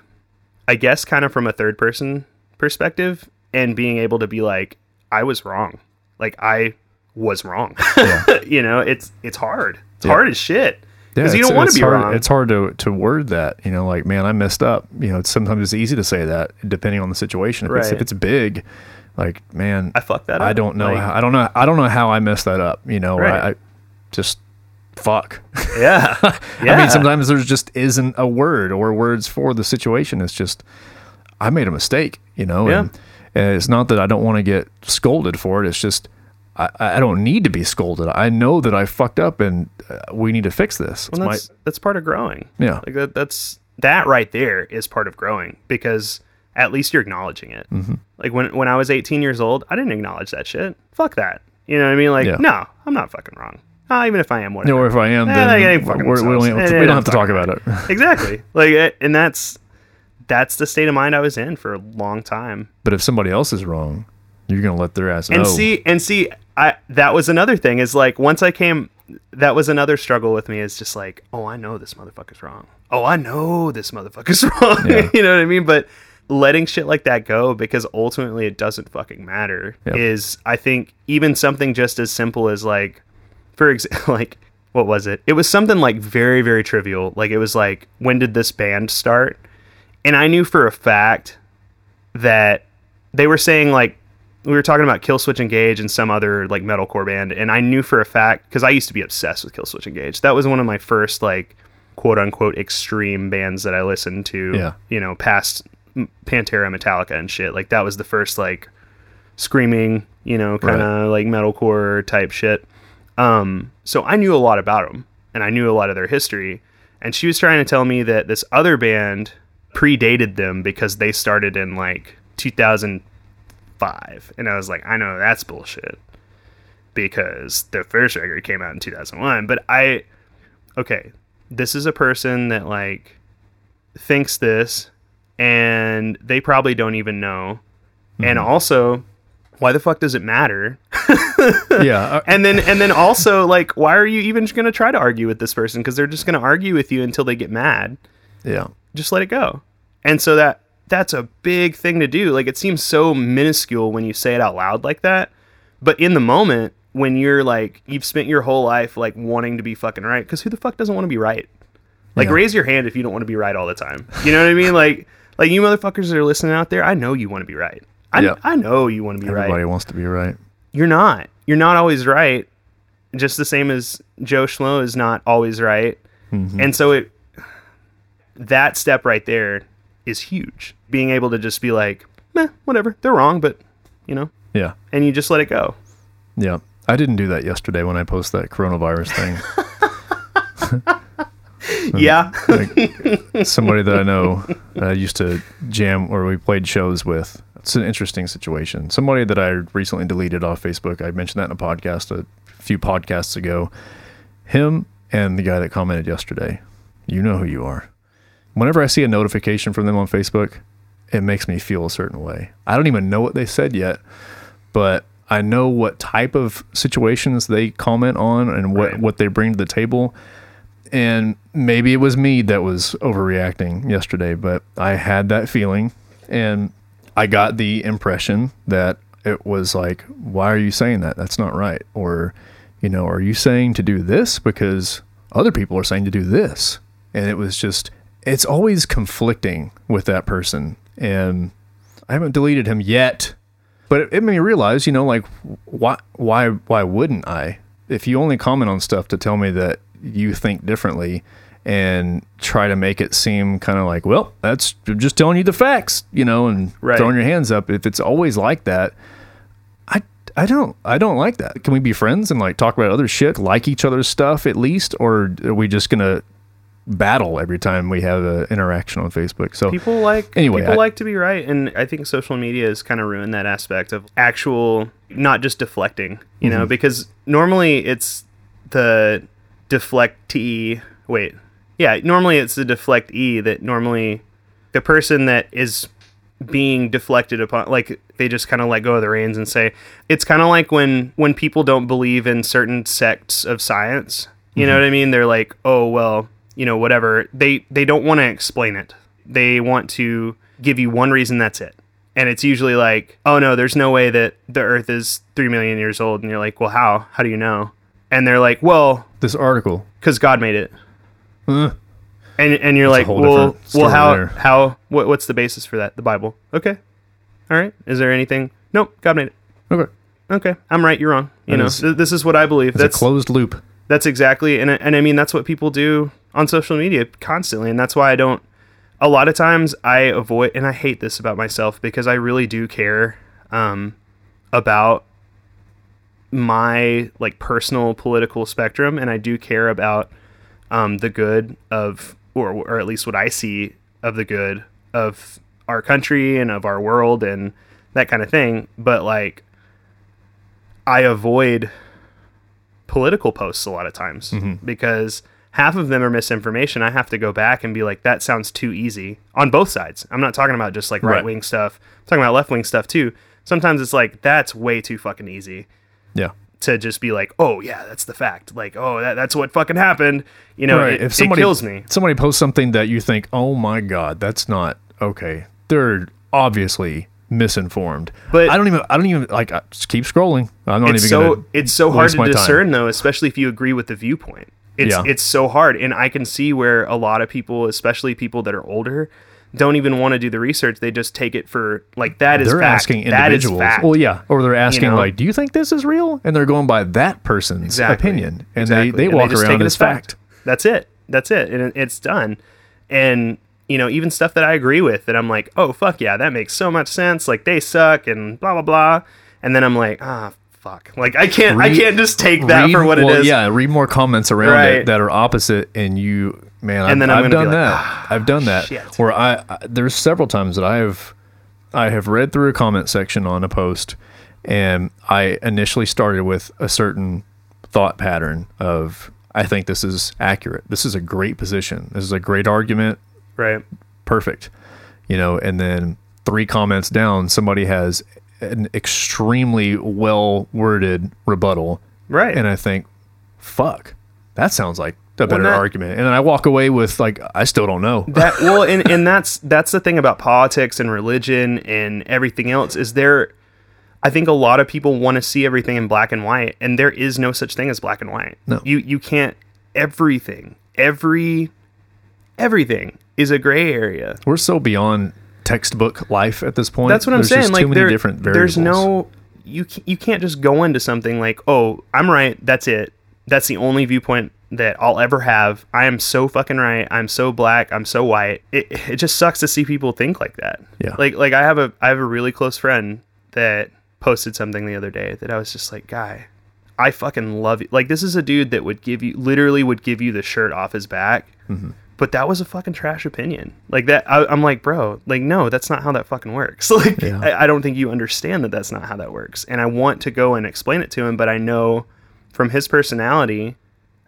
I guess kind of from a third person perspective and being able to be like I was wrong. Like I was wrong. you know, it's it's hard. It's Yeah. hard as shit. Because you don't want to be hard, wrong. It's hard to, to word that, you know, like, man, I messed up. You know, it's, sometimes it's easy to say that depending on the situation. If, it's, if it's big, like, man, I fucked that I up. don't know. Like- how, I don't know. I don't know how I messed that up. You know, Right. I, I just fuck. yeah. yeah. I mean, sometimes there's just isn't a word or words for the situation. It's just I made a mistake, you know, and, and it's not that I don't want to get scolded for it. It's just I, I don't need to be scolded. I know that I fucked up and uh, we need to fix this. Well, my- that's that's part of growing. Yeah. like that. That's that right there is part of growing because at least you're acknowledging it. Mm-hmm. Like when when I was 18 years old, I didn't acknowledge that shit. Fuck that. You know what I mean? Like Yeah. no, I'm not fucking wrong. Ah, even if I am, whatever. or if I am, Eh, then fucking we're, we don't, have to, Eh, we don't have to talk about it. exactly. Like, eh, and that's that's the state of mind I was in for a long time. But if somebody else is wrong, you're gonna let their ass know. And see, and see, I that was another thing is like once I came, that was another struggle with me. Is just like, oh, I know this motherfucker's wrong. Oh, I know this motherfucker's wrong. Yeah. you know what I mean? But letting shit like that go because ultimately it doesn't fucking matter. Yep. Is I think even something just as simple as like, for example, like what was it? It was something like very very trivial. Like it was like when did this band start? And I knew for a fact that they were saying like we were talking about Killswitch Engage and some other like metalcore band, and I knew for a fact because I used to be obsessed with Killswitch Engage. That was one of my first like quote unquote extreme bands that I listened to. Yeah. you know, past Pantera, Metallica, and shit. Like that was the first like screaming, you know, kind of like metalcore type shit. Um, so I knew a lot about them, and I knew a lot of their history. And she was trying to tell me that this other band predated them because they started in like 2005, and I was like, I know that's bullshit because their first record came out in 2001. But I, okay, this is a person that like thinks this, and they probably don't even know. And also, why the fuck does it matter? yeah, uh, and then and then also like why are you even going to try to argue with this person? Because they're just going to argue with you until they get mad. Yeah, just let it go. And so that that's a big thing to do. Like it seems so minuscule when you say it out loud like that. But in the moment when you're like you've spent your whole life like wanting to be fucking right because who the fuck doesn't want to be right? Like Yeah. raise your hand if you don't want to be right all the time. You know what i mean? Like like you motherfuckers that are listening out there i know you want to be right I, Yeah. I know you want to be right everybody wants to be right. you're not. You're not always right. Just the same as Joe Schmo is not always right. Mm-hmm. And so it that step right there is huge. Being able to just be like, meh, whatever, they're wrong, but you know, Yeah, and you just let it go. yeah. I didn't do that yesterday when I posted that coronavirus thing. yeah. like somebody that I know uh, used to jam or we played shows with. It's an interesting situation. Somebody that I recently deleted off Facebook. I mentioned that in a podcast a few podcasts ago. Him and the guy that commented yesterday. You know who you are. Whenever I see a notification from them on Facebook, it makes me feel a certain way. I don't even know what they said yet, but I know what type of situations they comment on and what, Right. what they bring to the table and maybe it was me that was overreacting yesterday, but I had that feeling and I got the impression that it was like, why are you saying that? That's not right. Or, you know, are you saying to do this because other people are saying to do this? And it was just, it's always conflicting with that person. And I haven't deleted him yet, but it, it made me realize, you know, like why, why, why wouldn't I? If you only comment on stuff to tell me that you think differently and try to make it seem kind of like, well, that's just telling you the facts, you know, and Right. throwing your hands up. If it's always like that, I I don't I don't like that. Can we be friends and like talk about other shit, like each other's stuff at least, or are we just gonna battle every time we have an interaction on Facebook? So people like Anyway, people I- like to be right and i think social media has kind of ruined that aspect of actual not just deflecting you Mm-hmm. know because normally it's the deflectee wait. Yeah normally it's the deflect e that normally the person that is being deflected upon like they just kind of let go of the reins and say it's kind of like when when people don't believe in certain sects of science. You know mm-hmm. what i mean? They're like oh well you know whatever. They they don't want to explain it. They want to give you one reason that's it. And it's usually like oh no there's no way that the earth is 3 million years old. And you're like well how? How do you know and they're like well this article, because god made it uh, and and you're like, well, well, how there. how what, what's the basis for that? The Bible. Okay, all right. Is there anything? Nope. God made it. okay, Okay, I'm right. You're wrong. You That know, is- th- this is what I believe. it's That's a closed loop. that's exactly, and I- and I mean that's what people do on social media constantly, and that's why I don't. A lot of times I avoid, and I hate this about myself because I really do care um, about my like personal political spectrum, and I do care about um, the good of, or or at least what I see of the good of our country and of our world and that kind of thing. But like, I avoid political posts a lot of times because half of them are misinformation. I have to go back and be like, that sounds too easy on both sides. I'm not talking about just like Right. right wing stuff. I'm talking about left wing stuff too. Sometimes it's like that's way too fucking easy Yeah. to just be like, oh yeah, that's the fact. Like, oh that, that's what fucking happened. You know, right. it, if somebody it kills me. somebody posts something that you think, oh my god, that's not okay. They're obviously misinformed. But- I don't even. I don't even like. I just keep scrolling. I'm not It's even so it's so hard to my time. discern though, especially if you agree with the viewpoint. It's Yeah. it's so hard, and I can see where a lot of people, especially people that are older, don't even want to do the research. They just take it for like that is They're fact. asking individuals. fact. Well, yeah, or they're asking know? like, "Do you think this is real?" And they're going by that person's Exactly. opinion, and Exactly. they they walk just around as fact. That's it. That's it, and it's done. And you know, even stuff that I agree with, that I'm like, oh fuck yeah, that makes so much sense. Like they suck and blah blah blah. And then I'm like, ah fuck. Like I can't I can't just take that Read- for what well, it is. Yeah, read more comments around Right. it that are opposite, and you, man, I've, And then I'm I've done like, that. Ah, I've done that. shit. Where I, I there's several times that I have, I have read through a comment section on a post, and I initially started with a certain thought pattern of, I think this is accurate. This is a great position. This is a great argument. Right. Perfect. You know, and then three comments down, somebody has an extremely well worded rebuttal Right. and I think, fuck, that sounds like a better that- argument. And then I walk away with like, I still don't know. that well and, and that's that's the thing about politics and religion and everything else is there i think a lot of people want to see everything in black and white and there is no such thing as black and white No. you you can't everything every everything is a gray area We're so beyond textbook life at this point. that's what i'm There's saying just like too many there, different variables. there's no you you can't just go into something like oh i'm right that's it that's the only viewpoint that I'll ever have. I am so fucking right. I'm so black. I'm so white. It, it just sucks to see people think like that. Yeah. Like like I have a I have a really close friend that posted something the other day that I was just like, guy, I fucking love you. Like this is a dude that would give you literally would give you the shirt off his back. Mm-hmm. But that was a fucking trash opinion. Like that, I, I'm like, bro, like no, that's not how that fucking works. Like Yeah. I, I don't think you understand that that's not how that works. And I want to go and explain it to him, but I know from his personality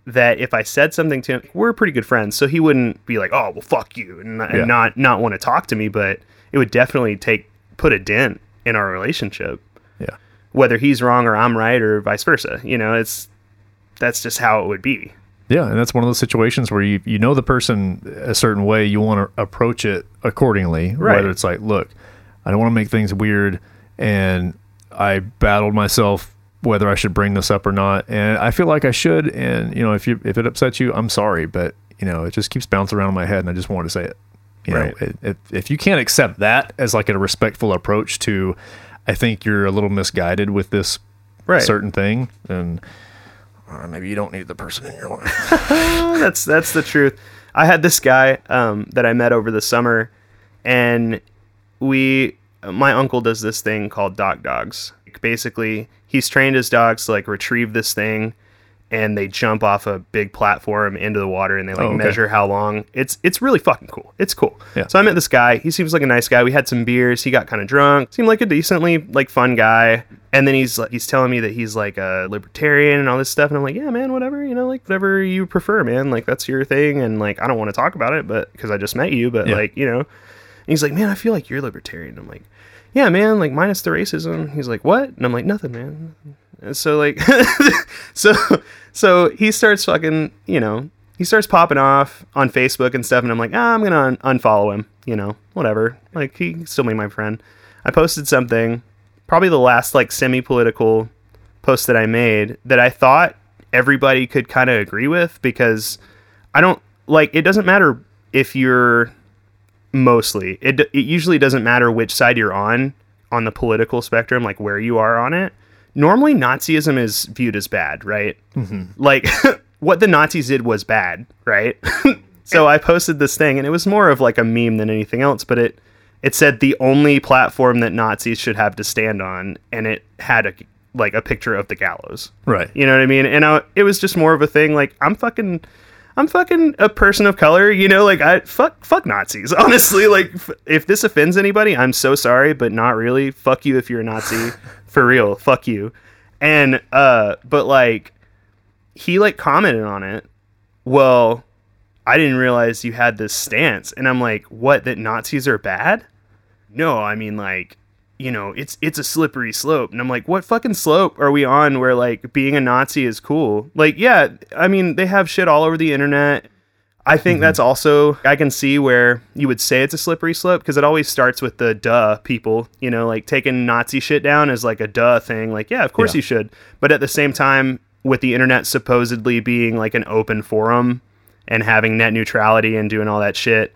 that if I said something to him, we're pretty good friends, so he wouldn't be like, "Oh, well, fuck you," and, and not not want to talk to me. But it would definitely take put a dent in our relationship, Yeah. whether he's wrong or I'm right, or vice versa. You know, it's that's just how it would be. Yeah, and that's one of those situations where you you know the person a certain way, you want to approach it accordingly. Right. Whether it's like, look, I don't want to make things weird, and I battled myself whether I should bring this up or not, and I feel like I should. And you know, if you if it upsets you, I'm sorry, but you know, it just keeps bouncing around in my head, and I just wanted to say it. You Right. know, it, if if you can't accept that as like a respectful approach to, I think you're a little misguided with this Right. certain thing, and uh, Maybe you don't need the person in your life. that's that's the truth. I had this guy um, that I met over the summer, and we, my uncle does this thing called dock dogs. Basically, he's trained his dogs to like retrieve this thing, and they jump off a big platform into the water, and they like Oh, okay. measure how long. It's it's really fucking cool. It's cool. Yeah. So I met this guy. He seems like a nice guy. We had some beers. He got kind of drunk. Seemed like a decently like fun guy. And then he's like he's telling me that he's like a libertarian and all this stuff. And I'm like, yeah, man, whatever. You know, like whatever you prefer, man. Like that's your thing. And like I don't want to talk about it, but because I just met you. But Yeah. like you know, and he's like, man, I feel like you're libertarian. I'm like, yeah, man. Like minus the racism. He's like, what? And I'm like, nothing, man. And so like, so so he starts fucking, you know, he starts popping off on Facebook and stuff, and I'm like, ah, I'm gonna un- unfollow him, you know, whatever. Like he still be my friend. I posted something, probably the last like semi-political post that I made that I thought everybody could kind of agree with because I don't like it doesn't matter if you're mostly it it usually doesn't matter which side you're on on the political spectrum like where you are on it normally nazism is viewed as bad right mm-hmm. like what the nazis did was bad right so i posted this thing and it was more of like a meme than anything else but it it said the only platform that nazis should have to stand on and it had a like a picture of the gallows Right. you know what I mean? And I, it was just more of a thing. Like I'm fucking, I'm fucking a person of color. You know, like I fuck fuck Nazis. Honestly, like f- if this offends anybody, I'm so sorry, but not really. Fuck you if you're a Nazi, for real. Fuck you. And uh, but like he like commented on it. Well, I didn't realize you had this stance, and I'm like, what? That Nazis are bad? No, I mean like you know, it's it's a slippery slope. And I'm like, what fucking slope are we on where like being a Nazi is cool? Like, yeah, I mean, they have shit all over the internet. I think mm-hmm. that's also I can see where you would say it's a slippery slope because it always starts with the duh people, you know, like taking Nazi shit down is like a duh thing. Like, yeah, of course Yeah. you should. But at the same time, with the internet supposedly being like an open forum and having net neutrality and doing all that shit,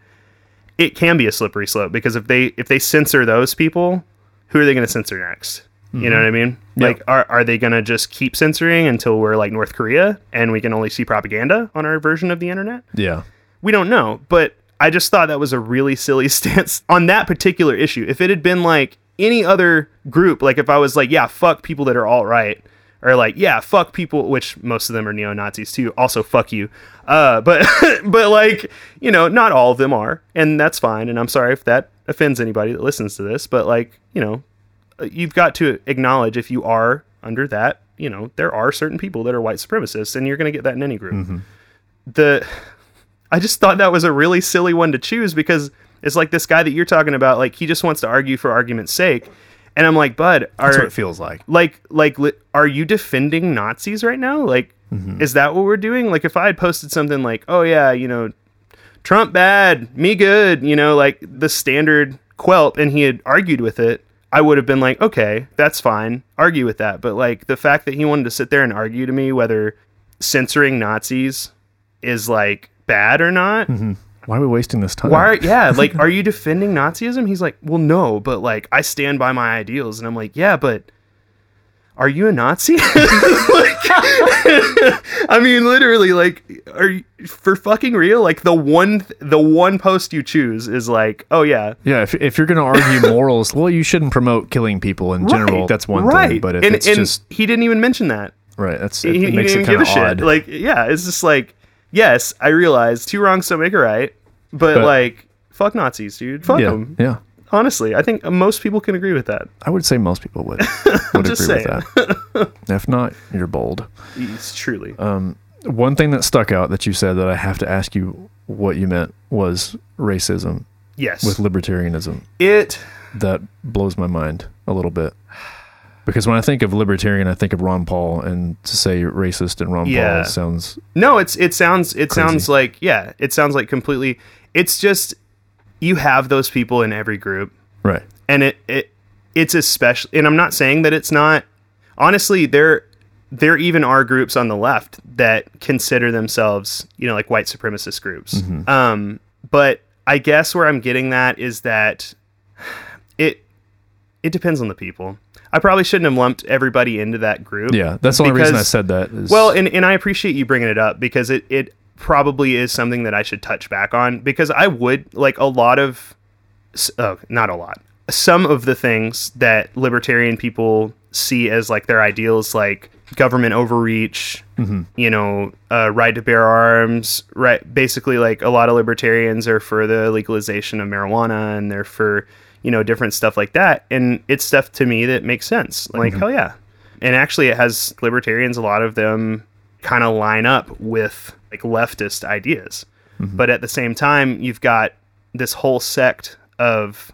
it can be a slippery slope because if they if they censor those people, who are they going to censor next? You know what I mean? Yeah. Like, are, are they going to just keep censoring until we're like North Korea and we can only see propaganda on our version of the internet? Yeah. We don't know, but I just thought that was a really silly stance on that particular issue. If it had been like any other group, like if I was like, yeah, fuck people that are all right, or like, yeah, fuck people, which most of them are neo Nazis too. Also, fuck you. Uh, but but like you know, not all of them are, and that's fine. And I'm sorry if that offends anybody that listens to this, but like you know, uh, you've got to acknowledge if you are under that, you know, there are certain people that are white supremacists, and you're going to get that in any group. Mm-hmm. The I just thought that was a really silly one to choose because it's like this guy that you're talking about, like he just wants to argue for argument's sake, and I'm like, Bud, That's are what it feels like. like like li- are you defending Nazis right now? Like, mm-hmm. is that what we're doing? Like, if I had posted something like, oh yeah, you know, Trump bad, me good, you know, like the standard quelt, and he had argued with it, I would have been like, okay, that's fine, argue with that. But like the fact that he wanted to sit there and argue to me whether censoring Nazis is like bad or not. Mm-hmm. Why are we wasting this time? Why? Are, yeah, like, are you defending Nazism? He's like, well, no, but like, I stand by my ideals, and I'm like, yeah, but are you a Nazi? like, I mean, literally, like, are you for fucking real? Like, the one, the one post you choose is like, oh yeah, Yeah, if, if you're going to argue morals, well, you shouldn't promote killing people in general. Right, That's one right. thing. But if and, it's and just he didn't even mention that. Right. That's he, it, he it makes didn't it give kind a of shit. Like, yeah, it's just like, yes, I realize two wrongs don't make a right, but, But- like, fuck Nazis, dude. Fuck yeah. them. Yeah. Honestly, I think most people can agree with that. I would say most people would would agree just with that. if not, you're bold. It's truly. Um, One thing that stuck out that you said that I have to ask you what you meant was racism yes. with libertarianism. it. That blows my mind a little bit. Because when I think of libertarian, I think of Ron Paul, and to say racist and Ron Yeah. Paul sounds No, it's it sounds it Crazy. sounds like yeah, it sounds like completely. It's just you have those people in every group, right. and it it it's especially. And I'm not saying that it's not. Honestly, there there even are groups on the left that consider themselves, you know, like white supremacist groups. Um, but I guess where I'm getting that is that it it depends on the people. I probably shouldn't have lumped everybody into that group. Yeah, that's the only reason I said that. Is, Well, and, and I appreciate you bringing it up because it, it probably is something that I should touch back on because I would like a lot of, oh, not a lot, some of the things that libertarian people see as like their ideals, like government overreach, you know, uh, right to bear arms, right? Basically, like a lot of libertarians are for the legalization of marijuana and they're for, you know, different stuff like that. And it's stuff to me that makes sense. Like, hell yeah. And actually, it has libertarians, a lot of them kind of line up with like leftist ideas. But at the same time, you've got this whole sect of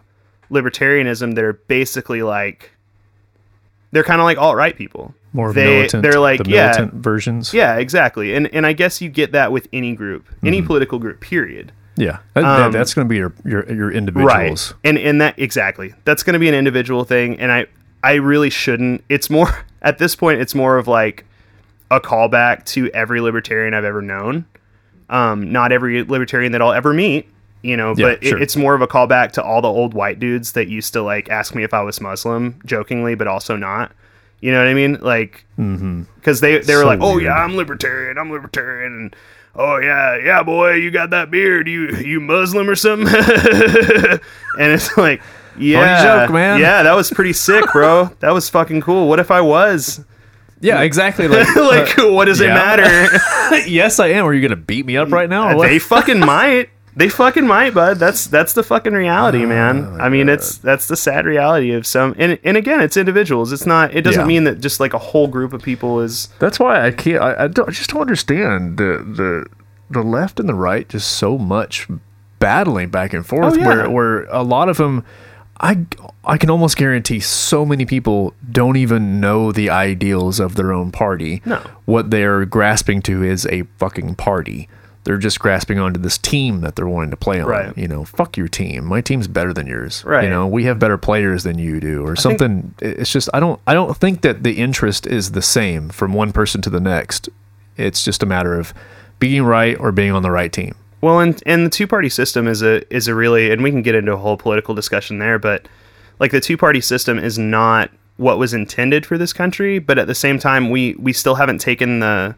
libertarianism that are basically like, they're kind of like alt right people. more of they- militant. they're like, the yeah. militant versions. Yeah, exactly. And and I guess you get that with any group, any Mm-hmm. political group, period. yeah. That- that- Um, that's going to be your your your individuals. Right. And and that exactly. That's going to be an individual thing and I I really shouldn't. It's more at this point it's more of like a callback to every libertarian I've ever known. Um not every libertarian that I'll ever meet, you know, Yeah, but it- sure. it's more of a callback to all the old white dudes that used to like ask me if I was Muslim jokingly but also not. You know what I mean? Like because they they were So like, "Oh weird. yeah, I'm libertarian. I'm libertarian." And oh yeah, yeah, boy, you got that beard. You you Muslim or something? and it's like, yeah, joke, man. Yeah, that was pretty sick, bro. that was fucking cool. What if I was? Yeah, exactly. Like, like, uh, what does yeah. it matter? yes, I am. Are you going to beat me up right now? They fucking might. They fucking might, bud. That's that's the fucking reality, ah, man. I mean, it's that's the sad reality of some. And and again, it's individuals. It's not. It doesn't Yeah. mean that just like a whole group of people is. That's why I can't. I, I, don't, I just don't understand the the the left and the right just so much battling back and forth. Oh, yeah. Where where a lot of them, I I can almost guarantee so many people don't even know the ideals of their own party. No. what they're grasping to is a fucking party. They're just grasping onto this team that they're wanting to play on. Right. You know, fuck your team. My team's better than yours. Right. You know, we have better players than you do, or think- something. It's just I don't I don't think that the interest is the same from one person to the next. It's just a matter of being right or being on the right team. Well, and and the two party system is a is a really, and we can get into a whole political discussion there, but like the two party system is not what was intended for this country, but at the same time, we we still haven't taken the.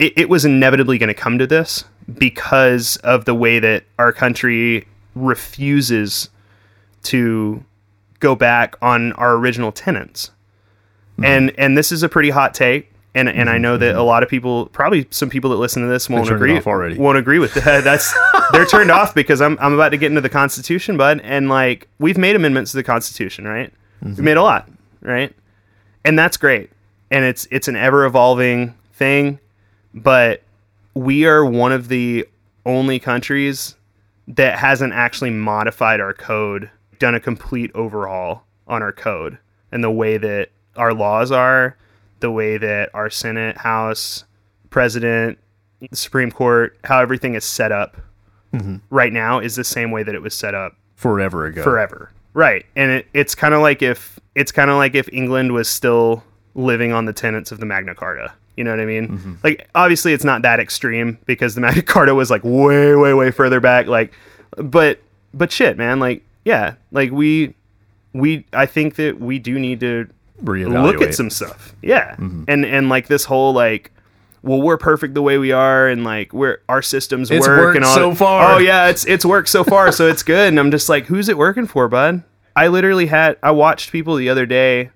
It, it was inevitably going to come to this because of the way that our country refuses to go back on our original tenets. Mm-hmm. And and this is a pretty hot take. And, and I know that a lot of people, probably some people that listen to this, won't agree. already. Won't agree with that. That's they're turned off because I'm I'm about to get into the Constitution, bud. And like we've made amendments to the Constitution, right? We've made a lot, right? And that's great. And it's it's an ever evolving thing, but we are one of the only countries that hasn't actually modified our code, done a complete overhaul on our code and the way that our laws are, the way that our Senate, House, President, Supreme Court, how everything is set up mm-hmm. right now is the same way that it was set up Forever ago. forever. Right. And it, it's kind of like if it's kind of like if England was still living on the tenets of the Magna Carta. You know what I mean? Mm-hmm. Like obviously it's not that extreme because the Magna Carta was like way way way further back like but but shit, man, like yeah, like we we I think that we do need to Reevaluate. look at some stuff. Yeah. Mm-hmm. And and like this whole like well, we're perfect the way we are, and like we're our systems It's work and all. so that. far. Oh yeah, it's it's worked so far, so it's good. And I'm just like, who's it working for, bud? I literally had I watched people the other day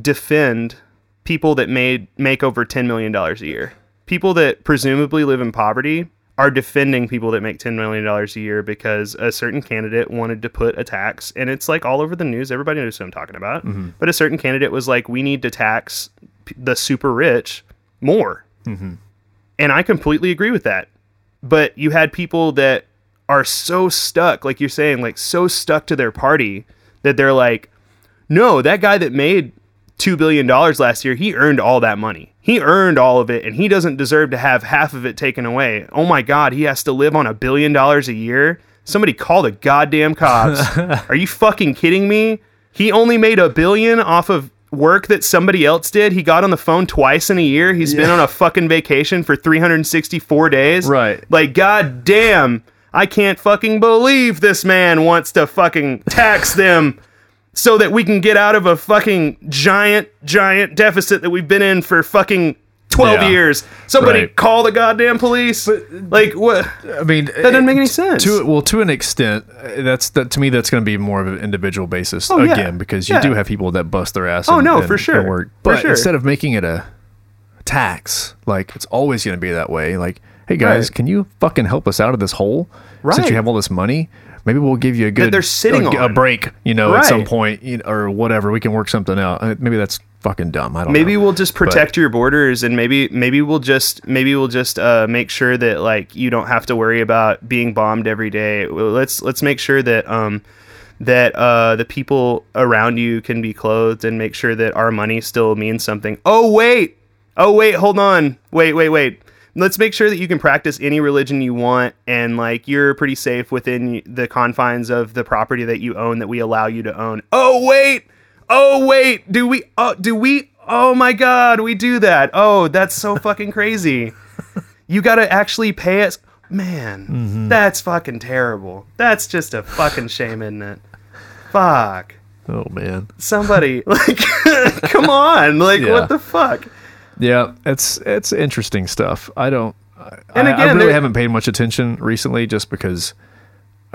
defend people that made make over ten million dollars a year. People that presumably live in poverty are defending people that make ten million dollars a year because a certain candidate wanted to put a tax, and it's like all over the news. Everybody knows who I'm talking about. Mm-hmm. But a certain candidate was like, "We need to tax the super rich more," mm-hmm. and I completely agree with that. But you had people that are so stuck, like you're saying, like so stuck to their party that they're like, no, that guy that made two billion dollars last year, he earned all that money. He earned all of it, and he doesn't deserve to have half of it taken away. Oh my God, he has to live on a billion dollars a year. Somebody call the goddamn cops. Are you fucking kidding me? He only made a billion off of work that somebody else did. He got on the phone twice in a year. He's been on a fucking vacation for 364 days. Right. Like, god damn, I can't fucking believe this man wants to fucking tax them so that we can get out of a fucking giant, giant deficit that we've been in for fucking 12 Yeah. years. Somebody Right. call the goddamn police. like, what? I mean, That doesn't make any sense. To well, to an extent, that's that to me. That's going to be more of an individual basis Oh, yeah. again because you Yeah. do have people that bust their ass. Oh, and- no, and- for sure. and work. For But sure. instead of making it a tax, like it's always going to be that way. Like, hey guys, Right. can you fucking help us out of this hole? Since you have all this money, maybe we'll give you a good they're sitting a, a break. You know, at some point, you know, or whatever. We can work something out. Uh, Maybe that's fucking dumb. I don't. maybe know. we'll just protect your borders and maybe maybe we'll just maybe we'll just uh, make sure that like you don't have to worry about being bombed every day let's let's make sure that um that uh the people around you can be clothed and make sure that our money still means something oh wait oh wait hold on wait wait wait let's make sure that you can practice any religion you want and like you're pretty safe within the confines of the property that you own that we allow you to own. Oh wait! Oh wait! Do we oh do we oh my god we do that. Oh that's so fucking crazy. You gotta actually pay us man mm-hmm. that's fucking terrible. That's just a fucking shame isn't it? Fuck. Oh man. somebody like come on like Yeah. what the fuck Yeah, it's it's interesting stuff. I don't. I, And I- I again, really there- haven't paid much attention recently, just because.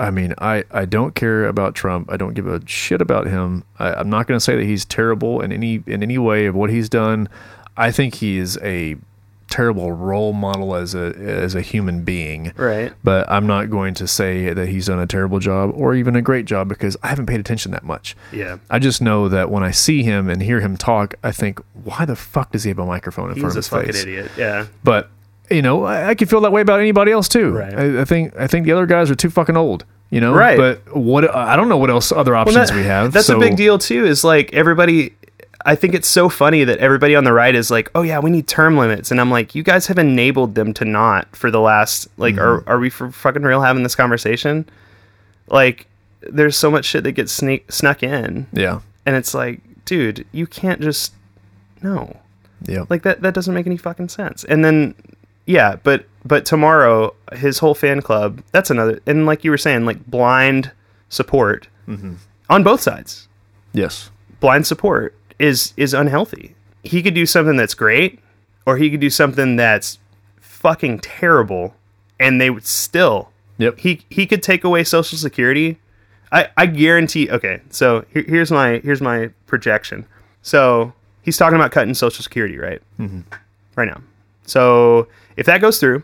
I mean, I, I don't care about Trump. I don't give a shit about him. I, I'm not going to say that he's terrible in any in any way of what he's done. I think he is a terrible role model as a as a human being. right But I'm not going to say that he's done a terrible job or even a great job because I haven't paid attention that much. yeah I just know that when I see him and hear him talk, I think, why the fuck does he have a microphone in he's front of his face? He's a fucking idiot yeah But you know, I, I could feel that way about anybody else too. Right. I, I think I think the other guys are too fucking old. You know, Right. But what I don't know what else other Well, options that- we have. That's so, a big deal too. Is like everybody. I think it's so funny that everybody on the right is like, "Oh yeah, we need term limits," and I'm like, "You guys have enabled them to not for the last like, are Mm-hmm. are we for fucking real having this conversation?" Like, there's so much shit that gets sneak snuck in, Yeah, and it's like, dude, you can't just no, yeah, like that. That doesn't make any fucking sense. And then, yeah, but but tomorrow, his whole fan club. That's another. And like you were saying, like blind support Mm-hmm. on both sides yes, blind support is is unhealthy. He could do something that's great, or he could do something that's fucking terrible, and they would still. Yep. He he could take away Social Security. I I guarantee. Okay, so here, here's my here's my projection. So he's talking about cutting Social Security, right? Mm-hmm. Right now. So if that goes through,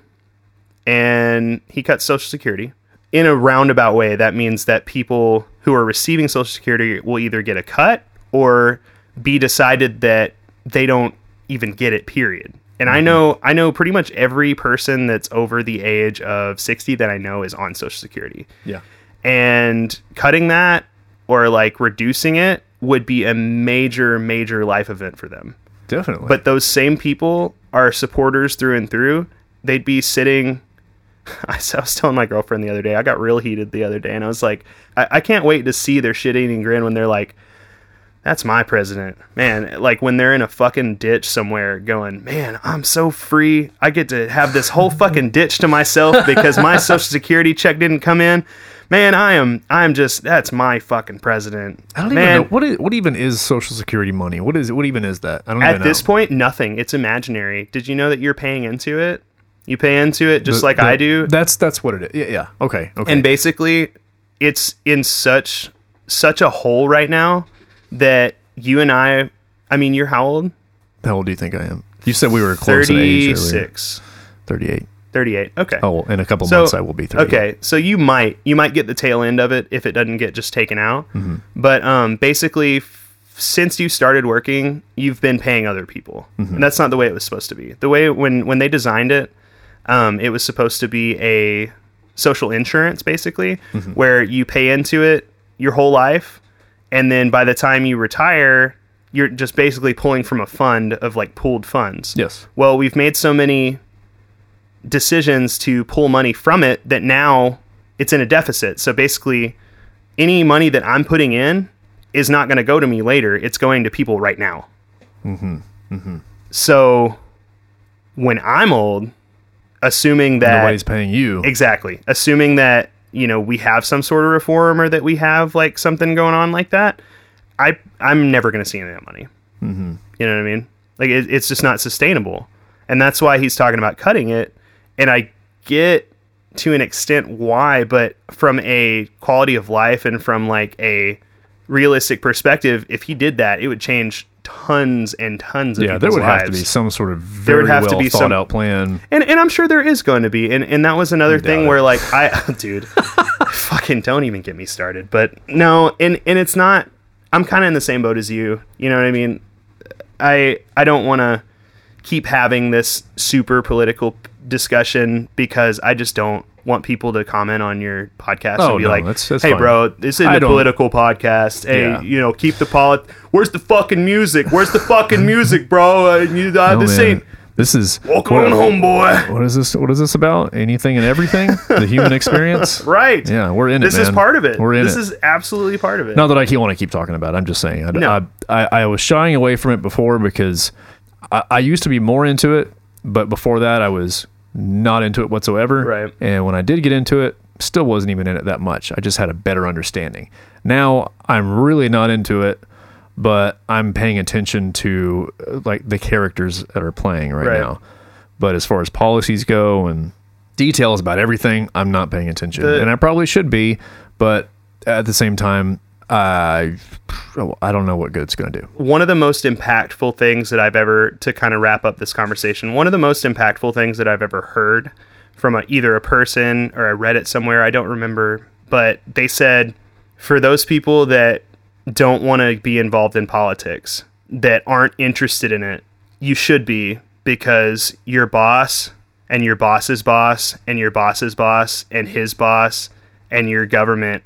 and he cuts Social Security in a roundabout way, that means that people who are receiving Social Security will either get a cut or be decided that they don't even get it. Period. And I mm-hmm. know I know pretty much every person that's over the age of 60 that I know is on Social Security. yeah, And cutting that or like reducing it would be a major major life event for them definitely. but those same people are supporters through and through. They'd be sitting. I was telling my girlfriend the other day. I got real heated the other day, and I was like, I, I can't wait to see their shit-eating grin when they're like, "That's my president, man." Like when they're in a fucking ditch somewhere, going, "Man, I'm so free. I get to have this whole fucking ditch to myself because my social security check didn't come in." Man, I am. I am just. That's my fucking president. I don't man, even know what is what even is Social Security money. What is what even is that? I don't know. At this point, nothing. It's imaginary. Did you know that you're paying into it? You pay into it just The- like the- I do. That's that's what it is. Yeah, yeah. Okay, okay. and basically, it's in such such a hole right now that you and I. I mean, you're how old? How old do you think I am? You said we were close in age 36. 38. 38. Okay. Oh, in a couple So- months I will be 38. Okay, so you might you might get the tail end of it if it doesn't get just taken out. Mm-hmm. But um, basically, f- since you started working, you've been paying other people, Mm-hmm. and that's not the way it was supposed to be. The way when when they designed it, um, it was supposed to be a social insurance, basically, Mm-hmm. where you pay into it your whole life, and then by the time you retire, you're just basically pulling from a fund of like pooled funds. Yes. Well, we've made so many decisions to pull money from it that now it's in a deficit. So basically, any money that I'm putting in is not going to go to me later. It's going to people right now. Mm-hmm. Mm-hmm. So when I'm old, assuming that Nobody's paying you. exactly, assuming that you know we have some sort of reform or that we have like something going on like that, I I'm never going to see any of that money. Mm-hmm. You know what I mean? Like it, it's just not sustainable, and that's why he's talking about cutting it. And I get to an extent why, but from a quality of life and from like a realistic perspective, if he did that, it would change tons and tons of yeah, there would have to be some sort of very would have to well be thought some- out plan. And and I'm sure there is going to be. And and that was another thing it. where like I dude, fucking don't even get me started. But no, and and it's not I'm kind of in the same boat as you. You know what I mean? I I don't want to keep having this super political discussion because I just don't want people to comment on your podcast Oh, and be no, like, that's- that's "Hey, fine. bro, this isn't I a political podcast. Hey, Yeah. you know, keep the polit. Where's the fucking music? Where's the fucking music, bro? Uh, you, uh, No, this man. ain't. This is Welcome what, on home, boy. what is this? What is this about? Anything and everything? the human experience. Right. Yeah, we're in it. This is part of it. We're in this is absolutely part of it. Not that I want to keep talking about. it. I'm just saying. I, No. I, I, I was shying away from it before because I, I used to be more into it, but before that I was not into it whatsoever. Right. And when I did get into it, still wasn't even in it that much. I just had a better understanding. Now I'm really not into it, but I'm paying attention to uh, like the characters that are playing right, Right. now. But as far as policies go and details about everything, I'm not paying attention, The- and I probably should be. But at the same time, Uh, I I don't know what good it's going to do. one of the most impactful things that I've ever to kind of wrap up this conversation. One of the most impactful things that I've ever heard from a, either a person or I read it somewhere. I don't remember, but they said for those people that don't want to be involved in politics, that aren't interested in it, you should be because your boss and your boss's boss and your boss's boss and his boss and your government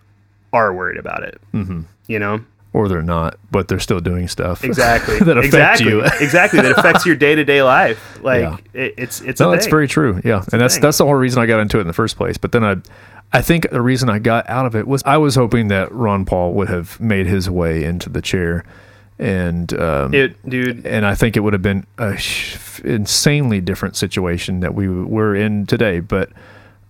are worried about it. Mm-hmm. You know? Or they're not, but they're still doing stuff exactly that affect exactly you. exactly that affects your day-to-day life like Yeah. it, it's it's No, that's thing. very true. Yeah, and that's thing. that's the whole reason I got into it in the first place. But then I, I think the reason I got out of it was I was hoping that Ron Paul would have made his way into the chair, and um, it dude and I think it would have been a sh- insanely different situation that we were in today. But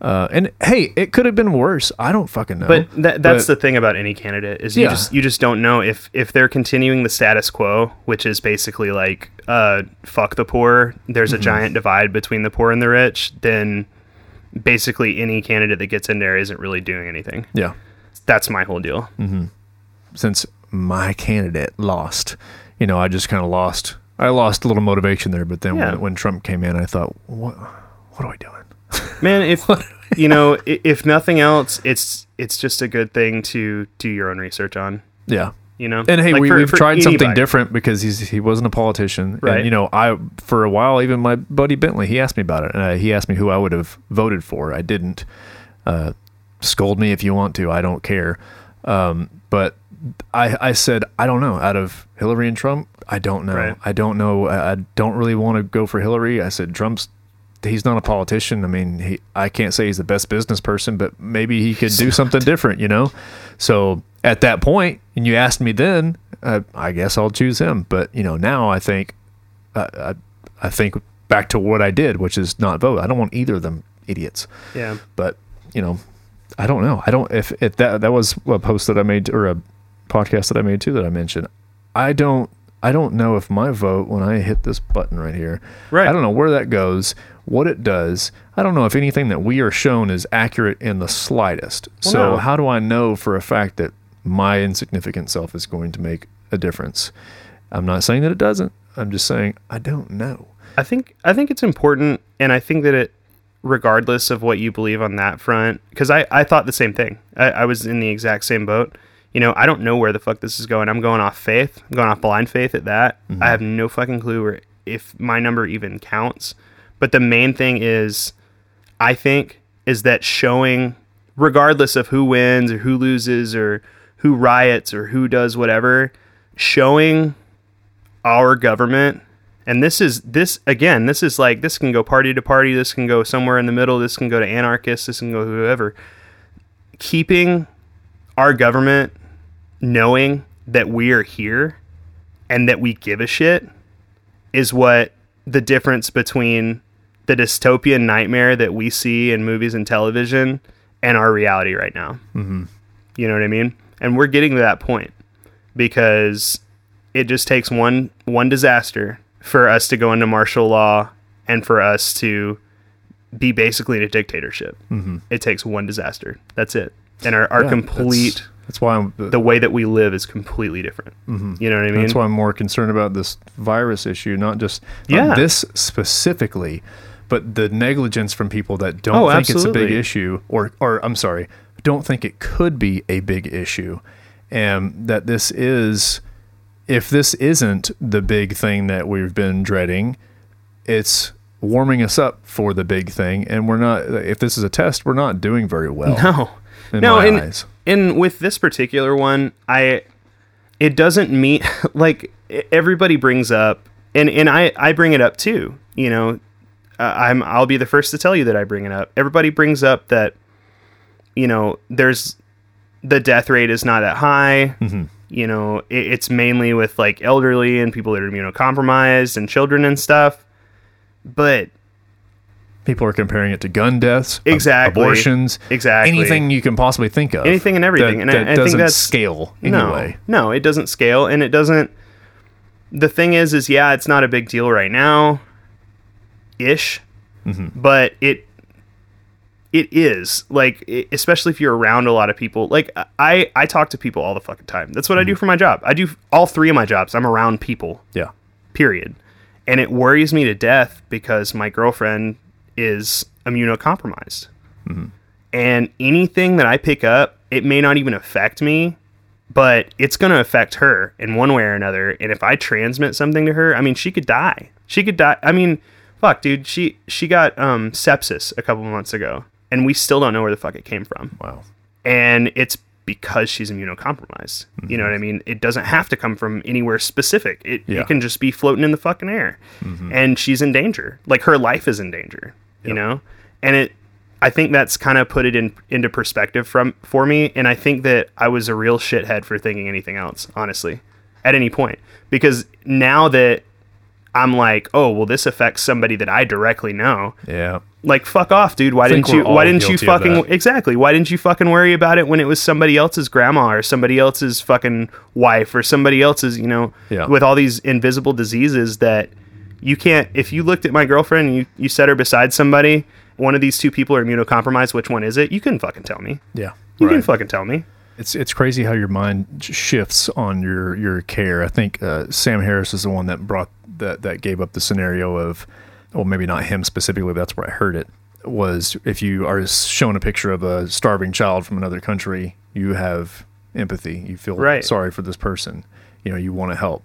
uh, and hey, it could have been worse. I don't fucking know. but that, that's But- the thing about any candidate is you Yeah. just you just don't know if if they're continuing the status quo which is basically like uh fuck the poor there's Mm-hmm. a giant divide between the poor and the rich then basically any candidate that gets in there isn't really doing anything yeah. that's my whole deal since my candidate lost, you know, I just kind of lost. I lost a little motivation there. But then Yeah. when, when Trump came in, I thought, what, what are we doing? Man if you know if nothing else it's it's just a good thing to do your own research on Yeah. you know And hey, Like we, for tried something anybody. different because he's he wasn't a politician, Right. And you know, I for a while, even my buddy Bentley, he asked me about it, and uh, he asked me who I would have voted for. I didn't. Uh, scold me if you want to. I don't care. Um, but I I said I don't know. Out of Hillary and Trump, I don't know. Right. I don't know. I, I don't really want to go for Hillary. I said Trump's. He's not a politician. I mean, he. I can't say he's the best business person, but maybe he could do something different. You know. So at that point, and you asked me then, uh, I guess I'll choose him. But you know, now I think, uh, I, I think back to what I did, which is not vote. I don't want either of them idiots. yeah But you know, I don't know. I don't if if that that was a post that I made or a podcast that I made too that I mentioned. I don't I don't know if my vote when I hit this button right here. Right. I don't know where that goes, what it does. I don't know if anything that we are shown is accurate in the slightest. Well, so no. how do I know for a fact that my insignificant self is going to make a difference? I'm not saying that it doesn't. I'm just saying I don't know. I think I think it's important, and I think that it, regardless of what you believe on that front, because I I thought the same thing. I, I was in the exact same boat. You know, I don't know where the fuck this is going. I'm going off faith. I'm going off blind faith at that. I mm-hmm. have no fucking clue where if my number even counts. But the main thing is, I think, is that showing, regardless of who wins or who loses or who riots or who does whatever, showing our government and this is this again this is like this can go party to party this can go somewhere in the middle this can go to anarchists this can go whoever keeping our government knowing that we are here and that we give a shit is what the difference between the dystopian nightmare that we see in movies and television and our reality right now. Mm-hmm. You know what I mean? And we're getting to that point because it just takes one one disaster for us to go into martial law and for us to be basically in a dictatorship. Mm-hmm. It takes one disaster. That's it. And our, our Yeah, complete That's, why I'm. the way that we live is completely different. Mm-hmm. You know what I mean? That's why I'm more concerned about this virus issue, not just Yeah. not this specifically, but the negligence from people that don't Oh, think it's a big issue, or or I'm sorry, don't think it could be a big issue, and that this is, if this isn't the big thing that we've been dreading, it's warming us up for the big thing, and we're not. If this is a test, we're not doing very well. No. in no, my and, eyes. And with this particular one, I it doesn't meet like everybody brings up and and I I bring it up too. You know, uh, I'm I'll be the first to tell you that I bring it up. Everybody brings up that you know, there's the death rate is not that high. You know, it, it's mainly with like elderly and people that are immunocompromised and children and stuff. But People are comparing it to gun deaths, Exactly. abortions, Exactly. anything you can possibly think of, Anything and everything, that, and I- that I think doesn't that's- scale No, anyway. no, it doesn't scale, and it doesn't. The thing is, is yeah, it's not a big deal right now, ish, Mm-hmm. but it it is like i- especially if you're around a lot of people like i i talk to people all the fucking time that's what i do Mm-hmm. for my job i do all three of my jobs i'm around people Yeah, period and it worries me to death because my girlfriend is immunocompromised mm-hmm. and anything that i pick up it may not even affect me but it's going to affect her in one way or another and if i transmit something to her i mean she could die she could die i mean fuck dude she she got um sepsis a couple months ago and we still don't know where the fuck it came from wow. and it's because she's immunocompromised. You know mm-hmm. what I mean? It doesn't have to come from anywhere specific. It, Yeah. it can just be floating in the fucking air, mm-hmm. and she's in danger. Like her life is in danger. You know, and it. I think that's kind of put it in into perspective from for me, and I think that I was a real shithead for thinking anything else, honestly, at any point, because now that I'm like, oh well, this affects somebody that I directly know Yeah, like fuck off dude. Why didn't you why didn't you fucking exactly. Why didn't you fucking worry about it when it was somebody else's grandma or somebody else's fucking wife or somebody else's you know Yeah. with all these invisible diseases that you can't if you looked at my girlfriend and you, you set her beside somebody one of these two people are immunocompromised which one is it you couldn't fucking tell me yeah. you can right. fucking tell me It's it's crazy how your mind shifts on your your care. I think uh, Sam Harris is the one that brought that that gave up the scenario of, well, maybe not him specifically. But that's where I heard it. Was if you are shown a picture of a starving child from another country, you have empathy. You feel Right. sorry for this person. You know, you want to help.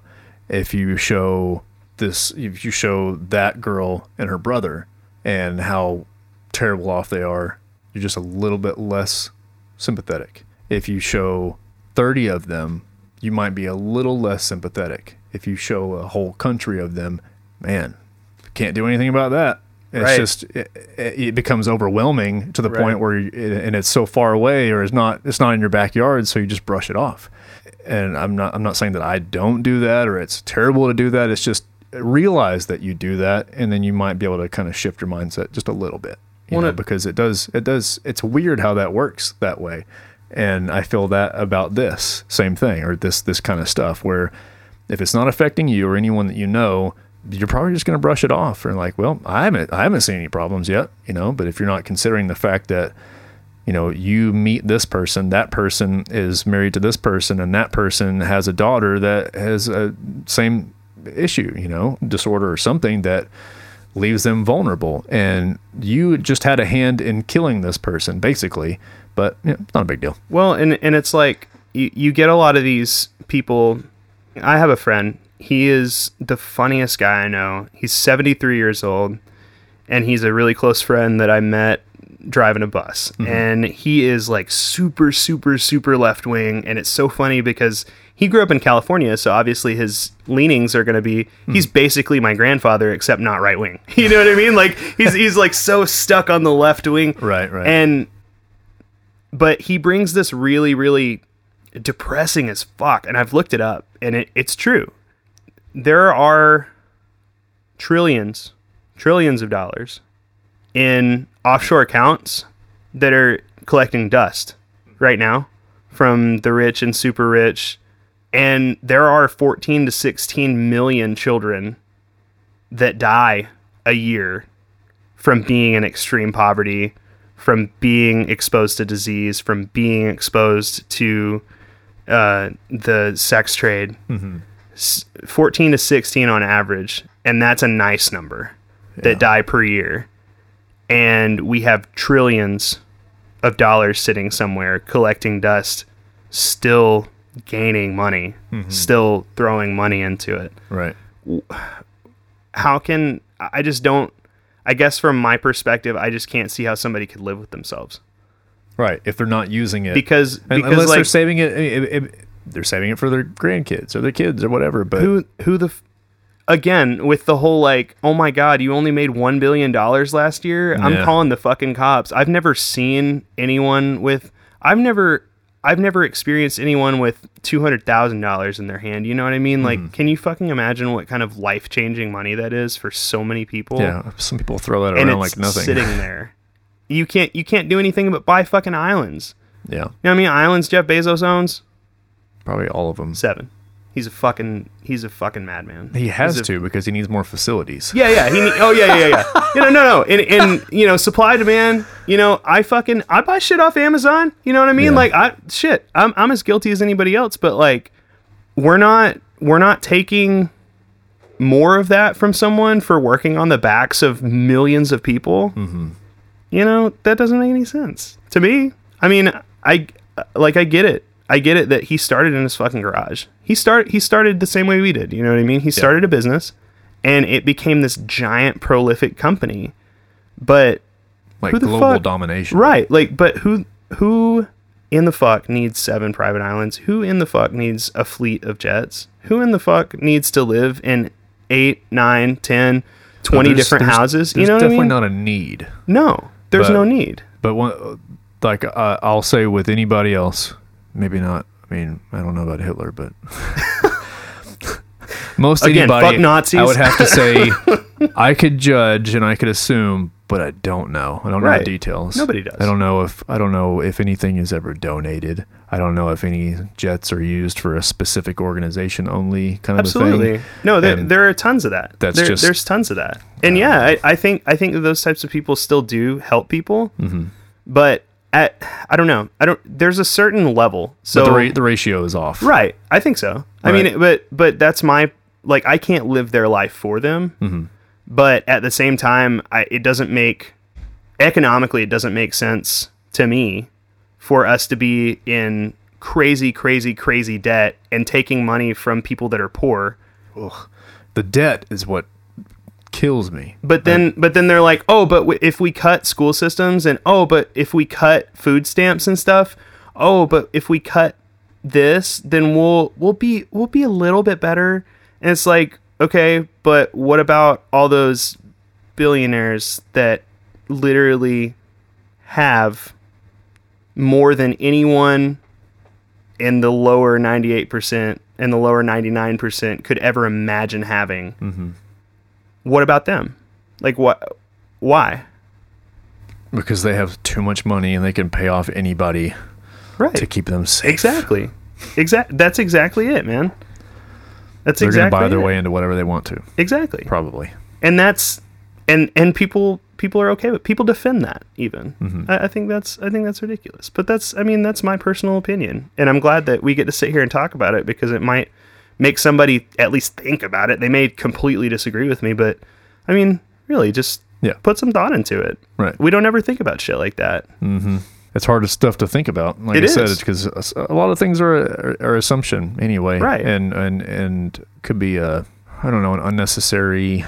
If you show this, if you show that girl and her brother and how terrible off they are, you're just a little bit less sympathetic. If you show 30 of them, you might be a little less sympathetic. If you show a whole country of them, man, can't do anything about that. It's Right. just it, it becomes overwhelming to the Right. point where you, and it's so far away or it's not it's not in your backyard so you just brush it off. And I'm not I'm not saying that I don't do that or it's terrible to do that. It's just realize that you do that and then you might be able to kind of shift your mindset just a little bit. You Well, know, it- because it does it does it's weird how that works that way. And I feel that about this same thing or this this kind of stuff where if it's not affecting you or anyone that you know, you're probably just going to brush it off and like, well, I haven't I haven't seen any problems yet, you know. But if you're not considering the fact that you know, you meet this person, that person is married to this person, and that person has a daughter that has a same issue, you know, disorder or something that leaves them vulnerable. And you just had a hand in killing this person, basically. But yeah, it's not a big deal. Well, and and it's like you, you get a lot of these people. I have a friend. He is the funniest guy I know. He's 73 years old, and he's a really close friend that I met driving a bus. Mm-hmm. And he is like super, super, super left wing. And it's so funny because he grew up in California, so obviously his leanings are going to be. He's hmm. basically my grandfather, except not right wing. You know what I mean? Like he's he's like so stuck on the left wing. Right, right. And but he brings this really, really depressing as fuck. And I've looked it up, and it, it's true. There are trillions, trillions of dollars in offshore accounts that are collecting dust right now from the rich and super rich. And there are 14 to 16 million children that die a year from being in extreme poverty, from being exposed to disease, from being exposed to uh, the sex trade. S- 14 to 16 on average, and that's a nice number that die per year. And we have trillions of dollars sitting somewhere collecting dust, still gaining money, mm-hmm. still throwing money into it Right. how can I just don't I guess from my perspective I just can't see how somebody could live with themselves Right. If they're not using it. because because unless they're like saving it, it, it- they're saving it for their grandkids or their kids or whatever. But who who the f- again with the whole like oh my god you only made 1 billion dollars last year I'm Yeah. calling the fucking cops I've never seen anyone with I've never I've never experienced anyone with $200,000 in their hand you know what I mean like mm-hmm. can you fucking imagine what kind of life-changing money that is for so many people yeah, some people throw that and around like nothing. sitting there. You can't you can't do anything but buy fucking islands. yeah, You know what I mean? Islands Jeff Bezos owns probably all of them. seven. He's a fucking he's a fucking madman. He has a- to because he needs more facilities. Yeah, yeah. He need, oh yeah, yeah, yeah. yeah. You know, no, no. And and you know, supply demand. You know, I fucking I buy shit off Amazon. You know what I mean? Yeah. Like I shit. I'm I'm as guilty as anybody else. But like, we're not we're not taking more of that from someone for working on the backs of millions of people. Mm-hmm. You know, that doesn't make any sense to me. I mean, I like I get it. I get it that he started in his fucking garage. He start he started the same way we did. You know what I mean? He started a business, and it became this giant prolific company. But like global fuck- domination. right, like, but who who in the fuck needs seven private islands? Who in the fuck needs a fleet of jets? Who in the fuck needs to live in eight, nine, ten, twenty There's- different there's- houses? There's You know what I definitely mean? not a need. no, there's but- no need. But one, like uh, I'll say with anybody else, maybe not. I mean, I don't know about Hitler, but most Again, anybody, fuck Nazis. I would have to say I could judge and I could assume, but I don't know. I don't know the details. Nobody does. I don't know if I don't know if anything is ever donated. I don't know if any jets are used for a specific organization only kind of a Absolutely. thing. No, there, there are tons of that. that's There- just- there's tons of that. And yeah, I, I think I think that those types of people still do help people. Mm-hmm. But at I don't know. I don't. There's a certain level. So the, ra- the ratio is off. right, I think so. I mean, but but that's my like I can't live their life for them. Mm-hmm. But at the same time, I, it doesn't make economically it doesn't make sense to me for us to be in crazy, crazy, crazy debt and taking money from people that are poor. Ugh. The debt is what kills me. But then, but then they're like, oh, but w- if we cut school systems and oh, but if we cut food stamps and stuff, oh, but if we cut this, then we'll we'll be we'll be a little bit better. And it's like, okay, but what about all those billionaires that literally have more than anyone in the lower 98% and the lower 99% could ever imagine having? Mm-hmm. What about them? Like what? Why? because they have too much money and they can pay off anybody Right. to keep them safe. exactly. Exact. That's exactly it, man. That's They're exactly going to buy their it. way into whatever they want to, Exactly. probably. And that's and and people people are okay with. People defend that even. Mm-hmm. I, I think that's I think that's ridiculous. But that's I mean that's my personal opinion, and I'm glad that we get to sit here and talk about it because it might make somebody at least think about it. They may completely disagree with me, but I mean really just Yeah. put some thought into it. Right. We don't ever think about shit like that. Mm-hmm. it's hard stuff to think about. Like It I said, is. it's because uh, a lot of things are, are, are assumption anyway, Right. And and and could be a I don't know an unnecessary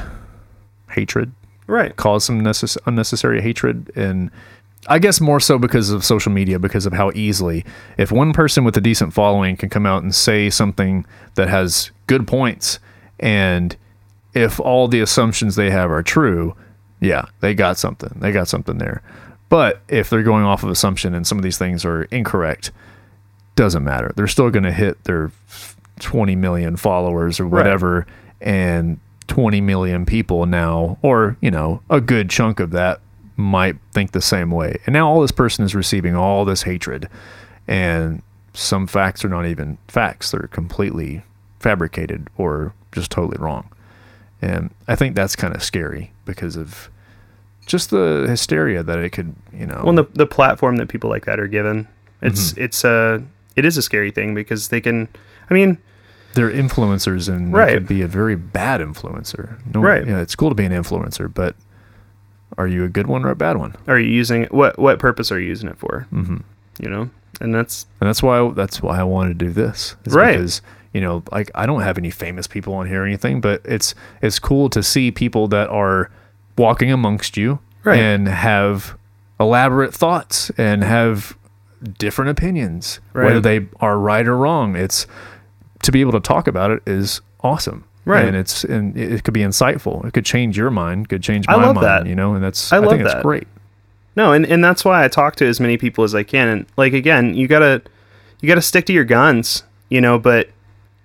hatred, Right. cause some necess- unnecessary hatred, and I guess more so because of social media, because of how easily if one person with a decent following can come out and say something that has good points, and if all the assumptions they have are true, yeah, they got something. They got something there. But if they're going off of assumption and some of these things are incorrect, doesn't matter. They're still going to hit their 20 million followers or whatever and 20 million people now or, you know, a good chunk of that might think the same way. And now all this person is receiving all this hatred and some facts are not even facts. They're completely fabricated or just totally wrong. And I think that's kind of scary because of just the hysteria that it could, you know. Well, the the platform that people like that are given, it's Mm-hmm. it's a it is a scary thing because they can. I mean, they're influencers and Right. they could be a very bad influencer. No, Right. Yeah, it's cool to be an influencer, but are you a good one or a bad one? are you using it? What what purpose are you using it for? Mm-hmm. You know, and that's And that's why that's why I wanted to do this. is Right. Because you know, like I don't have any famous people on here or anything, but it's it's cool to see people that are walking amongst you Right. and have elaborate thoughts and have different opinions, Right. whether they are right or wrong. It's to be able to talk about it is awesome. Right. And it's and it could be insightful. It could change your mind, could change my I love mind, that. you know, and that's I I, love think it's that. great. no, and and that's why I talk to as many people as I can. And like again, you gotta you gotta stick to your guns, you know, but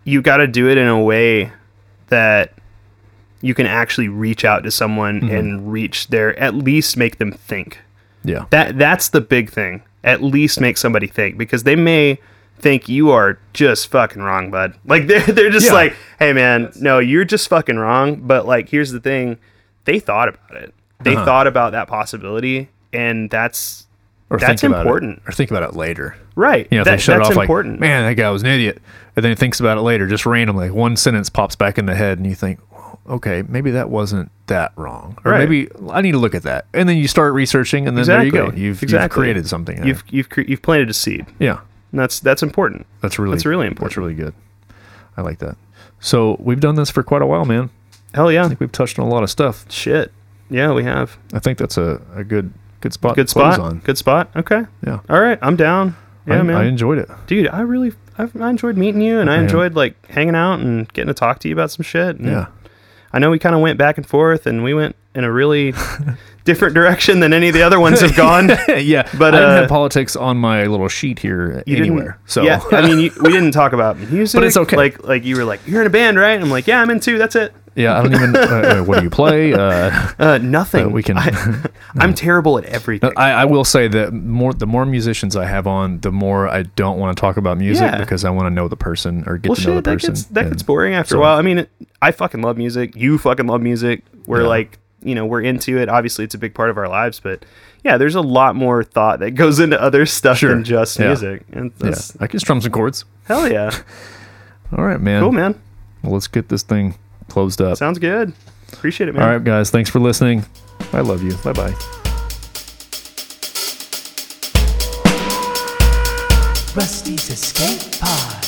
you gotta do it in a way that you can actually reach out to someone Mm-hmm. and reach their at least make them think. Yeah. That that's the big thing. At least make somebody think because they may think you are just fucking wrong, bud. Like they're they're just Yeah. like, hey man, no, you're just fucking wrong. But like, here's the thing, they thought about it. They Uh-huh. thought about that possibility, and that's Or That's think about important. It, or think about it later. right. You know, if that, they shut off important. like, man, that guy was an idiot. And then he thinks about it later, just randomly. Like one sentence pops back in the head, and you think, well, okay, maybe that wasn't that wrong. Or Right. maybe I need to look at that. And then you start researching, and then there you go. You've, Exactly. you've created something. there. You've you've cre- you've planted a seed. yeah, And that's that's important. that's really That's really important. That's really good. I like that. So we've done this for quite a while, man. Hell yeah. I think we've touched on a lot of stuff. Shit. Yeah, we have. I think that's a, a good good spot. Good spot. on. Good spot. Okay. Yeah. All right. I'm down. Yeah, I, man. I enjoyed it. dude i really I've, i enjoyed meeting you and i enjoyed like hanging out and getting to talk to you about some shit Yeah. i know we kind of went back and forth and we went in a really different direction than any of the other ones have gone yeah, But, I didn't uh, have politics on my little sheet here You anywhere. So yeah i mean you, we didn't talk about music But it's okay. like like you were like you're in a band right i'm like yeah i'm in two that's it Yeah, I don't even. uh, uh, what do you play? Uh, uh nothing Uh, we can- I, i'm terrible at everything I, I will say that more the more musicians I have on, the more I don't want to talk about music Yeah. because I want to know the person or get well to know shit the that person. gets that And gets boring after so- a while i mean i fucking love music you fucking love music we're Yeah. like you know we're into it obviously it's a big part of our lives but yeah there's a lot more thought that goes into other stuff Sure. than just Yeah. music and Yeah, that's I can strum some chords. hell yeah All right, man. cool man Well, let's get this thing closed up. sounds good appreciate it man All right, guys. Thanks for listening. I love you. Bye bye. Rusty's Escape Pod. Rusty's Escape Pod.